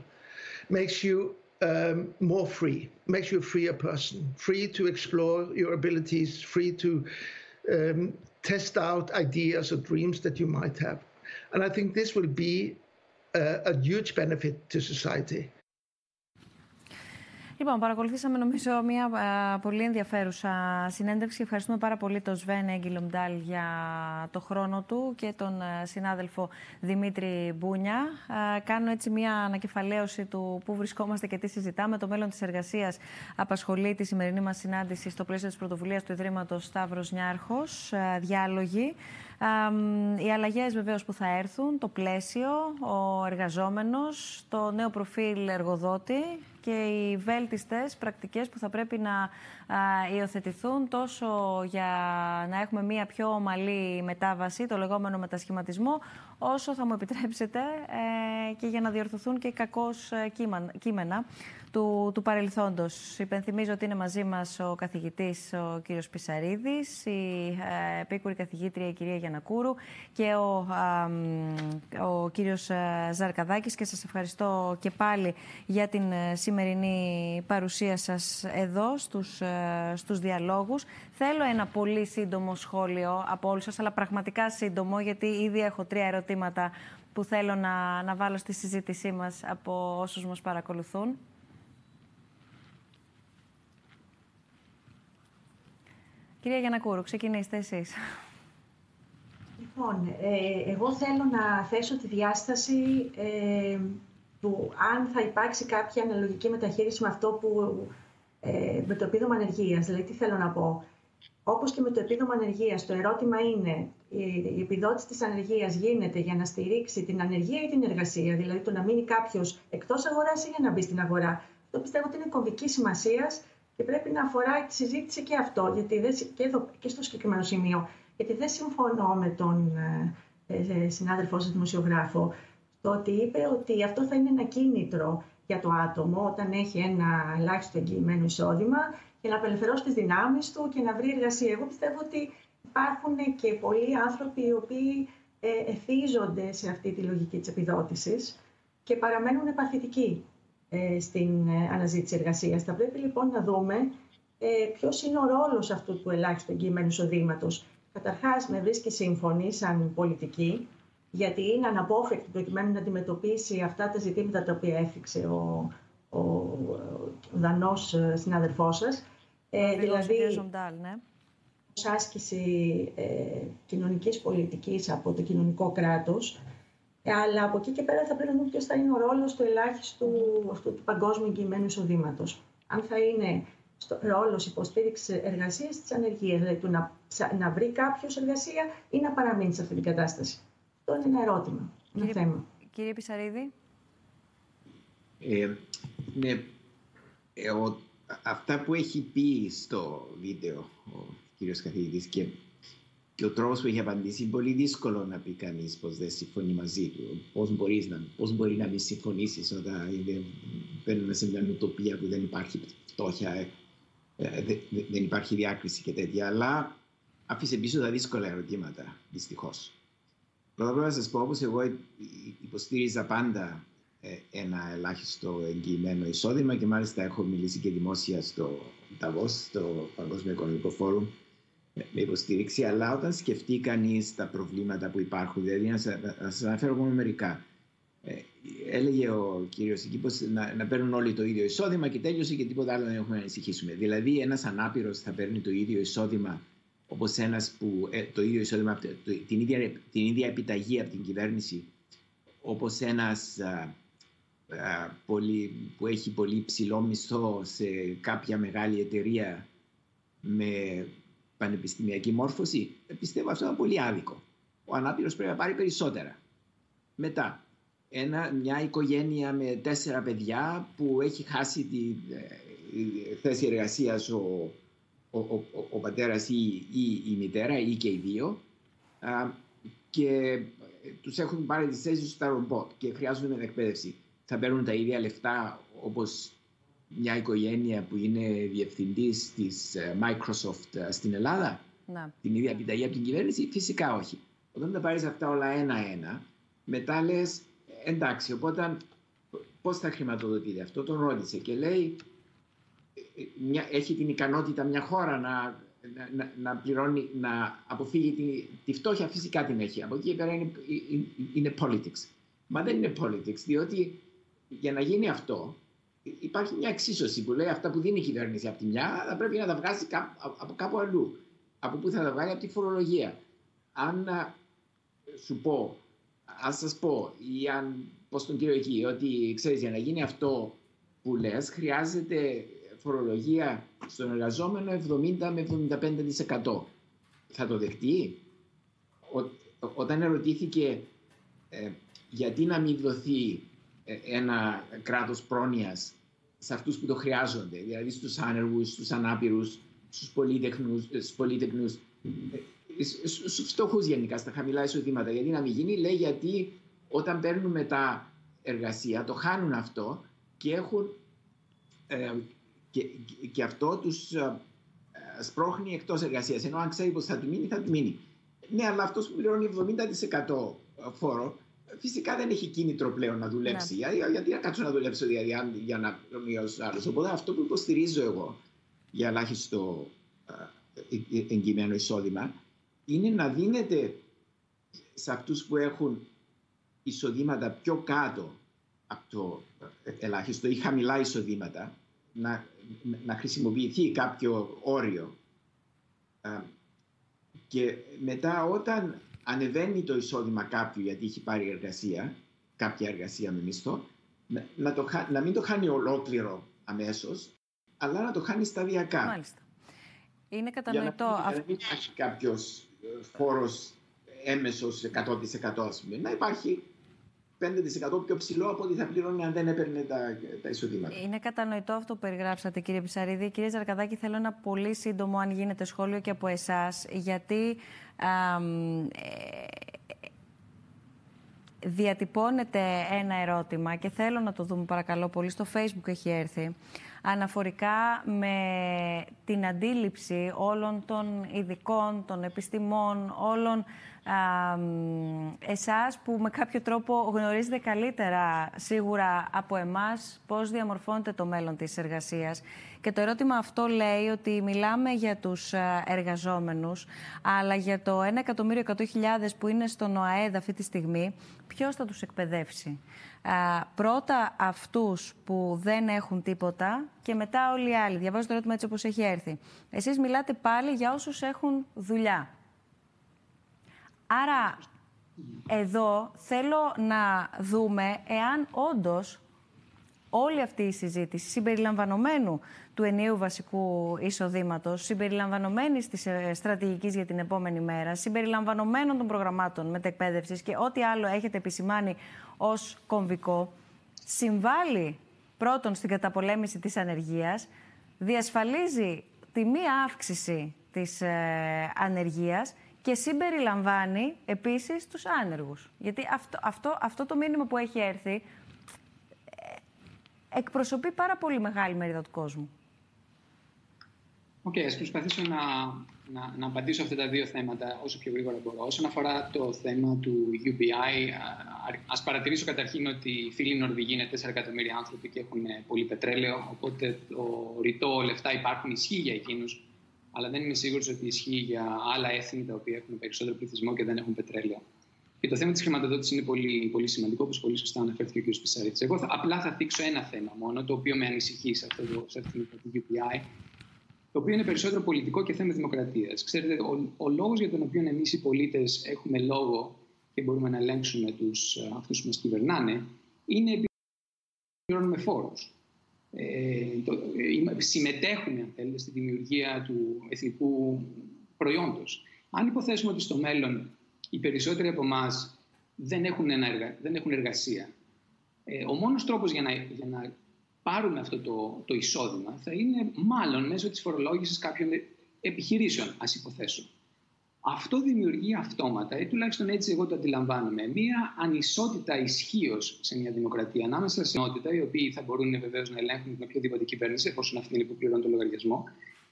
makes you um, more free, makes you a freer person, free to explore your abilities, free to um, test out ideas or dreams that you might have. And I think this will be a, a huge benefit to society. Λοιπόν, παρακολουθήσαμε νομίζω μια πολύ ενδιαφέρουσα συνέντευξη. Ευχαριστούμε πάρα πολύ τον Σβέν Έγκυλομντάλ για το χρόνο του και τον συνάδελφο Δημήτρη Μπούνια. κάνω έτσι μια ανακεφαλαίωση του πού βρισκόμαστε και τι συζητάμε. Το μέλλον της εργασίας απασχολεί τη σημερινή μας συνάντηση στο πλαίσιο της πρωτοβουλίας του Ιδρύματος Σταύρος Νιάρχος. διάλογοι. Οι αλλαγές βεβαίως που θα έρθουν, το πλαίσιο, ο εργαζόμενος, το νέο προφίλ εργοδότη και οι βέλτιστες πρακτικές που θα πρέπει να υιοθετηθούν τόσο για να έχουμε μία πιο ομαλή μετάβαση, το λεγόμενο μετασχηματισμό, όσο θα μου επιτρέψετε ε, και για να διορθωθούν και κακώς ε, κείμενα του, του παρελθόντος. Υπενθυμίζω ότι είναι μαζί μας ο καθηγητής ο κύριος Πισαρίδης, η ε, επίκουρη καθηγήτρια η κυρία Γιανακούρου και ο, ο κύριος ε, Ζαρκαδάκης και σας ευχαριστώ και πάλι για την ε, σημερινή παρουσία σας εδώ στους, ε, στους διαλόγους. Θέλω ένα πολύ σύντομο σχόλιο από όλους σας, αλλά πραγματικά σύντομο, γιατί ήδη έχω τρία ερωτήματα που θέλω να, να βάλω στη συζήτησή μας από όσους μας παρακολουθούν. Κυρία Γιανακούρου, ξεκινήστε εσείς. Λοιπόν, ε, εγώ θέλω να θέσω τη διάσταση ε, του αν θα υπάρξει κάποια αναλογική μεταχείριση με αυτό που ε, με το επίδομα ανεργίας. Δηλαδή, τι θέλω να πω. Όπως και με το επίδομα ανεργίας, το ερώτημα είναι η επιδότηση της ανεργίας γίνεται για να στηρίξει την ανεργία ή την εργασία, δηλαδή το να μείνει κάποιος εκτός αγοράς ή για να μπει στην αγορά. Αυτό πιστεύω ότι είναι κομβική σημασίας και πρέπει να αφορά τη συζήτηση και αυτό, γιατί δεν, και, εδώ, και στο συγκεκριμένο σημείο. Γιατί δεν συμφωνώ με τον ε, ε, συνάδελφό σας δημοσιογράφο το ότι είπε ότι αυτό θα είναι ένα κίνητρο για το άτομο όταν έχει ένα ελάχιστο εγγυημένο εισόδημα για να απελευθερώσει τις δυνάμεις του και να βρει εργασία. Εγώ πιστεύω ότι υπάρχουν και πολλοί άνθρωποι οι οποίοι ε, εθίζονται σε αυτή τη λογική της επιδότησης και παραμένουν επαθητικοί ε, στην ε, αναζήτηση εργασίας. Θα πρέπει λοιπόν να δούμε ε, ποιος είναι ο ρόλος αυτού του ελάχιστου εγγυημένου εισοδήματος. Καταρχάς, με βρίσκει σύμφωνη σαν πολιτική, γιατί είναι αναπόφευκτη προκειμένου να αντιμετωπίσει αυτά τα ζητήματα τα οποία έφυξε ο, ο, ο Δανός συνάδελφός σας. Ε, δηλαδή, Ζοντάλ, ναι. ως άσκηση ε, κοινωνικής πολιτικής από το κοινωνικό κράτος, αλλά από εκεί και πέρα θα πρέπει να δούμε ποιος θα είναι ο ρόλος του ελάχιστου αυτού του παγκόσμιου εγγυημένου εισοδήματος. Αν θα είναι ρόλος υποστήριξης εργασίας της ανεργίας, δηλαδή του να, να βρει κάποιος εργασία ή να παραμείνει σε αυτή την κατάσταση. Αυτό είναι ένα ερώτημα, ένα κύριε, θέμα. Κύριε Πισαρίδη. Ε, ναι, ε, ο, αυτά που έχει πει στο βίντεο ο κύριος καθηγητής και και ο τρόπος που έχει απαντήσει είναι πολύ δύσκολο να πει κανείς πως δεν συμφωνεί μαζί του. Πώς να, πώς μπορεί να μην συμφωνήσεις όταν μπαίνουμε σε μια ουτοπία που δεν υπάρχει φτώχεια, ε, δεν υπάρχει διάκριση και τέτοια. Αλλά άφησε πίσω τα δύσκολα ερωτήματα, δυστυχώς. Πρώτα απ' όλα να σας πω, όπως εγώ υποστήριζα πάντα ε, ένα ελάχιστο εγγυημένο εισόδημα και μάλιστα έχω μιλήσει και δημόσια στο Ταβό, στο Παγκόσμιο Οικονομικό Φόρουμ, με υποστήριξη, αλλά όταν σκεφτεί κανείς τα προβλήματα που υπάρχουν, δηλαδή να σα αναφέρω μόνο μερικά. Ε, έλεγε ο κύριος εκεί να, να παίρνουν όλοι το ίδιο εισόδημα και τέλειωσε και τίποτα άλλο δεν έχουμε να ανησυχήσουμε. Δηλαδή, ένας ανάπηρος θα παίρνει το ίδιο εισόδημα όπως ένας που. Ε, το ίδιο εισόδημα, την, ίδια, την ίδια επιταγή από την κυβέρνηση, όπως ένας που έχει πολύ ψηλό μισθό σε κάποια μεγάλη εταιρεία με πανεπιστημιακή μόρφωση, πιστεύω αυτό είναι πολύ άδικο. Ο ανάπηρος πρέπει να πάρει περισσότερα. Μετά, ένα, μια οικογένεια με τέσσερα παιδιά που έχει χάσει τη, ε, θέση εργασίας ο, ο, ο, ο πατέρας ή, ή, η μητέρα ή και οι δύο α, και τους έχουν πάρει τις θέσεις στα ρομπότ και χρειάζονται εκπαίδευση. Θα παίρνουν τα ίδια λεφτά όπως μια οικογένεια που είναι διευθυντής της ε, Microsoft ε, στην Ελλάδα, να. την ίδια επιταγή από την κυβέρνηση, φυσικά όχι. Όταν τα πάρεις αυτά όλα ένα-ένα, μετά λες, εντάξει, οπότε πώς θα χρηματοδοτείτε αυτό, τον ρώτησε και λέει μια, έχει την ικανότητα μια χώρα να, να, να πληρώνει, να αποφύγει τη, τη φτώχεια, φυσικά την έχει. Από εκεί πέρα είναι, είναι politics. Μα δεν είναι politics, διότι για να γίνει αυτό υπάρχει μια εξίσωση που λέει αυτά που δίνει η κυβέρνηση από τη μια θα πρέπει να τα βγάζει από κάπου αλλού. Από πού θα τα βγάλει από τη φορολογία. Αν σου πω, αν σας πω ή αν πως στον κύριο εκεί ότι ξέρεις για να γίνει αυτό που λες χρειάζεται φορολογία στον εργαζόμενο 70 με 75%. Θα το δεχτεί; όταν ερωτήθηκε ε, γιατί να μην δοθεί ε, ένα κράτος πρόνοιας σε αυτούς που το χρειάζονται, δηλαδή στους άνεργους, στους ανάπηρους, στους πολίτεχνους, ε, στους πολίτεχνους, στους φτωχούς γενικά, στα χαμηλά εισοδήματα. Γιατί να μην γίνει, λέει γιατί όταν παίρνουν μετά εργασία, το χάνουν αυτό και έχουν και, και αυτό τους ε, σπρώχνει εκτός εργασίας. Ενώ αν ξέρει πως θα του μείνει, θα του μείνει. Ναι, αλλά αυτός που πληρώνει 70% φόρο, φυσικά δεν έχει κίνητρο πλέον να δουλέψει. Ναι. Γιατί, γιατί να κάτσω να δουλέψω δηλαδή, για να μειώσω άλλους. Οπότε αυτό που υποστηρίζω εγώ για ελάχιστο ε, ε, εγκυμένο εισόδημα είναι να δίνεται σε αυτούς που έχουν εισοδήματα πιο κάτω από το ελάχιστο ή χαμηλά εισοδήματα να, να χρησιμοποιηθεί κάποιο όριο και μετά όταν ανεβαίνει το εισόδημα κάποιου γιατί έχει πάρει εργασία, κάποια εργασία με μισθό, να, το, να μην το χάνει ολόκληρο αμέσως, αλλά να το χάνει σταδιακά. Μάλιστα. Είναι κατανοητό. Για να, μην υπάρχει κάποιος ε, φόρος έμεσος 100% ας πούμε. Να υπάρχει 5% πιο ψηλό από ό,τι θα πληρώνει αν δεν έπαιρνε τα, τα εισοδήματα. Είναι κατανοητό αυτό που περιγράψατε, κύριε Πισαρίδη. Κύριε Ζαρκαδάκη, θέλω ένα πολύ σύντομο, αν γίνεται, σχόλιο και από εσάς, γιατί. Α, ε, διατυπώνεται ένα ερώτημα και θέλω να το δούμε παρακαλώ πολύ στο facebook έχει έρθει αναφορικά με την αντίληψη όλων των ειδικών, των επιστημών, όλων εσάς που με κάποιο τρόπο γνωρίζετε καλύτερα σίγουρα από εμάς πώς διαμορφώνεται το μέλλον της εργασίας. Και το ερώτημα αυτό λέει ότι μιλάμε για τους ε, εργαζόμενους, αλλά για το 1.100.000 που είναι στον ΟΑΕΔ αυτή τη στιγμή, ποιος θα τους εκπαιδεύσει; Πρώτα αυτούς που δεν έχουν τίποτα και μετά όλοι οι άλλοι. Διαβάζω το ερώτημα έτσι όπως έχει έρθει. Εσείς μιλάτε πάλι για όσους έχουν δουλειά. Άρα, εδώ θέλω να δούμε εάν όντως όλη αυτή η συζήτηση συμπεριλαμβανομένου του ενίου βασικού εισοδήματος, συμπεριλαμβανομένη της ε, στρατηγικής για την επόμενη μέρα, συμπεριλαμβανομένων των προγραμμάτων μετεκπαίδευσης και ό,τι άλλο έχετε επισημάνει ως κομβικό, συμβάλλει πρώτον στην καταπολέμηση της ανεργίας, διασφαλίζει τη μία αύξηση της ε, ανεργίας και συμπεριλαμβάνει επίσης τους άνεργους. Γιατί αυτό, αυτό, αυτό το μήνυμα που έχει έρθει ε, εκπροσωπεί πάρα πολύ μεγάλη μερίδα του κόσμου. Οκ, okay, ας προσπαθήσω να, να, να απαντήσω αυτά τα δύο θέματα όσο πιο γρήγορα μπορώ. Όσον αφορά το θέμα του UBI, ας παρατηρήσω καταρχήν ότι οι φίλοι Νορβηγοί είναι 4 εκατομμύρια άνθρωποι και έχουν πολύ πετρέλαιο, οπότε το ρητό λεφτά υπάρχουν ισχύει για εκείνους αλλά δεν είμαι σίγουρος ότι ισχύει για άλλα έθνη τα οποία έχουν περισσότερο πληθυσμό και δεν έχουν πετρέλαιο. Και το θέμα της χρηματοδότησης είναι πολύ, πολύ σημαντικό, όπως πολύ σωστά αναφέρθηκε ο κ. Πισαρίτη. Εγώ θα, απλά θα θίξω ένα θέμα μόνο, το οποίο με ανησυχεί σε, αυτό το, σε αυτή την UPI, το οποίο είναι περισσότερο πολιτικό και θέμα δημοκρατίας. Ξέρετε, ο, ο λόγος για τον οποίο εμείς οι πολίτες έχουμε λόγο και μπορούμε να ελέγξουμε αυτούς που μας κυβερνάνε, είναι επειδή πληρώνουμε φόρους ε, το, ε, συμμετέχουν, αν θέλετε, στη δημιουργία του εθνικού προϊόντος. Αν υποθέσουμε ότι στο μέλλον οι περισσότεροι από εμάς δεν, έχουν δεν έχουν εργασία, ε, ο μόνος τρόπος για να, για να πάρουμε αυτό το, το εισόδημα θα είναι μάλλον μέσω της φορολόγησης κάποιων επιχειρήσεων, ας υποθέσω. Αυτό δημιουργεί αυτόματα, ή τουλάχιστον έτσι εγώ το αντιλαμβάνομαι, μία ανισότητα ισχύως σε μια δημοκρατία ανάμεσα στην ενότητα, οι οποίοι θα μπορούν βεβαίως να ελέγχουν την οποιοδήποτε κυβέρνηση, εφόσον αυτή είναι που πληρώνει το λογαριασμό,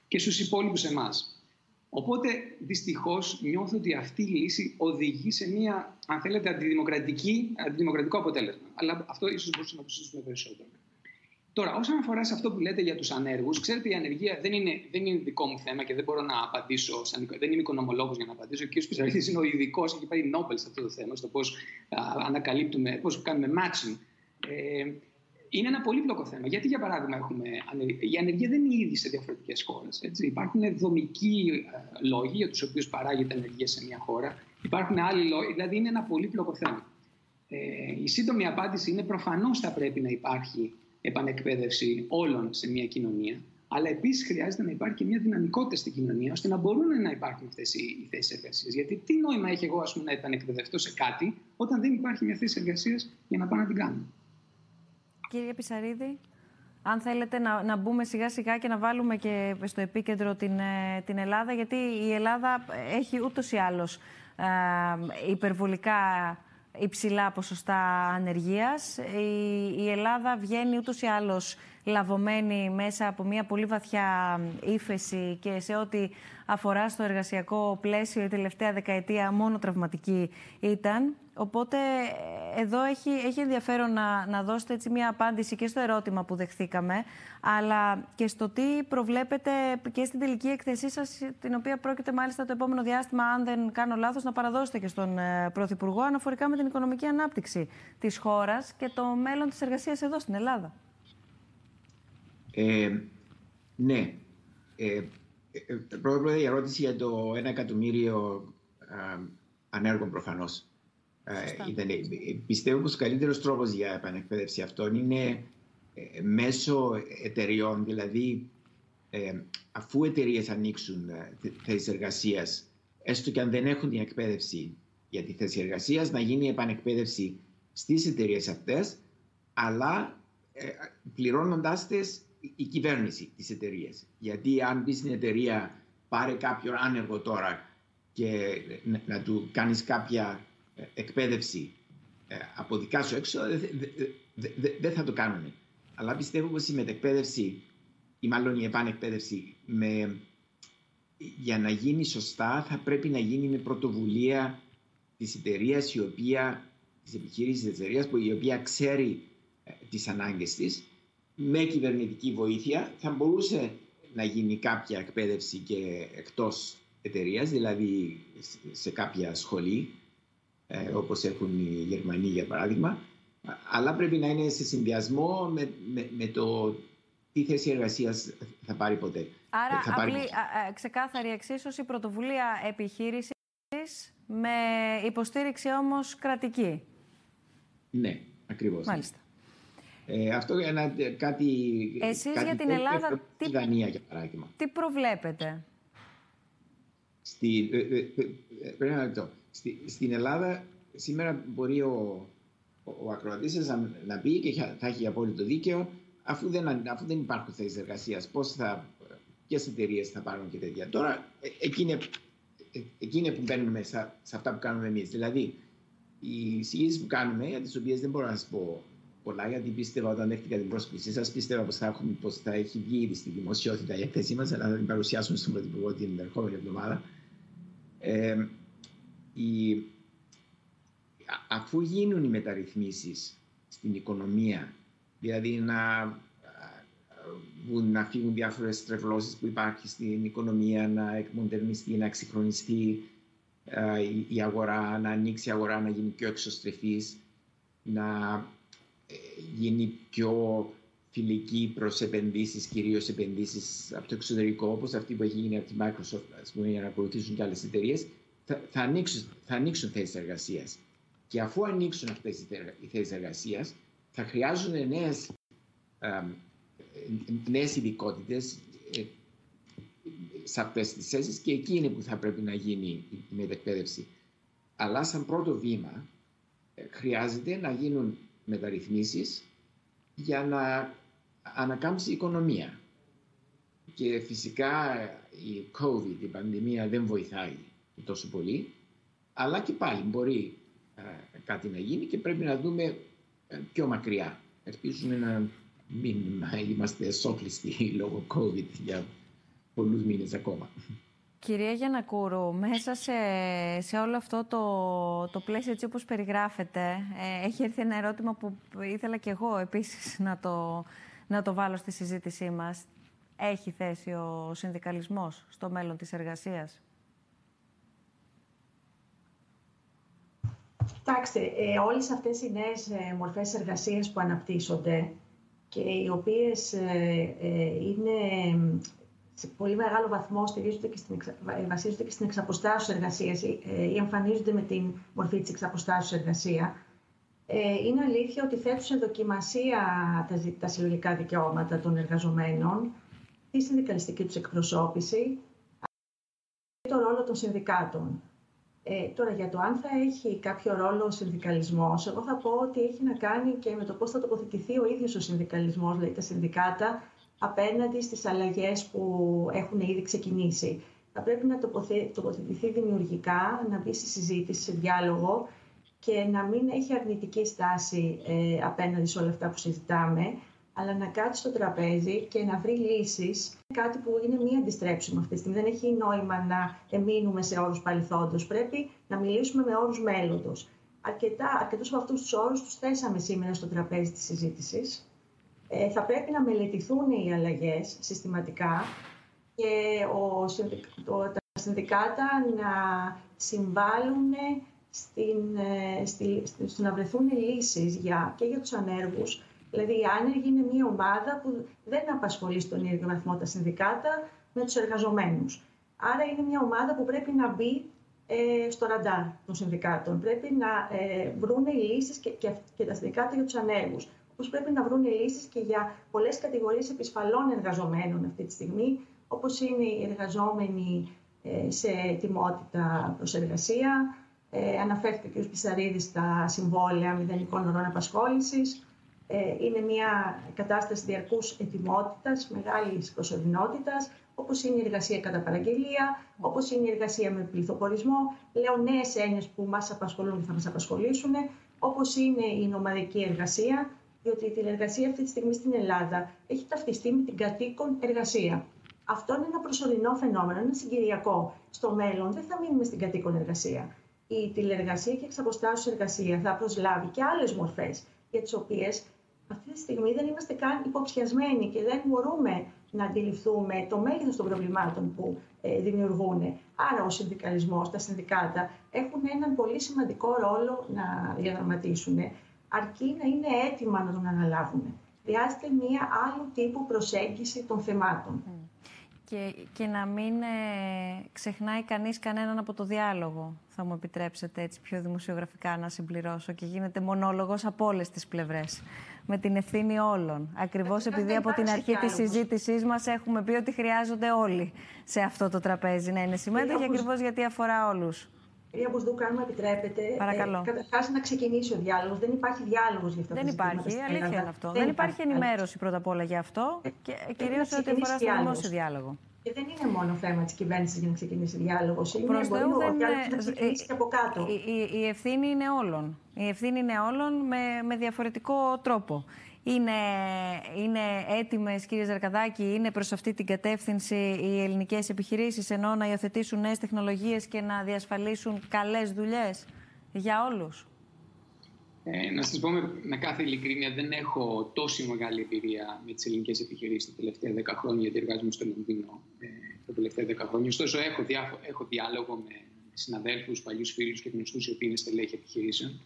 και στους υπόλοιπους εμάς. Οπότε δυστυχώς νιώθω ότι αυτή η λύση οδηγεί σε μια, αν θέλετε, αντιδημοκρατική, αντιδημοκρατικό αποτέλεσμα. Αλλά αυτό ίσως μπορούσαμε να το συζητήσουμε περισσότερο. Τώρα, όσον αφορά σε αυτό που λέτε για τους ανέργους, ξέρετε, η ανεργία δεν είναι, δεν είναι δικό μου θέμα και δεν μπορώ να απαντήσω. Σαν, δεν είμαι οικονομολόγος για να απαντήσω. Ο κ. Πισαρίδη είναι ο ειδικός, έχει πάρει Νόμπελ σε αυτό το θέμα, στο πώς ανακαλύπτουμε, πώς κάνουμε matching. Ε, είναι ένα πολύπλοκο θέμα. Γιατί, για παράδειγμα, έχουμε ανεργία. Η ανεργία δεν είναι ήδη σε διαφορετικές χώρες. Υπάρχουν δομικοί ε, λόγοι για τους οποίους παράγεται ανεργία σε μια χώρα. Υπάρχουν άλλοι λόγοι. Δηλαδή, είναι ένα πολύπλοκο θέμα. Ε, η σύντομη απάντηση είναι προφανώς θα πρέπει να υπάρχει επανεκπαίδευση όλων σε μια κοινωνία. Αλλά επίσης χρειάζεται να υπάρχει και μια δυναμικότητα στην κοινωνία ώστε να μπορούν να υπάρχουν αυτές οι θέσεις εργασίας. Γιατί τι νόημα έχει εγώ ας πούμε, να επανεκπαιδευτώ σε κάτι όταν δεν υπάρχει μια θέση εργασίας για να πάω να την κάνω; Κύριε Πισαρίδη, αν θέλετε να, να μπούμε σιγά σιγά και να βάλουμε και στο επίκεντρο την, ε, την Ελλάδα, γιατί η Ελλάδα έχει ούτως ή άλλως ε, υπερβολικά υψηλά ποσοστά ανεργίας. Η, η Ελλάδα βγαίνει ούτως ή άλλως λαβωμένη μέσα από μια πολύ βαθιά ύφεση και σε ό,τι αφορά στο εργασιακό πλαίσιο η τελευταία δεκαετία μόνο τραυματική ήταν. Οπότε εδώ έχει, έχει ενδιαφέρον να, να δώσετε έτσι μια απάντηση και στο ερώτημα που δεχθήκαμε, αλλά και στο τι προβλέπετε και στην τελική εκθεσή σας, την οποία πρόκειται μάλιστα το επόμενο διάστημα, αν δεν κάνω λάθος, να παραδώσετε και στον ε, Πρωθυπουργό, αναφορικά με την οικονομική ανάπτυξη της χώρας και το μέλλον της εργασίας εδώ στην Ελλάδα. Ε, ναι. Ε, ε, πρώτα η ερώτηση για το ένα εκατομμύριο ανέργων προφανώς. Ήταν, πιστεύω πως ο καλύτερος τρόπος για επανεκπαίδευση αυτών είναι μέσω εταιριών, δηλαδή αφού εταιρείες ανοίξουν θέσεις εργασίας, έστω και αν δεν έχουν την εκπαίδευση για τη θέση εργασίας, να γίνει η επανεκπαίδευση στις εταιρείες αυτές, αλλά πληρώνοντάς τι η κυβέρνηση της εταιρείας. Γιατί αν πεις στην εταιρεία πάρε κάποιον άνεργο τώρα και να του κάνεις κάποια ε, εκπαίδευση ε, από δικά σου έξω, δεν θα το κάνουν. Αλλά πιστεύω πως η μετεκπαίδευση ή μάλλον η επανεκπαίδευση με, για να γίνει σωστά θα πρέπει να γίνει με πρωτοβουλία της εταιρείας η οποία της επιχείρησης της εταιρείας η οποία ξέρει ε, τις ανάγκες της με κυβερνητική βοήθεια θα μπορούσε να γίνει κάποια εκπαίδευση και εκτός εταιρείας, δηλαδή σε κάποια σχολή, ε, όπως έχουν οι Γερμανοί για παράδειγμα, αλλά πρέπει να είναι σε συνδυασμό με, με, το τι θέση εργασίας θα πάρει ποτέ. Άρα, θα πάρει... απλή, ξεκάθαρη εξίσωση, πρωτοβουλία επιχείρησης με υποστήριξη όμως κρατική. Ναι, ακριβώς. Μάλιστα. Ε, αυτό ένα, κάτι... Εσείς κάτι για την Ελλάδα, τι, Δανία, για παράδειγμα. τι προβλέπετε; Στη, ε, ε, ε πρέπει να το. Στη, στην Ελλάδα σήμερα μπορεί ο, ο, ο ακροατής να, να πει και θα έχει απόλυτο δίκαιο αφού δεν, αφού δεν υπάρχουν θέσεις εργασίας, πώς θα, ποιες εταιρείες θα πάρουν και τέτοια. Τώρα, εκείνη, εκείνη που μπαίνουμε σε, σε αυτά που κάνουμε εμείς. Δηλαδή, οι εισηγήσεις που κάνουμε, για τις οποίες δεν μπορώ να σας πω πολλά, γιατί πίστευα όταν δέχτηκα την πρόσκλησή σας, πίστευα πως θα, πως θα έχει βγει ήδη στη δημοσιότητα η έκθεσή μας, αλλά θα την παρουσιάσουμε στον Πρωθυπουργό την ερχόμενη εβδομάδα. Ε, η, αφού γίνουν οι μεταρρυθμίσεις στην οικονομία, δηλαδή να, να φύγουν διάφορες στρεβλώσει που υπάρχει στην οικονομία, να εκμοντερνιστεί, να εξυγχρονιστεί η αγορά, να ανοίξει η αγορά, να γίνει πιο εξωστρεφής, να γίνει πιο φιλική προς επενδύσεις, κυρίως επενδύσεις από το εξωτερικό, όπως αυτή που έχει γίνει από τη Microsoft, ας πούμε, για να ακολουθήσουν και άλλες εταιρείες, θα, θα, ανοίξουν, θα ανοίξουν θέσεις εργασίας. Και αφού ανοίξουν αυτές οι θέσεις εργασίας, θα χρειάζονται νέες νέες ειδικότητες ε, σε αυτές τις θέσεις και εκεί είναι που θα πρέπει να γίνει η μετεκπαίδευση. Αλλά σαν πρώτο βήμα ε, χρειάζεται να γίνουν μεταρρυθμίσεις για να ανακάμψει η οικονομία. Και φυσικά η COVID, η πανδημία δεν βοηθάει τόσο πολύ, αλλά και πάλι μπορεί ε, κάτι να γίνει και πρέπει να δούμε ε, πιο μακριά. Ελπίζουμε να μην είμαστε εσόκλειστοι λόγω COVID για πολλούς μήνες ακόμα. Κυρία Γιανακούρου, μέσα σε, σε όλο αυτό το, το πλαίσιο έτσι όπως περιγράφεται, ε, έχει έρθει ένα ερώτημα που ήθελα και εγώ επίσης να το, να το βάλω στη συζήτησή μας. Έχει θέση ο συνδικαλισμός στο μέλλον της εργασίας; Κοιτάξτε, ε, όλες αυτές οι νέες ε, μορφές εργασίας που αναπτύσσονται και οι οποίες ε, ε είναι σε πολύ μεγάλο βαθμό στηρίζονται και στην, ε, βασίζονται και στην εξαποστάσεως εργασίας ε, ή εμφανίζονται με την μορφή της εξαποστάσεως εργασία. Ε, είναι αλήθεια ότι θέτουν σε δοκιμασία τα, τα συλλογικά δικαιώματα των εργαζομένων, τη συνδικαλιστική τους εκπροσώπηση και το ρόλο των συνδικάτων. Ε, τώρα, για το αν θα έχει κάποιο ρόλο ο συνδικαλισμός, εγώ θα πω ότι έχει να κάνει και με το πώς θα τοποθετηθεί ο ίδιος ο συνδικαλισμός, δηλαδή τα συνδικάτα, απέναντι στις αλλαγές που έχουν ήδη ξεκινήσει. Θα πρέπει να τοποθετηθεί δημιουργικά, να μπει στη συζήτηση, σε διάλογο και να μην έχει αρνητική στάση ε, απέναντι σε όλα αυτά που συζητάμε, αλλά να κάτσει στο τραπέζι και να βρει λύσεις. Κάτι που είναι μη αντιστρέψιμο αυτή τη στιγμή. Δεν έχει νόημα να εμείνουμε σε όρους παρελθόντος. Πρέπει να μιλήσουμε με όρους μέλλοντος. Αρκετά, αρκετούς από αυτούς τους όρους τους θέσαμε σήμερα στο τραπέζι της συζήτησης. Ε, θα πρέπει να μελετηθούν οι αλλαγές συστηματικά και ο, το, τα συνδικάτα να συμβάλλουν στην, ε, στη, στο να βρεθούν λύσεις για, και για τους ανέργους. Δηλαδή οι άνεργοι είναι μια ομάδα που δεν απασχολεί στον ίδιο βαθμό τα συνδικάτα με τους εργαζομένους. Άρα είναι μια ομάδα που πρέπει να μπει ε, στο ραντάρ των συνδικάτων. Πρέπει να ε, βρουν λύσεις και, και, και τα συνδικάτα για τους ανέργους όπως πρέπει να βρουν λύσεις και για πολλές κατηγορίες επισφαλών εργαζομένων αυτή τη στιγμή, όπως είναι οι εργαζόμενοι ε, σε ετοιμότητα προς εργασία, ε, αναφέρθηκε ο κ. Πισαρίδης στα συμβόλαια μηδενικών ωρών απασχόλησης. Ε, είναι μια κατάσταση διαρκούς ετοιμότητας, μεγάλης προσωρινότητας, όπως είναι η εργασία κατά παραγγελία, όπως είναι η εργασία με πληθοπορισμό. Λέω νέες έννοιες που μας απασχολούν και θα μας απασχολήσουν, όπως είναι η νομαδική εργασία, διότι η τηλεργασία αυτή τη στιγμή στην Ελλάδα έχει ταυτιστεί με την κατοίκον εργασία. Αυτό είναι ένα προσωρινό φαινόμενο, ένα συγκυριακό. Στο μέλλον δεν θα μείνουμε στην κατοίκον εργασία. Η τηλεργασία και εξαποστάσεως εργασία θα προσλάβει και άλλες μορφές, για τις οποίες αυτή τη στιγμή δεν είμαστε καν υποψιασμένοι και δεν μπορούμε να αντιληφθούμε το μέγεθος των προβλημάτων που ε, δημιουργούν. Άρα ο συνδικαλισμός, τα συνδικάτα έχουν έναν πολύ σημαντικό ρόλο να διαδραματίσουν αρκεί να είναι έτοιμα να τον αναλάβουν. Χρειάζεται μία άλλου τύπου προσέγγιση των θεμάτων. Και, και να μην ε, ξεχνάει κανείς κανέναν από το διάλογο. Θα μου επιτρέψετε έτσι πιο δημοσιογραφικά να συμπληρώσω και γίνεται μονόλογος από όλες τις πλευρές. Με την ευθύνη όλων. Ακριβώς επειδή από την αρχή της συζήτησής μας έχουμε πει ότι χρειάζονται όλοι σε αυτό το τραπέζι να είναι συμμέτοχοι, ακριβώς γιατί αφορά όλους. Κυρία Μπουσδούκα, αν μου επιτρέπετε, Παρακαλώ. Ε, καταρχάς να ξεκινήσει ο διάλογος. Δεν υπάρχει διάλογος για αυτό Δεν υπάρχει, αλήθεια είναι αυτό. Δεν, υπάρχει ενημέρωση πρώτα απ' όλα για αυτό ε, και κυρίως ό,τι αφορά στο δημόσιο διάλογο. Και δεν είναι μόνο θέμα της κυβέρνησης για να ξεκινήσει διάλογος. Είναι Προς μπορεί ο διάλογος να ξεκινήσει και από κάτω. Η, η, η, ευθύνη είναι όλων. Η ευθύνη είναι όλων με, με διαφορετικό τρόπο. Είναι, είναι έτοιμες, κύριε Ζαρκαδάκη, είναι προς αυτή την κατεύθυνση οι ελληνικές επιχειρήσεις ενώ να υιοθετήσουν νέες τεχνολογίες και να διασφαλίσουν καλές δουλειές για όλους; Ε, να σας πω με, κάθε ειλικρίνεια, δεν έχω τόση μεγάλη εμπειρία με τις ελληνικές επιχειρήσεις τα τελευταία 10 χρόνια, γιατί εργάζομαι στο Λονδίνο ε, τα τελευταία 10 χρόνια. Ωστόσο, έχω, διάφο, έχω διάλογο με συναδέλφους, παλιούς φίλους και γνωστούς οι οποίοι είναι στελέχη επιχειρήσεων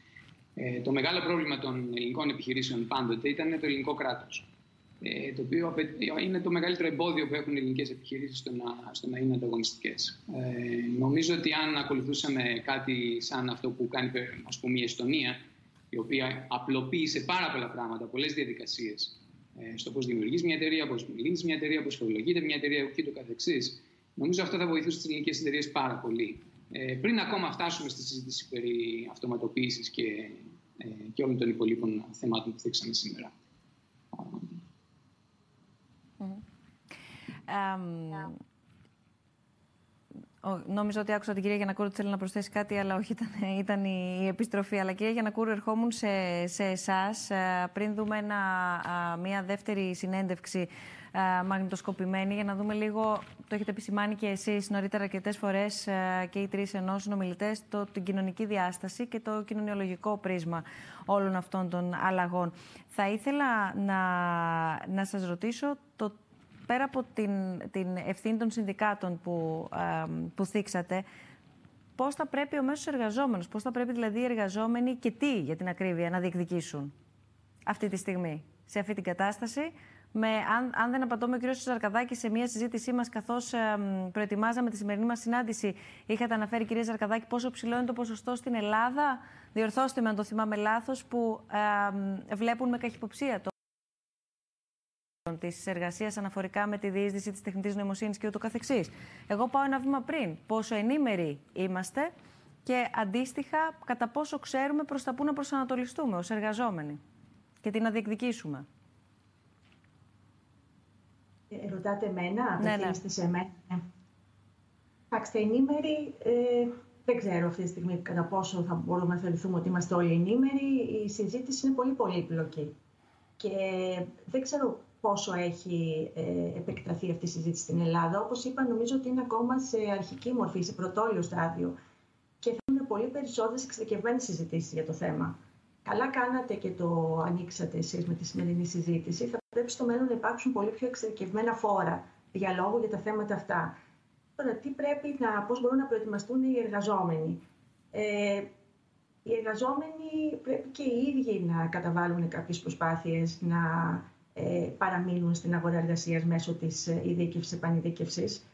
ε, το μεγάλο πρόβλημα των ελληνικών επιχειρήσεων πάντοτε ήταν το ελληνικό κράτος. Ε, το οποίο είναι το μεγαλύτερο εμπόδιο που έχουν οι ελληνικές επιχειρήσεις στο να, στο να είναι ανταγωνιστικές. Ε, νομίζω ότι αν ακολουθούσαμε κάτι σαν αυτό που κάνει ας πούμε, η Εστονία, η οποία απλοποίησε πάρα πολλά πράγματα, πολλές διαδικασίες ε, στο πώς δημιουργείς μια εταιρεία, πώς λύνεις μια εταιρεία, πώς φορολογείται μια εταιρεία και το καθεξής. Νομίζω αυτό θα βοηθούσε τις ελληνικές εταιρείες πάρα πολύ. Ε, πριν ακόμα φτάσουμε στη συζήτηση περί αυτοματοποίησης και, ε, και όλων των υπολείπων θεμάτων που θίξαμε σήμερα. νόμιζα ότι άκουσα την κυρία Γιανακούρου ότι θέλει να προσθέσει κάτι, αλλά όχι, ήταν, ήταν η, επιστροφή. Αλλά κυρία Γιανακούρου, ερχόμουν σε, σε εσάς πριν δούμε ένα, μια δεύτερη συνέντευξη μαγνητοσκοπημένη για να δούμε λίγο, το έχετε επισημάνει και εσείς νωρίτερα αρκετές φορές και οι τρεις ενός συνομιλητές, το, την κοινωνική διάσταση και το κοινωνιολογικό πρίσμα όλων αυτών των αλλαγών. Θα ήθελα να, να σας ρωτήσω το πέρα από την, την ευθύνη των συνδικάτων που, που θίξατε, πώς θα πρέπει ο μέσος εργαζόμενος, πώς θα πρέπει δηλαδή οι εργαζόμενοι και τι για την ακρίβεια να διεκδικήσουν αυτή τη στιγμή, σε αυτή την κατάσταση. Με, αν, αν δεν απατώμε, ο κ. Ζαρκαδάκης, σε μια συζήτησή μας, καθώς ε, προετοιμάζαμε τη σημερινή μας συνάντηση, είχατε αναφέρει, κυρία Ζαρκαδάκη, πόσο ψηλό είναι το ποσοστό στην Ελλάδα; Διορθώστε με αν το θυμάμαι λάθος, που ε, βλέπουν με καχυποψία το της εργασίας αναφορικά με τη διείσδυση της τεχνητής νοημοσύνης και ούτω καθεξής. Εγώ πάω ένα βήμα πριν. Πόσο ενήμεροι είμαστε και αντίστοιχα κατά πόσο ξέρουμε προς τα πού να προσανατολιστούμε ως εργαζόμενοι και τι να διεκδικήσουμε. Ε, ρωτάτε εμένα, ναι, ναι. σε εμένα. Εντάξει, ενήμεροι, ε, δεν ξέρω αυτή τη στιγμή κατά πόσο θα μπορούμε να θεωρηθούμε ότι είμαστε όλοι ενήμεροι. Η συζήτηση είναι πολύ πολύπλοκη. Και δεν ξέρω πόσο έχει ε, επεκταθεί αυτή η συζήτηση στην Ελλάδα. Όπως είπα, νομίζω ότι είναι ακόμα σε αρχική μορφή, σε πρωτόλιο στάδιο και θέλουν πολύ περισσότερες εξειδικευμένες συζητήσεις για το θέμα. Καλά κάνατε και το ανοίξατε εσείς με τη σημερινή συζήτηση. Θα πρέπει στο μέλλον να υπάρξουν πολύ πιο εξειδικευμένα φόρα διαλόγου για τα θέματα αυτά. Τώρα, τι πρέπει να, πώς μπορούν να προετοιμαστούν οι εργαζόμενοι; Ε, οι εργαζόμενοι πρέπει και οι ίδιοι να καταβάλουν κάποιες προσπάθειες, να ε, παραμείνουν στην αγορά εργασίας μέσω της ε, ειδίκευσης, επανειδίκευσης.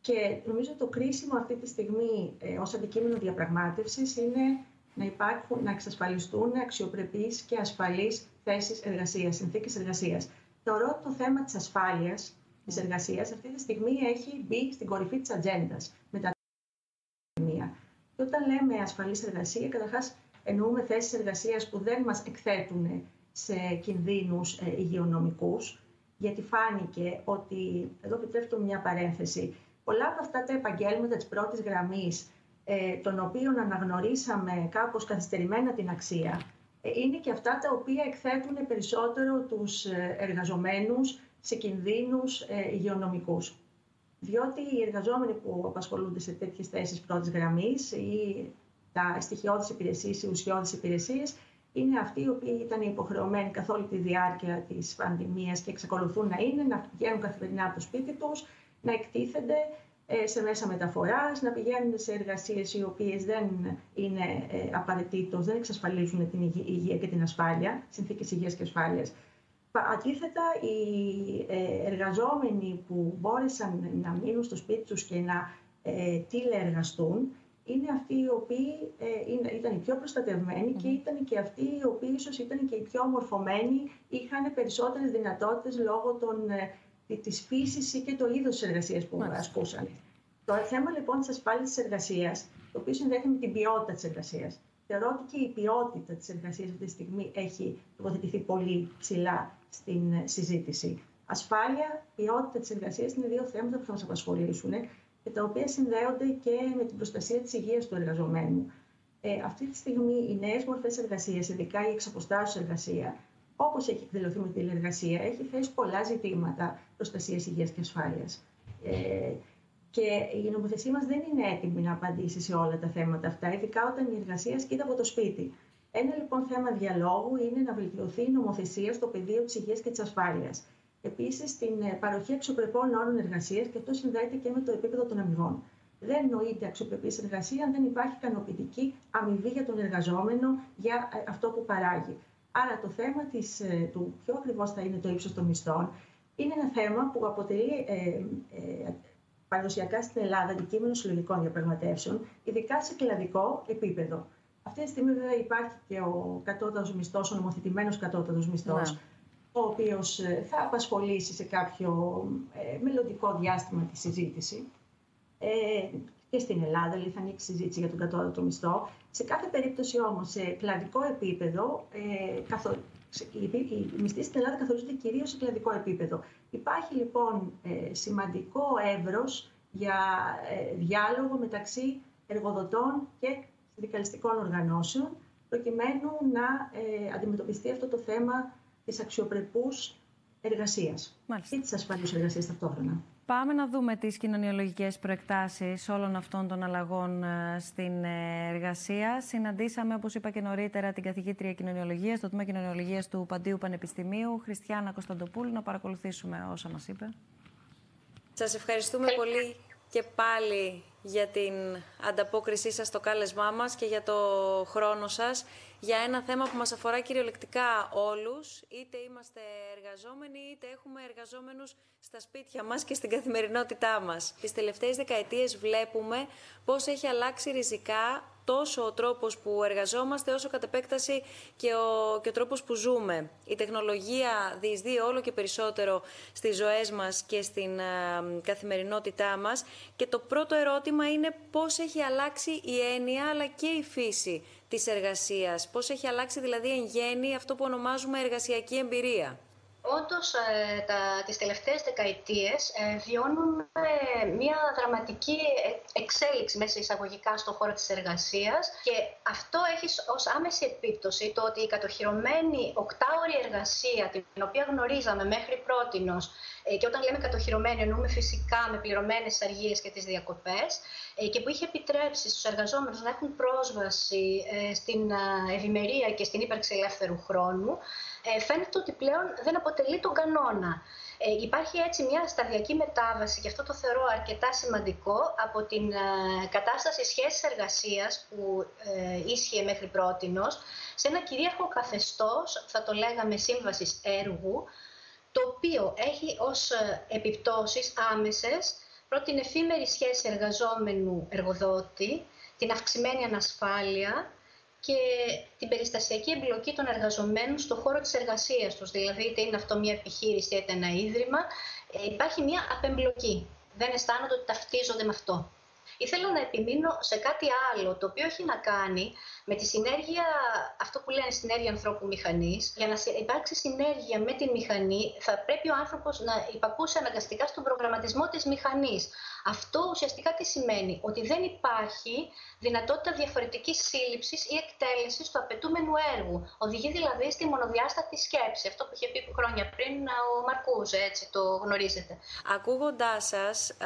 Και νομίζω το κρίσιμο αυτή τη στιγμή ε, ως αντικείμενο διαπραγμάτευσης είναι να, υπάρχουν, να εξασφαλιστούν αξιοπρεπείς και ασφαλείς θέσεις εργασίας, συνθήκες εργασίας. Θεωρώ ότι το θέμα της ασφάλειας της εργασίας αυτή τη στιγμή έχει μπει στην κορυφή της ατζέντας μετά την pandemia. Και όταν λέμε ασφαλής εργασία, καταρχάς εννοούμε θέσεις εργασίας που δεν μας εκθέτουν σε κινδύνους ε, υγειονομικούς, γιατί φάνηκε ότι, εδώ επιτρέπω μια παρένθεση, πολλά από αυτά τα επαγγέλματα της πρώτης γραμμής, ε, των οποίων αναγνωρίσαμε κάπως καθυστερημένα την αξία, ε, είναι και αυτά τα οποία εκθέτουν περισσότερο τους ε, εργαζομένους σε κινδύνους ε, υγειονομικούς. Διότι οι εργαζόμενοι που απασχολούνται σε τέτοιες θέσεις πρώτης γραμμής ή τα στοιχειώδεις υπηρεσίες ή ουσιώδεις υπηρεσίες είναι αυτοί οι οποίοι ήταν υποχρεωμένοι καθ' όλη τη διάρκεια της πανδημίας και εξακολουθούν να είναι, να βγαίνουν καθημερινά από το σπίτι τους, να εκτίθενται ε, σε μέσα μεταφοράς, να πηγαίνουν σε εργασίες οι οποίες δεν είναι ε, απαραίτητο, δεν εξασφαλίζουν την υγεία και την ασφάλεια, συνθήκες υγείας και ασφάλειας. Αντίθετα, οι ε, εργαζόμενοι που μπόρεσαν να μείνουν στο σπίτι τους και να τηλεεργαστούν, είναι αυτοί οι οποίοι ε, ήταν οι πιο προστατευμένοι και ήταν και αυτοί οι οποίοι ίσως ήταν και οι πιο ομορφωμένοι, είχαν περισσότερες δυνατότητες λόγω των, ε, της φύσης ή και το είδος της εργασίας που Μάλιστα. ασκούσαν. Το θέμα λοιπόν της ασφάλειας της εργασίας, το οποίο συνδέεται με την ποιότητα της εργασίας. Θεωρώ ότι και η ποιότητα της εργασίας αυτή τη στιγμή έχει τοποθετηθεί πολύ ψηλά στην ε, συζήτηση. Ασφάλεια, ποιότητα της εργασίας είναι δύο θέματα που θα μας απασχολήσουν και τα οποία συνδέονται και με την προστασία της υγείας του εργαζομένου. Ε, αυτή τη στιγμή οι νέες μορφές εργασίας, ειδικά η εξαποστάσεως εργασία, όπως έχει εκδηλωθεί με την εργασία, έχει θέσει πολλά ζητήματα προστασίας υγείας και ασφάλειας. Ε, και η νομοθεσία μας δεν είναι έτοιμη να απαντήσει σε όλα τα θέματα αυτά, ειδικά όταν η εργασία ασκείται από το σπίτι. Ένα λοιπόν θέμα διαλόγου είναι να βελτιωθεί η νομοθεσία στο πεδίο της υγείας και της ασφάλειας. Επίσης, την ε, παροχή αξιοπρεπών όρων εργασίας και αυτό συνδέεται και με το επίπεδο των αμοιβών. Δεν νοείται αξιοπρεπής εργασία αν δεν υπάρχει ικανοποιητική αμοιβή για τον εργαζόμενο για ε, αυτό που παράγει. Άρα, το θέμα της, ε, του ποιο ακριβώς θα είναι το ύψος των μισθών είναι ένα θέμα που αποτελεί ε, ε, παραδοσιακά στην Ελλάδα αντικείμενο συλλογικών διαπραγματεύσεων, ειδικά σε κλαδικό επίπεδο. Αυτή τη στιγμή, βέβαια, υπάρχει και ο κατώτατος μισθός, ο νομοθετημένος κατώτατος μισθός, ναι ο οποίος ε, θα απασχολήσει σε κάποιο ε, μελλοντικό διάστημα τη συζήτηση. Ε, και στην Ελλάδα, δηλαδή θα ανοίξει συζήτηση για τον κατώτατο μισθό. Σε κάθε περίπτωση όμως, σε κλαδικό επίπεδο, ε, καθο... οι μισθοί στην Ελλάδα καθορίζονται κυρίως σε κλαδικό επίπεδο. Υπάρχει λοιπόν ε, σημαντικό εύρος για ε, διάλογο μεταξύ εργοδοτών και συνδικαλιστικών οργανώσεων, προκειμένου να ε, αντιμετωπιστεί αυτό το θέμα της αξιοπρεπούς εργασίας Μάλιστα. ή της ασφαλούς εργασίας ταυτόχρονα. Πάμε να δούμε τις κοινωνιολογικές προεκτάσεις όλων αυτών των αλλαγών ε, στην ε, εργασία. Συναντήσαμε, όπως είπα και νωρίτερα, την καθηγήτρια κοινωνιολογίας, το τμήμα κοινωνιολογίας του Παντίου Πανεπιστημίου, Χριστιανά Κωνσταντοπούλου, να παρακολουθήσουμε όσα μας είπε. Σας ευχαριστούμε πολύ και πάλι για την ανταπόκρισή σας στο κάλεσμά μας και για το χρόνο σας για ένα θέμα που μας αφορά κυριολεκτικά όλους, είτε είμαστε εργαζόμενοι είτε έχουμε εργαζόμενους στα σπίτια μας και στην καθημερινότητά μας. Τις τελευταίες δεκαετίες βλέπουμε πώς έχει αλλάξει ριζικά τόσο ο τρόπος που εργαζόμαστε όσο κατ' επέκταση και ο, και ο τρόπος που ζούμε. Η τεχνολογία διεισδύει όλο και περισσότερο στις ζωές μας και στην καθημερινότητά μας και το πρώτο ερώτημα είναι πώς έχει αλλάξει η έννοια αλλά και η φύση της εργασίας. Πώς έχει αλλάξει δηλαδή εν γέννη αυτό που ονομάζουμε εργασιακή εμπειρία. Όντως, ε, τα, τις τελευταίες δεκαετίες ε, βιώνουμε μια δραματική εξέλιξη μέσα εισαγωγικά στον χώρο της εργασίας και αυτό έχει ως άμεση επίπτωση το ότι η κατοχυρωμένη οκτάωρη εργασία την οποία γνωρίζαμε μέχρι πρότινος ε, και όταν λέμε κατοχυρωμένη εννοούμε φυσικά με πληρωμένες αργίες και τις διακοπές ε, και που είχε επιτρέψει στους εργαζόμενους να έχουν πρόσβαση ε, στην ευημερία και στην ύπαρξη ελεύθερου χρόνου φαίνεται ότι πλέον δεν αποτελεί τον κανόνα. Ε, υπάρχει έτσι μια σταδιακή μετάβαση και αυτό το θεωρώ αρκετά σημαντικό από την κατάσταση σχέσης εργασίας που ε, ίσχυε μέχρι πρότινος σε ένα κυρίαρχο καθεστώς, θα το λέγαμε σύμβασης έργου, το οποίο έχει ως ε, επιπτώσεις άμεσες πρώτη την εφήμερη σχέση εργαζόμενου-εργοδότη, την αυξημένη ανασφάλεια και την περιστασιακή εμπλοκή των εργαζομένων στον χώρο της εργασίας τους. Δηλαδή, είτε είναι αυτό μια επιχείρηση, είτε ένα ίδρυμα, ε, υπάρχει μια απεμπλοκή. Δεν αισθάνονται ότι ταυτίζονται με αυτό. Ήθελα να επιμείνω σε κάτι άλλο, το οποίο έχει να κάνει με τη συνέργεια, αυτό που λένε συνέργεια ανθρώπου-μηχανή. Για να υπάρξει συνέργεια με τη μηχανή, θα πρέπει ο άνθρωπος να υπακούσει αναγκαστικά στον προγραμματισμό της μηχανής. Αυτό ουσιαστικά τι σημαίνει, ότι δεν υπάρχει δυνατότητα διαφορετικής σύλληψης ή εκτέλεσης του απαιτούμενου έργου. Οδηγεί δηλαδή στη μονοδιάστατη σκέψη. Αυτό που είχε πει χρόνια πριν ο Μαρκούζε, έτσι το γνωρίζετε. Ακούγοντάς σας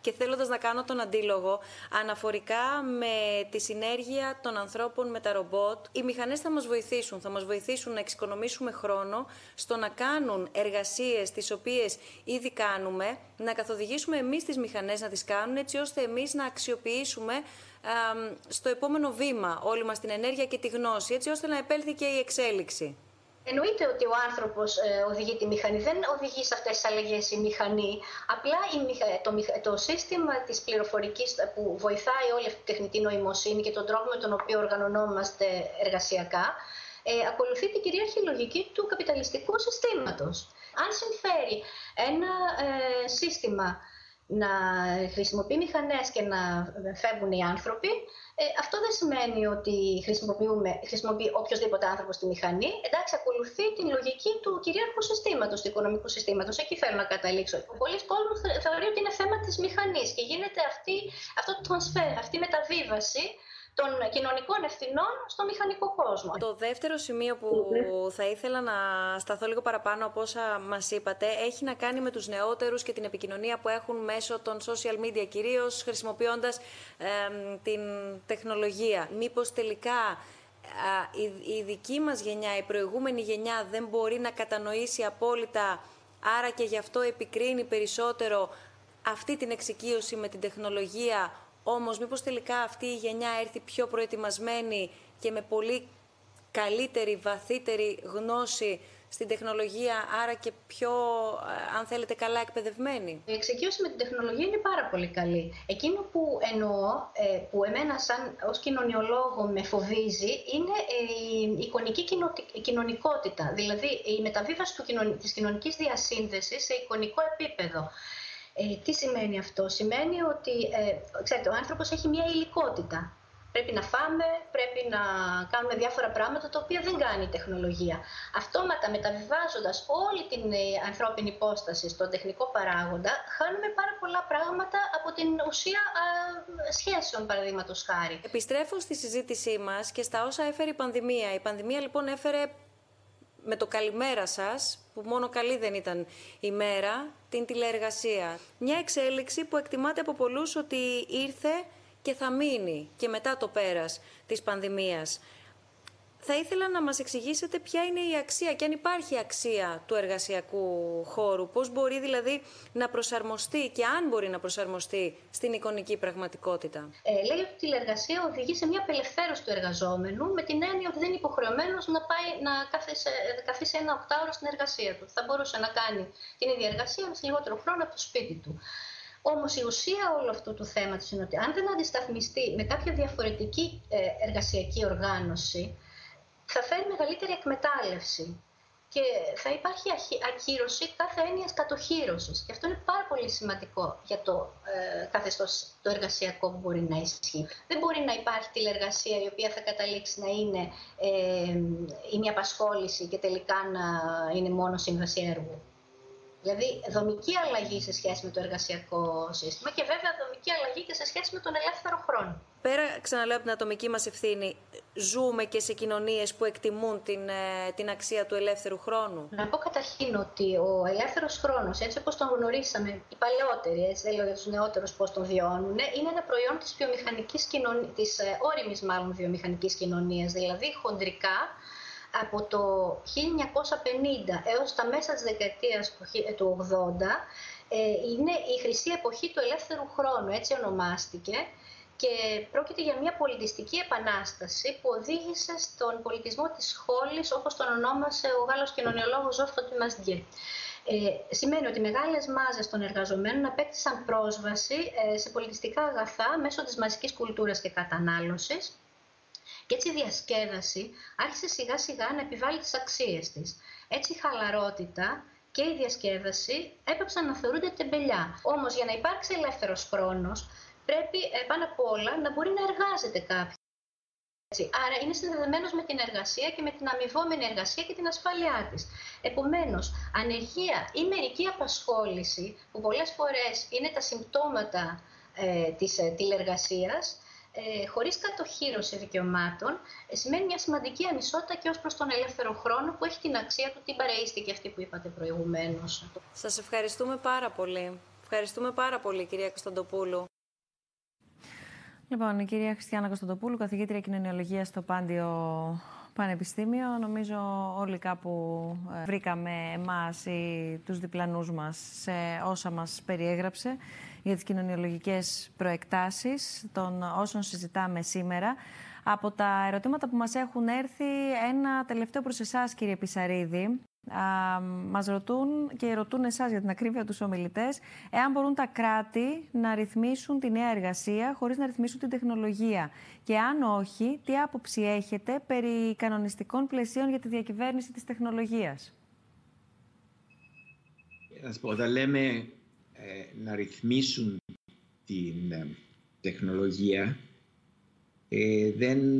και θέλοντας να κάνω τον αντίλογο, αναφορικά με τη συνέργεια των ανθρώπων με τα ρομπότ, οι μηχανές θα μας βοηθήσουν. Θα μας βοηθήσουν να εξοικονομήσουμε χρόνο στο να κάνουν εργασίες τις οποίες ήδη κάνουμε, να καθοδηγήσουμε εμείς τις μηχανές να τις κάνουν, έτσι ώστε εμείς να αξιοποιήσουμε στο επόμενο βήμα όλη μας την ενέργεια και τη γνώση, έτσι ώστε να επέλθει και η εξέλιξη. Εννοείται ότι ο άνθρωπος ε, οδηγεί τη μηχανή. Δεν οδηγεί σε αυτές τις αλλαγές η μηχανή. Απλά η, το, το σύστημα της πληροφορικής που βοηθάει όλη αυτή τη τεχνητή νοημοσύνη και τον τρόπο με τον οποίο οργανωνόμαστε εργασιακά, ε, ακολουθεί την κυρίαρχη λογική του καπιταλιστικού συστήματος. Αν συμφέρει ένα ε, σύστημα να χρησιμοποιεί μηχανές και να φεύγουν οι άνθρωποι, ε, αυτό δεν σημαίνει ότι χρησιμοποιούμε, χρησιμοποιεί οποιοδήποτε άνθρωπο τη μηχανή. Εντάξει, ακολουθεί την λογική του κυρίαρχου συστήματος, του οικονομικού συστήματος. Εκεί θέλω να καταλήξω. Πολλοί κόσμοι θεωρεί ότι είναι θέμα της μηχανής και γίνεται αυτή, αυτό το transfer, αυτή η μεταβίβαση των κοινωνικών ευθυνών στο μηχανικό κόσμο. Το δεύτερο σημείο που θα ήθελα να σταθώ λίγο παραπάνω από όσα μας είπατε έχει να κάνει με τους νεότερους και την επικοινωνία που έχουν μέσω των social media κυρίως χρησιμοποιώντας την τεχνολογία. Μήπως τελικά η, η δική μας γενιά, η προηγούμενη γενιά δεν μπορεί να κατανοήσει απόλυτα άρα και γι' αυτό επικρίνει περισσότερο αυτή την εξοικείωση με την τεχνολογία όμως μήπως τελικά αυτή η γενιά έρθει πιο προετοιμασμένη και με πολύ καλύτερη, βαθύτερη γνώση στην τεχνολογία, άρα και πιο, ε, αν θέλετε, καλά εκπαιδευμένη; Η εξοικείωση με την τεχνολογία είναι πάρα πολύ καλή. Εκείνο που εννοώ, ε, που εμένα σαν ως κοινωνιολόγο με φοβίζει, είναι η εικονική κοινωνικότητα. Δηλαδή, η μεταβίβαση του, της κοινωνικής διασύνδεσης σε εικονικό επίπεδο. Ε, τι σημαίνει αυτό; Σημαίνει ότι ε, ξέρετε, ο άνθρωπος έχει μια υλικότητα. Πρέπει να φάμε, πρέπει να κάνουμε διάφορα πράγματα τα οποία δεν κάνει η τεχνολογία. Αυτόματα μεταβιβάζοντας όλη την ε, ανθρώπινη υπόσταση στον τεχνικό παράγοντα, χάνουμε πάρα πολλά πράγματα από την ουσία α, σχέσεων, παραδείγματος χάρη. Επιστρέφω στη συζήτησή μας και στα όσα έφερε η πανδημία. Η πανδημία λοιπόν έφερε με το καλημέρα σας, που μόνο καλή δεν ήταν η μέρα, την τηλεεργασία. Μια εξέλιξη που εκτιμάται από πολλούς ότι ήρθε και θα μείνει και μετά το πέρας της πανδημίας. Θα ήθελα να μας εξηγήσετε ποια είναι η αξία και αν υπάρχει αξία του εργασιακού χώρου. Πώς μπορεί δηλαδή να προσαρμοστεί και αν μπορεί να προσαρμοστεί στην εικονική πραγματικότητα. Ε, λέει ότι η τηλεργασία οδηγεί σε μια απελευθέρωση του εργαζόμενου με την έννοια ότι δεν είναι υποχρεωμένος να πάει να καθίσει, καθίσει ένα οκτάωρο στην εργασία του. Θα μπορούσε να κάνει την ίδια εργασία με λιγότερο χρόνο από το σπίτι του. Όμως η ουσία όλου αυτού του θέματος είναι ότι αν δεν αντισταθμιστεί με κάποια διαφορετική ε, εργασιακή οργάνωση, θα φέρει μεγαλύτερη εκμετάλλευση και θα υπάρχει ακύρωση κάθε έννοια κατοχύρωση. Και αυτό είναι πάρα πολύ σημαντικό για το ε, καθεστώς το εργασιακό που μπορεί να ισχύει. Δεν μπορεί να υπάρχει τηλεργασία η οποία θα καταλήξει να είναι ε, η μια απασχόληση και τελικά να είναι μόνο σύμβαση έργου. Δηλαδή, δομική αλλαγή σε σχέση με το εργασιακό σύστημα και βέβαια δομική αλλαγή και σε σχέση με τον ελεύθερο χρόνο. Πέρα, ξαναλέω από την ατομική μας ευθύνη, ζούμε και σε κοινωνίες που εκτιμούν την, ε, την αξία του ελεύθερου χρόνου; Να πω καταρχήν ότι ο ελεύθερος χρόνος, έτσι όπως τον γνωρίσαμε οι παλαιότεροι, έτσι δεν λέω για τους νεότερους πώς τον βιώνουν, είναι ένα προϊόν της βιομηχανικής κοινωνία, της ε, όρημη μάλλον βιομηχανικής κοινωνίας. Δηλαδή, χοντρικά από το 1950 έως τα μέσα της δεκαετίας του 80 ε, είναι η χρυσή εποχή του ελεύθερου χρόνου, έτσι ονομάστηκε, και πρόκειται για μια πολιτιστική επανάσταση που οδήγησε στον πολιτισμό της σχόλης, όπως τον ονόμασε ο Γάλλος κοινωνιολόγος Ζόφτο Τιμασντιέ. Ε, σημαίνει ότι μεγάλες μάζες των εργαζομένων απέκτησαν πρόσβαση ε, σε πολιτιστικά αγαθά μέσω της μαζικής κουλτούρας και κατανάλωσης και έτσι η διασκέδαση άρχισε σιγά σιγά να επιβάλλει τις αξίες της. Έτσι η χαλαρότητα και η διασκέδαση έπαψαν να θεωρούνται τεμπελιά. Όμως για να υπάρξει ελεύθερος χρόνος πρέπει ε, πάνω απ' όλα να μπορεί να εργάζεται κάποιος. Άρα είναι συνδεδεμένος με την εργασία και με την αμοιβόμενη εργασία και την ασφάλειά της. Επομένως, ανεργία ή μερική απασχόληση, που πολλές φορές είναι τα συμπτώματα ε, της ε, τηλεργασίας, ε, χωρίς κατοχήρωση δικαιωμάτων ε, σημαίνει μια σημαντική ανισότητα και ως προς τον ελεύθερο χρόνο που έχει την αξία του την παρεΐστηκε αυτή που είπατε προηγουμένως. Σας ευχαριστούμε πάρα πολύ. Ευχαριστούμε πάρα πολύ κυρία Κωνσταντοπούλου. Λοιπόν, η κυρία Χριστιανά Κωνσταντοπούλου, καθηγήτρια κοινωνιολογίας στο Πάντιο Πανεπιστήμιο. Νομίζω όλοι κάπου ε, βρήκαμε εμάς ή τους διπλανούς μας σε όσα μας περιέγραψε για τις κοινωνιολογικές προεκτάσεις των όσων συζητάμε σήμερα. Από τα ερωτήματα που μας έχουν έρθει, ένα τελευταίο προς εσάς κύριε Πισαρίδη. Α, μας ρωτούν και ρωτούν εσάς για την ακρίβεια τους ομιλητές εάν μπορούν τα κράτη να ρυθμίσουν τη νέα εργασία χωρίς να ρυθμίσουν την τεχνολογία και αν όχι, τι άποψη έχετε περί κανονιστικών πλαισίων για τη διακυβέρνηση της τεχνολογίας; Να πω, όταν λέμε ε, να ρυθμίσουν την ε, τεχνολογία ε, δεν,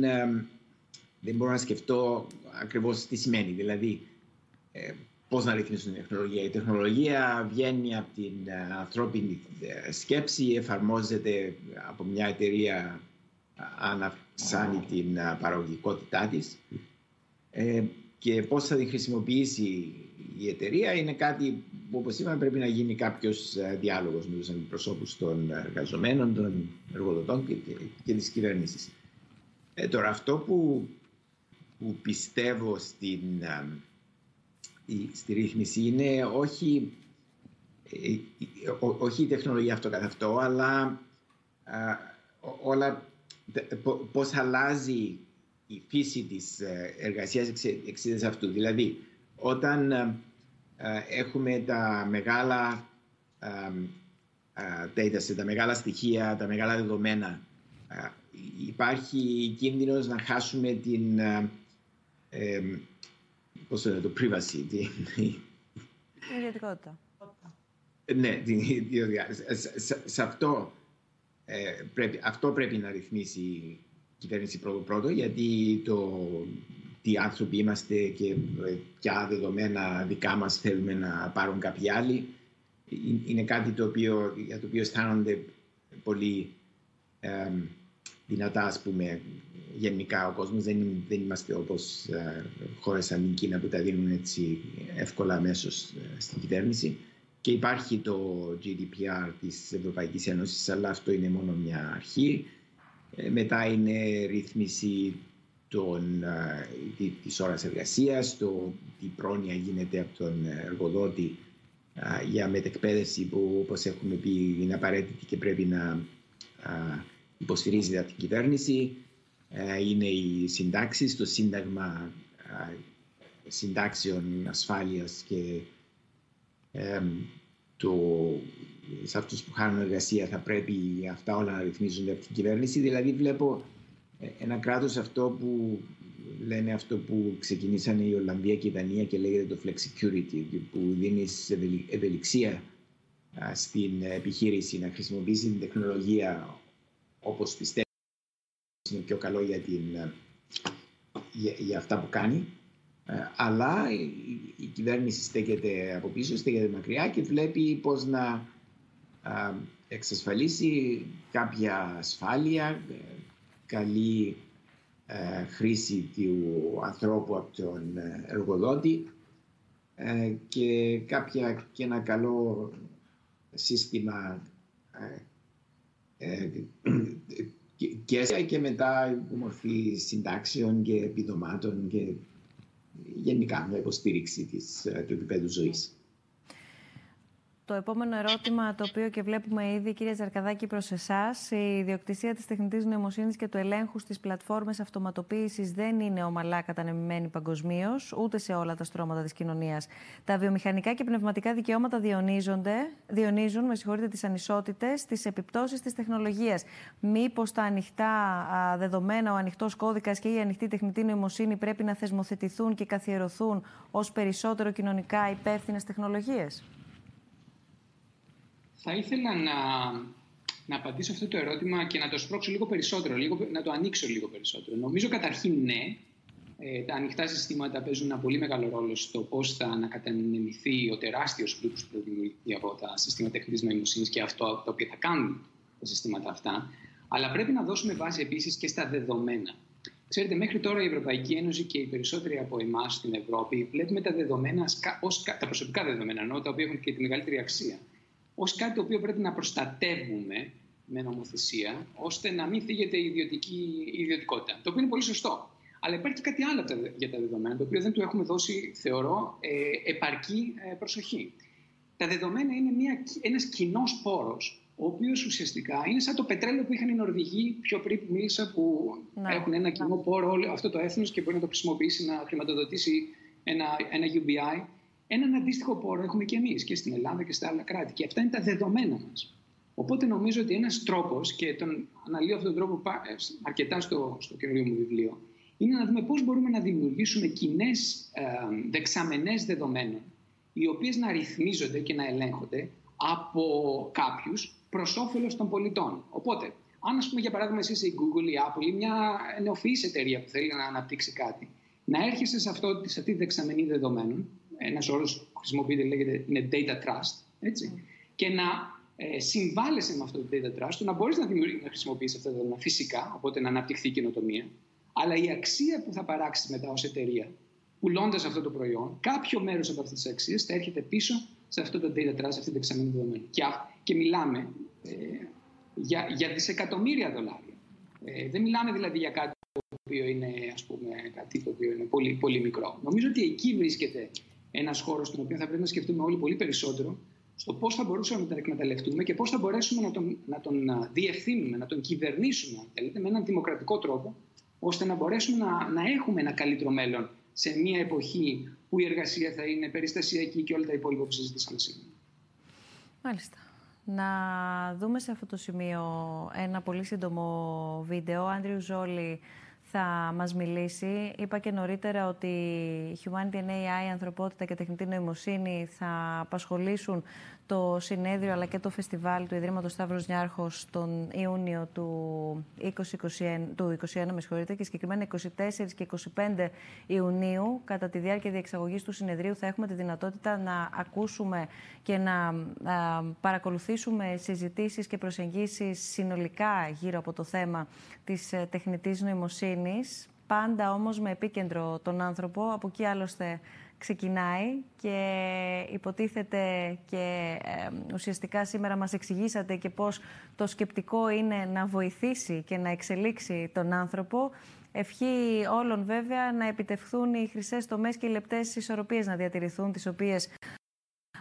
δεν μπορώ να σκεφτώ ακριβώς τι σημαίνει. Δηλαδή, ε, πώς να ρυθμίσουν την τεχνολογία. Η τεχνολογία βγαίνει από την ε, ανθρώπινη ε, σκέψη, εφαρμόζεται από μια εταιρεία αν αυξάνει την παραγωγικότητά της και πώς θα την χρησιμοποιήσει η εταιρεία είναι κάτι που όπως είπαμε πρέπει να γίνει κάποιος διάλογος με τους αντιπροσώπους των εργαζομένων, των εργοδοτών και, και της κυβέρνησης. τώρα αυτό που, που πιστεύω στην στη ρύθμιση είναι όχι, ε, όχι η τεχνολογία αυτό καθ' αυτό, αλλά όλα, πώς αλλάζει η φύση της ε, εργασίας εξαιτίας αυτού. Δηλαδή, όταν ε, έχουμε τα μεγάλα data, τα μεγάλα στοιχεία, τα μεγάλα δεδομένα, υπάρχει κίνδυνος να χάσουμε την πώς το το privacy. Την ιδιωτικότητα. Ναι, την ιδιωτικότητα. Σε αυτό, ε, πρέπει, αυτό πρέπει να ρυθμίσει κυβέρνηση πρώτο-πρώτο, γιατί το τι άνθρωποι είμαστε και ποια δεδομένα δικά μας θέλουμε να πάρουν κάποιοι άλλοι, είναι κάτι το οποίο, για το οποίο αισθάνονται πολύ ε, δυνατά, ας πούμε, γενικά ο κόσμος. Δεν, δεν είμαστε όπως ε, χώρες σαν την Κίνα που τα δίνουν έτσι εύκολα αμέσως ε, στην κυβέρνηση. Και υπάρχει το GDPR της Ευρωπαϊκής Ένωσης, αλλά αυτό είναι μόνο μια αρχή. Ε, μετά είναι ρύθμιση των, της ώρας εργασίας, το τι πρόνοια γίνεται από τον εργοδότη για μετεκπαίδευση που όπως έχουμε πει είναι απαραίτητη και πρέπει να υποστηρίζεται από την κυβέρνηση. Είναι οι συντάξεις, το Σύνταγμα Συντάξεων Ασφάλειας και το, σε αυτούς που χάνουν εργασία θα πρέπει αυτά όλα να ρυθμίζονται από την κυβέρνηση. Δηλαδή βλέπω ε, ένα κράτος αυτό που λένε αυτό που ξεκινήσανε η Ολλανδία και η Δανία και λέγεται το flex security που δίνεις ευελιξία στην επιχείρηση να χρησιμοποιήσεις την τεχνολογία όπως πιστεύεις είναι πιο καλό για, την, για, για αυτά που κάνει. Ε, αλλά η, η, κυβέρνηση στέκεται από πίσω, στέκεται μακριά και βλέπει πώς να εξασφαλίσει κάποια ασφάλεια, ε, καλή ε, χρήση του ανθρώπου από τον ε, εργοδότη ε, και, κάποια, και ένα καλό σύστημα και, και μετά μορφή συντάξεων και επιδομάτων και γενικά με υποστήριξη της, του επίπεδου ζωής. Το επόμενο ερώτημα, το οποίο και βλέπουμε ήδη, κύριε Ζαρκαδάκη, προς εσάς. Η ιδιοκτησία της τεχνητής νοημοσύνης και του ελέγχου στις πλατφόρμες αυτοματοποίησης δεν είναι ομαλά κατανεμημένη παγκοσμίως, ούτε σε όλα τα στρώματα της κοινωνίας. Τα βιομηχανικά και πνευματικά δικαιώματα διονύζονται, διονύζουν με συγχωρείτε, τις ανισότητες, τις επιπτώσεις της τεχνολογίας. Μήπως τα ανοιχτά δεδομένα, ο ανοιχτός κώδικας και η ανοιχτή τεχνητή νοημοσύνη πρέπει να θεσμοθετηθούν και καθιερωθούν ως περισσότερο κοινωνικά υπεύθυνες τεχνολογίες; Θα ήθελα να, να απαντήσω αυτό το ερώτημα και να το σπρώξω λίγο περισσότερο, λίγο, να το ανοίξω λίγο περισσότερο. Νομίζω καταρχήν ναι, ε, τα ανοιχτά συστήματα παίζουν ένα πολύ μεγάλο ρόλο στο πώς θα ανακατανεμηθεί ο τεράστιος πλούτος που δημιουργηθεί από τα συστήματα τεχνητή νοημοσύνης και αυτό το οποίο θα κάνουν τα συστήματα αυτά. Αλλά πρέπει να δώσουμε βάση επίσης και στα δεδομένα. Ξέρετε, μέχρι τώρα η Ευρωπαϊκή Ένωση και οι περισσότεροι από εμάς στην Ευρώπη βλέπουμε τα δεδομένα, ως, τα προσωπικά δεδομένα, ενώ, τα οποία έχουν και τη μεγαλύτερη αξία ως κάτι το οποίο πρέπει να προστατεύουμε με νομοθεσία, ώστε να μην θίγεται η ιδιωτική η ιδιωτικότητα. Το οποίο είναι πολύ σωστό. Αλλά υπάρχει και κάτι άλλο για τα δεδομένα, το οποίο δεν του έχουμε δώσει, θεωρώ, ε, επαρκή ε, προσοχή. Τα δεδομένα είναι μια, ένας κοινός πόρος, ο οποίος ουσιαστικά είναι σαν το πετρέλαιο που είχαν οι Νορβηγοί πιο πριν που μίλησα, που ναι. έχουν ένα κοινό πόρο όλο αυτό το έθνος και μπορεί να το χρησιμοποιήσει να χρηματοδοτήσει ένα, ένα UBI Έναν αντίστοιχο πόρο έχουμε και εμείς και στην Ελλάδα και στα άλλα κράτη. Και αυτά είναι τα δεδομένα μας. Οπότε νομίζω ότι ένας τρόπος, και τον αναλύω αυτόν τον τρόπο αρκετά στο, στο καινούριο μου βιβλίο, είναι να δούμε πώς μπορούμε να δημιουργήσουμε κοινέ ε, δεξαμενές δεδομένων, οι οποίες να ρυθμίζονται και να ελέγχονται από κάποιους προς όφελος των πολιτών. Οπότε, αν ας πούμε για παράδειγμα εσύ είσαι η Google, η Apple ή μια νεοφυής εταιρεία που θέλει να αναπτύξει κάτι, να έρχεσαι σε, αυτό, σε αυτή τη δεξαμενή δεδομένων ένας όρος που χρησιμοποιείται λέγεται είναι data trust. Έτσι, Και να ε, συμβάλλεσαι με αυτό το data trust, να μπορείς να, να χρησιμοποιήσεις αυτά τα δεδομένα φυσικά, οπότε να αναπτυχθεί η καινοτομία. Αλλά η αξία που θα παράξεις μετά ως εταιρεία, πουλώντας αυτό το προϊόν, κάποιο μέρος από αυτές τις αξίες θα έρχεται πίσω σε αυτό το data trust, αυτή την δεξαμενή δεδομένων. Και, και μιλάμε ε, για, για δισεκατομμύρια δολάρια. Ε, δεν μιλάμε δηλαδή για κάτι το οποίο είναι, ας πούμε, κάτι το οποίο είναι πολύ, πολύ μικρό. Νομίζω ότι εκεί βρίσκεται ένας χώρος στον οποίο θα πρέπει να σκεφτούμε όλοι πολύ περισσότερο στο πώς θα μπορούσαμε να τον εκμεταλλευτούμε και πώς θα μπορέσουμε να τον, να τον διευθύνουμε, να τον κυβερνήσουμε, αν θέλετε, με έναν δημοκρατικό τρόπο, ώστε να μπορέσουμε να, να έχουμε ένα καλύτερο μέλλον σε μια εποχή που η εργασία θα είναι περιστασιακή και όλα τα υπόλοιπα που συζητήσαμε σήμερα. Μάλιστα. Να δούμε σε αυτό το σημείο ένα πολύ σύντομο βίντεο. Άντριου Ζόλη θα μας μιλήσει. Είπα και νωρίτερα ότι Humanity and AI, η ανθρωπότητα και τεχνητή νοημοσύνη θα απασχολήσουν το συνέδριο αλλά και το φεστιβάλ του Ιδρύματος Σταύρος Νιάρχος τον Ιούνιο του 2021, του 2021 με και συγκεκριμένα 24 και 25 Ιουνίου κατά τη διάρκεια διεξαγωγής του συνεδρίου θα έχουμε τη δυνατότητα να ακούσουμε και να παρακολουθήσουμε συζητήσεις και προσεγγίσεις συνολικά γύρω από το θέμα της ε, τεχνητής νοημοσύνης πάντα όμως με επίκεντρο τον άνθρωπο. Από εκεί άλλωστε ξεκινάει και υποτίθεται και ουσιαστικά σήμερα μας εξηγήσατε και πώς το σκεπτικό είναι να βοηθήσει και να εξελίξει τον άνθρωπο. Ευχή όλων βέβαια να επιτευχθούν οι χρυσές τομές και οι λεπτές ισορροπίες να διατηρηθούν, τις οποίες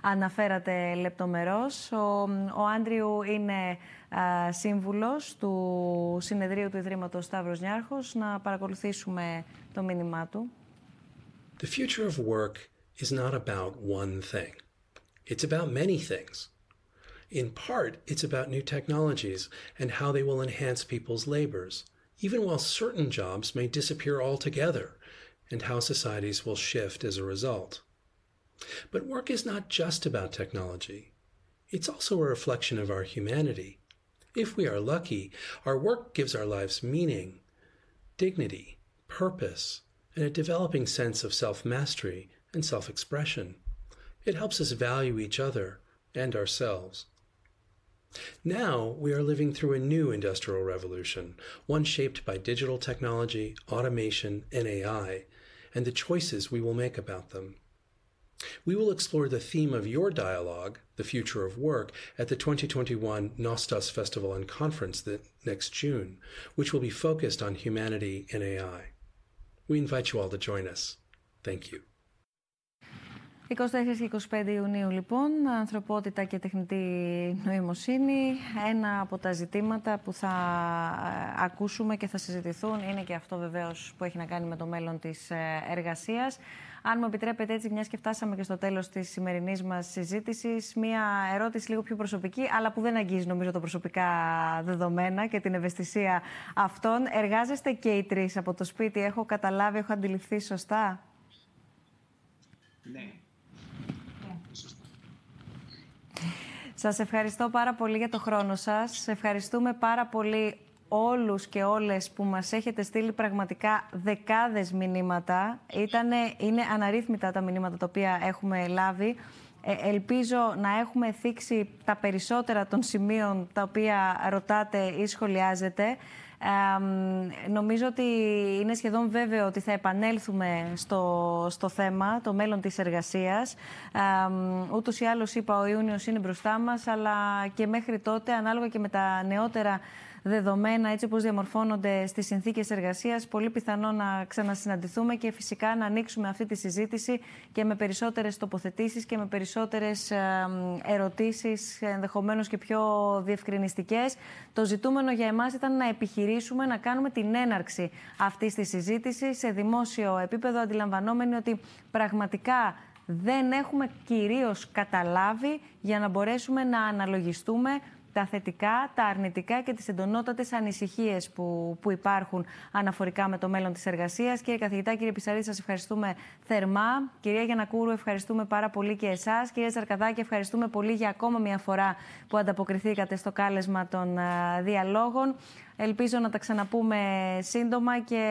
αναφέρατε λεπτομερώς. Ο, ο Άντριου είναι α, σύμβουλος του Συνεδρίου του Ιδρύματος Σταύρος Νιάρχος. Να παρακολουθήσουμε το μήνυμά του. The future of work is not about one thing. It's about many things. In part, it's about new technologies and how they will enhance people's labors, even while certain jobs may disappear altogether, and how societies will shift as a result. But work is not just about technology. It's also a reflection of our humanity. If we are lucky, our work gives our lives meaning, dignity, purpose, and a developing sense of self mastery and self expression. It helps us value each other and ourselves. Now we are living through a new industrial revolution, one shaped by digital technology, automation, and AI, and the choices we will make about them. We will explore the theme of your dialogue, The Future of Work, at the 2021 Nostos Festival and Conference next June, which will be focused on humanity and AI. We invite you all to join us. Thank you. 24 και 25 Ιουνίου λοιπόν, ανθρωπότητα και τεχνητή νοημοσύνη. Ένα από τα ζητήματα που θα ε, ακούσουμε και θα συζητηθούν είναι και αυτό βεβαίως που έχει να κάνει με το μέλλον της ε, εργασίας. Αν μου επιτρέπετε έτσι, μιας και φτάσαμε και στο τέλος της σημερινής μας συζήτησης, μια ερώτηση λίγο πιο προσωπική, αλλά που δεν αγγίζει νομίζω τα προσωπικά δεδομένα και την ευαισθησία αυτών. Εργάζεστε και οι τρεις από το σπίτι, έχω καταλάβει, έχω αντιληφθεί σωστά; Ναι. Σας ευχαριστώ πάρα πολύ για το χρόνο σας. Ευχαριστούμε πάρα πολύ όλους και όλες που μας έχετε στείλει πραγματικά δεκάδες μηνύματα. Ήτανε, είναι αναρρύθμιτα τα μηνύματα τα οποία έχουμε λάβει. Ε, ελπίζω να έχουμε θίξει τα περισσότερα των σημείων τα οποία ρωτάτε ή σχολιάζετε. νομίζω ότι είναι σχεδόν βέβαιο ότι θα επανέλθουμε στο, στο θέμα, το μέλλον της εργασίας. Ε, ούτως ή άλλως είπα, ο Ιούνιος είναι μπροστά μας, αλλά και μέχρι τότε, ανάλογα και με τα νεότερα δεδομένα, έτσι όπως διαμορφώνονται στις συνθήκες εργασίας, πολύ πιθανό να ξανασυναντηθούμε και φυσικά να ανοίξουμε αυτή τη συζήτηση και με περισσότερες τοποθετήσεις και με περισσότερες ερωτήσεις, ενδεχομένως και πιο διευκρινιστικές. Το ζητούμενο για εμάς ήταν να επιχειρήσουμε να κάνουμε την έναρξη αυτής της συζήτησης σε δημόσιο επίπεδο, αντιλαμβανόμενοι ότι πραγματικά δεν έχουμε κυρίως καταλάβει για να μπορέσουμε να αναλογιστούμε τα θετικά, τα αρνητικά και τις εντονότατες ανησυχίες που, που υπάρχουν αναφορικά με το μέλλον της εργασίας. Κύριε καθηγητά, κύριε Πισαρή, σας ευχαριστούμε θερμά. Κυρία Γιανακούρου, ευχαριστούμε πάρα πολύ και εσάς. Κύριε Τσαρκαδάκη, ευχαριστούμε πολύ για ακόμα μια φορά που ανταποκριθήκατε στο κάλεσμα των διαλόγων. Ελπίζω να τα ξαναπούμε σύντομα και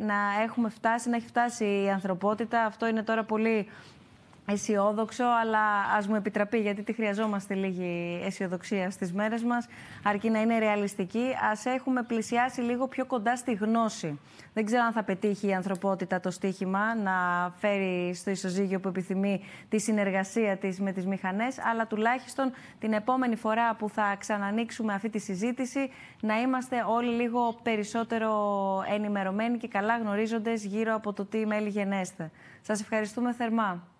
να έχουμε φτάσει, να έχει φτάσει η ανθρωπότητα. Αυτό είναι τώρα πολύ αισιόδοξο, αλλά ας μου επιτραπεί, γιατί τη χρειαζόμαστε λίγη αισιοδοξία στις μέρες μας, αρκεί να είναι ρεαλιστική. Α έχουμε πλησιάσει λίγο πιο κοντά στη γνώση. Δεν ξέρω αν θα πετύχει η ανθρωπότητα το στίχημα να φέρει στο ισοζύγιο που επιθυμεί τη συνεργασία της με τις μηχανές, αλλά τουλάχιστον την επόμενη φορά που θα ξανανοίξουμε αυτή τη συζήτηση να είμαστε όλοι λίγο περισσότερο ενημερωμένοι και καλά γνωρίζοντες γύρω από το τι μέλη γενέστε. Σας ευχαριστούμε θερμά.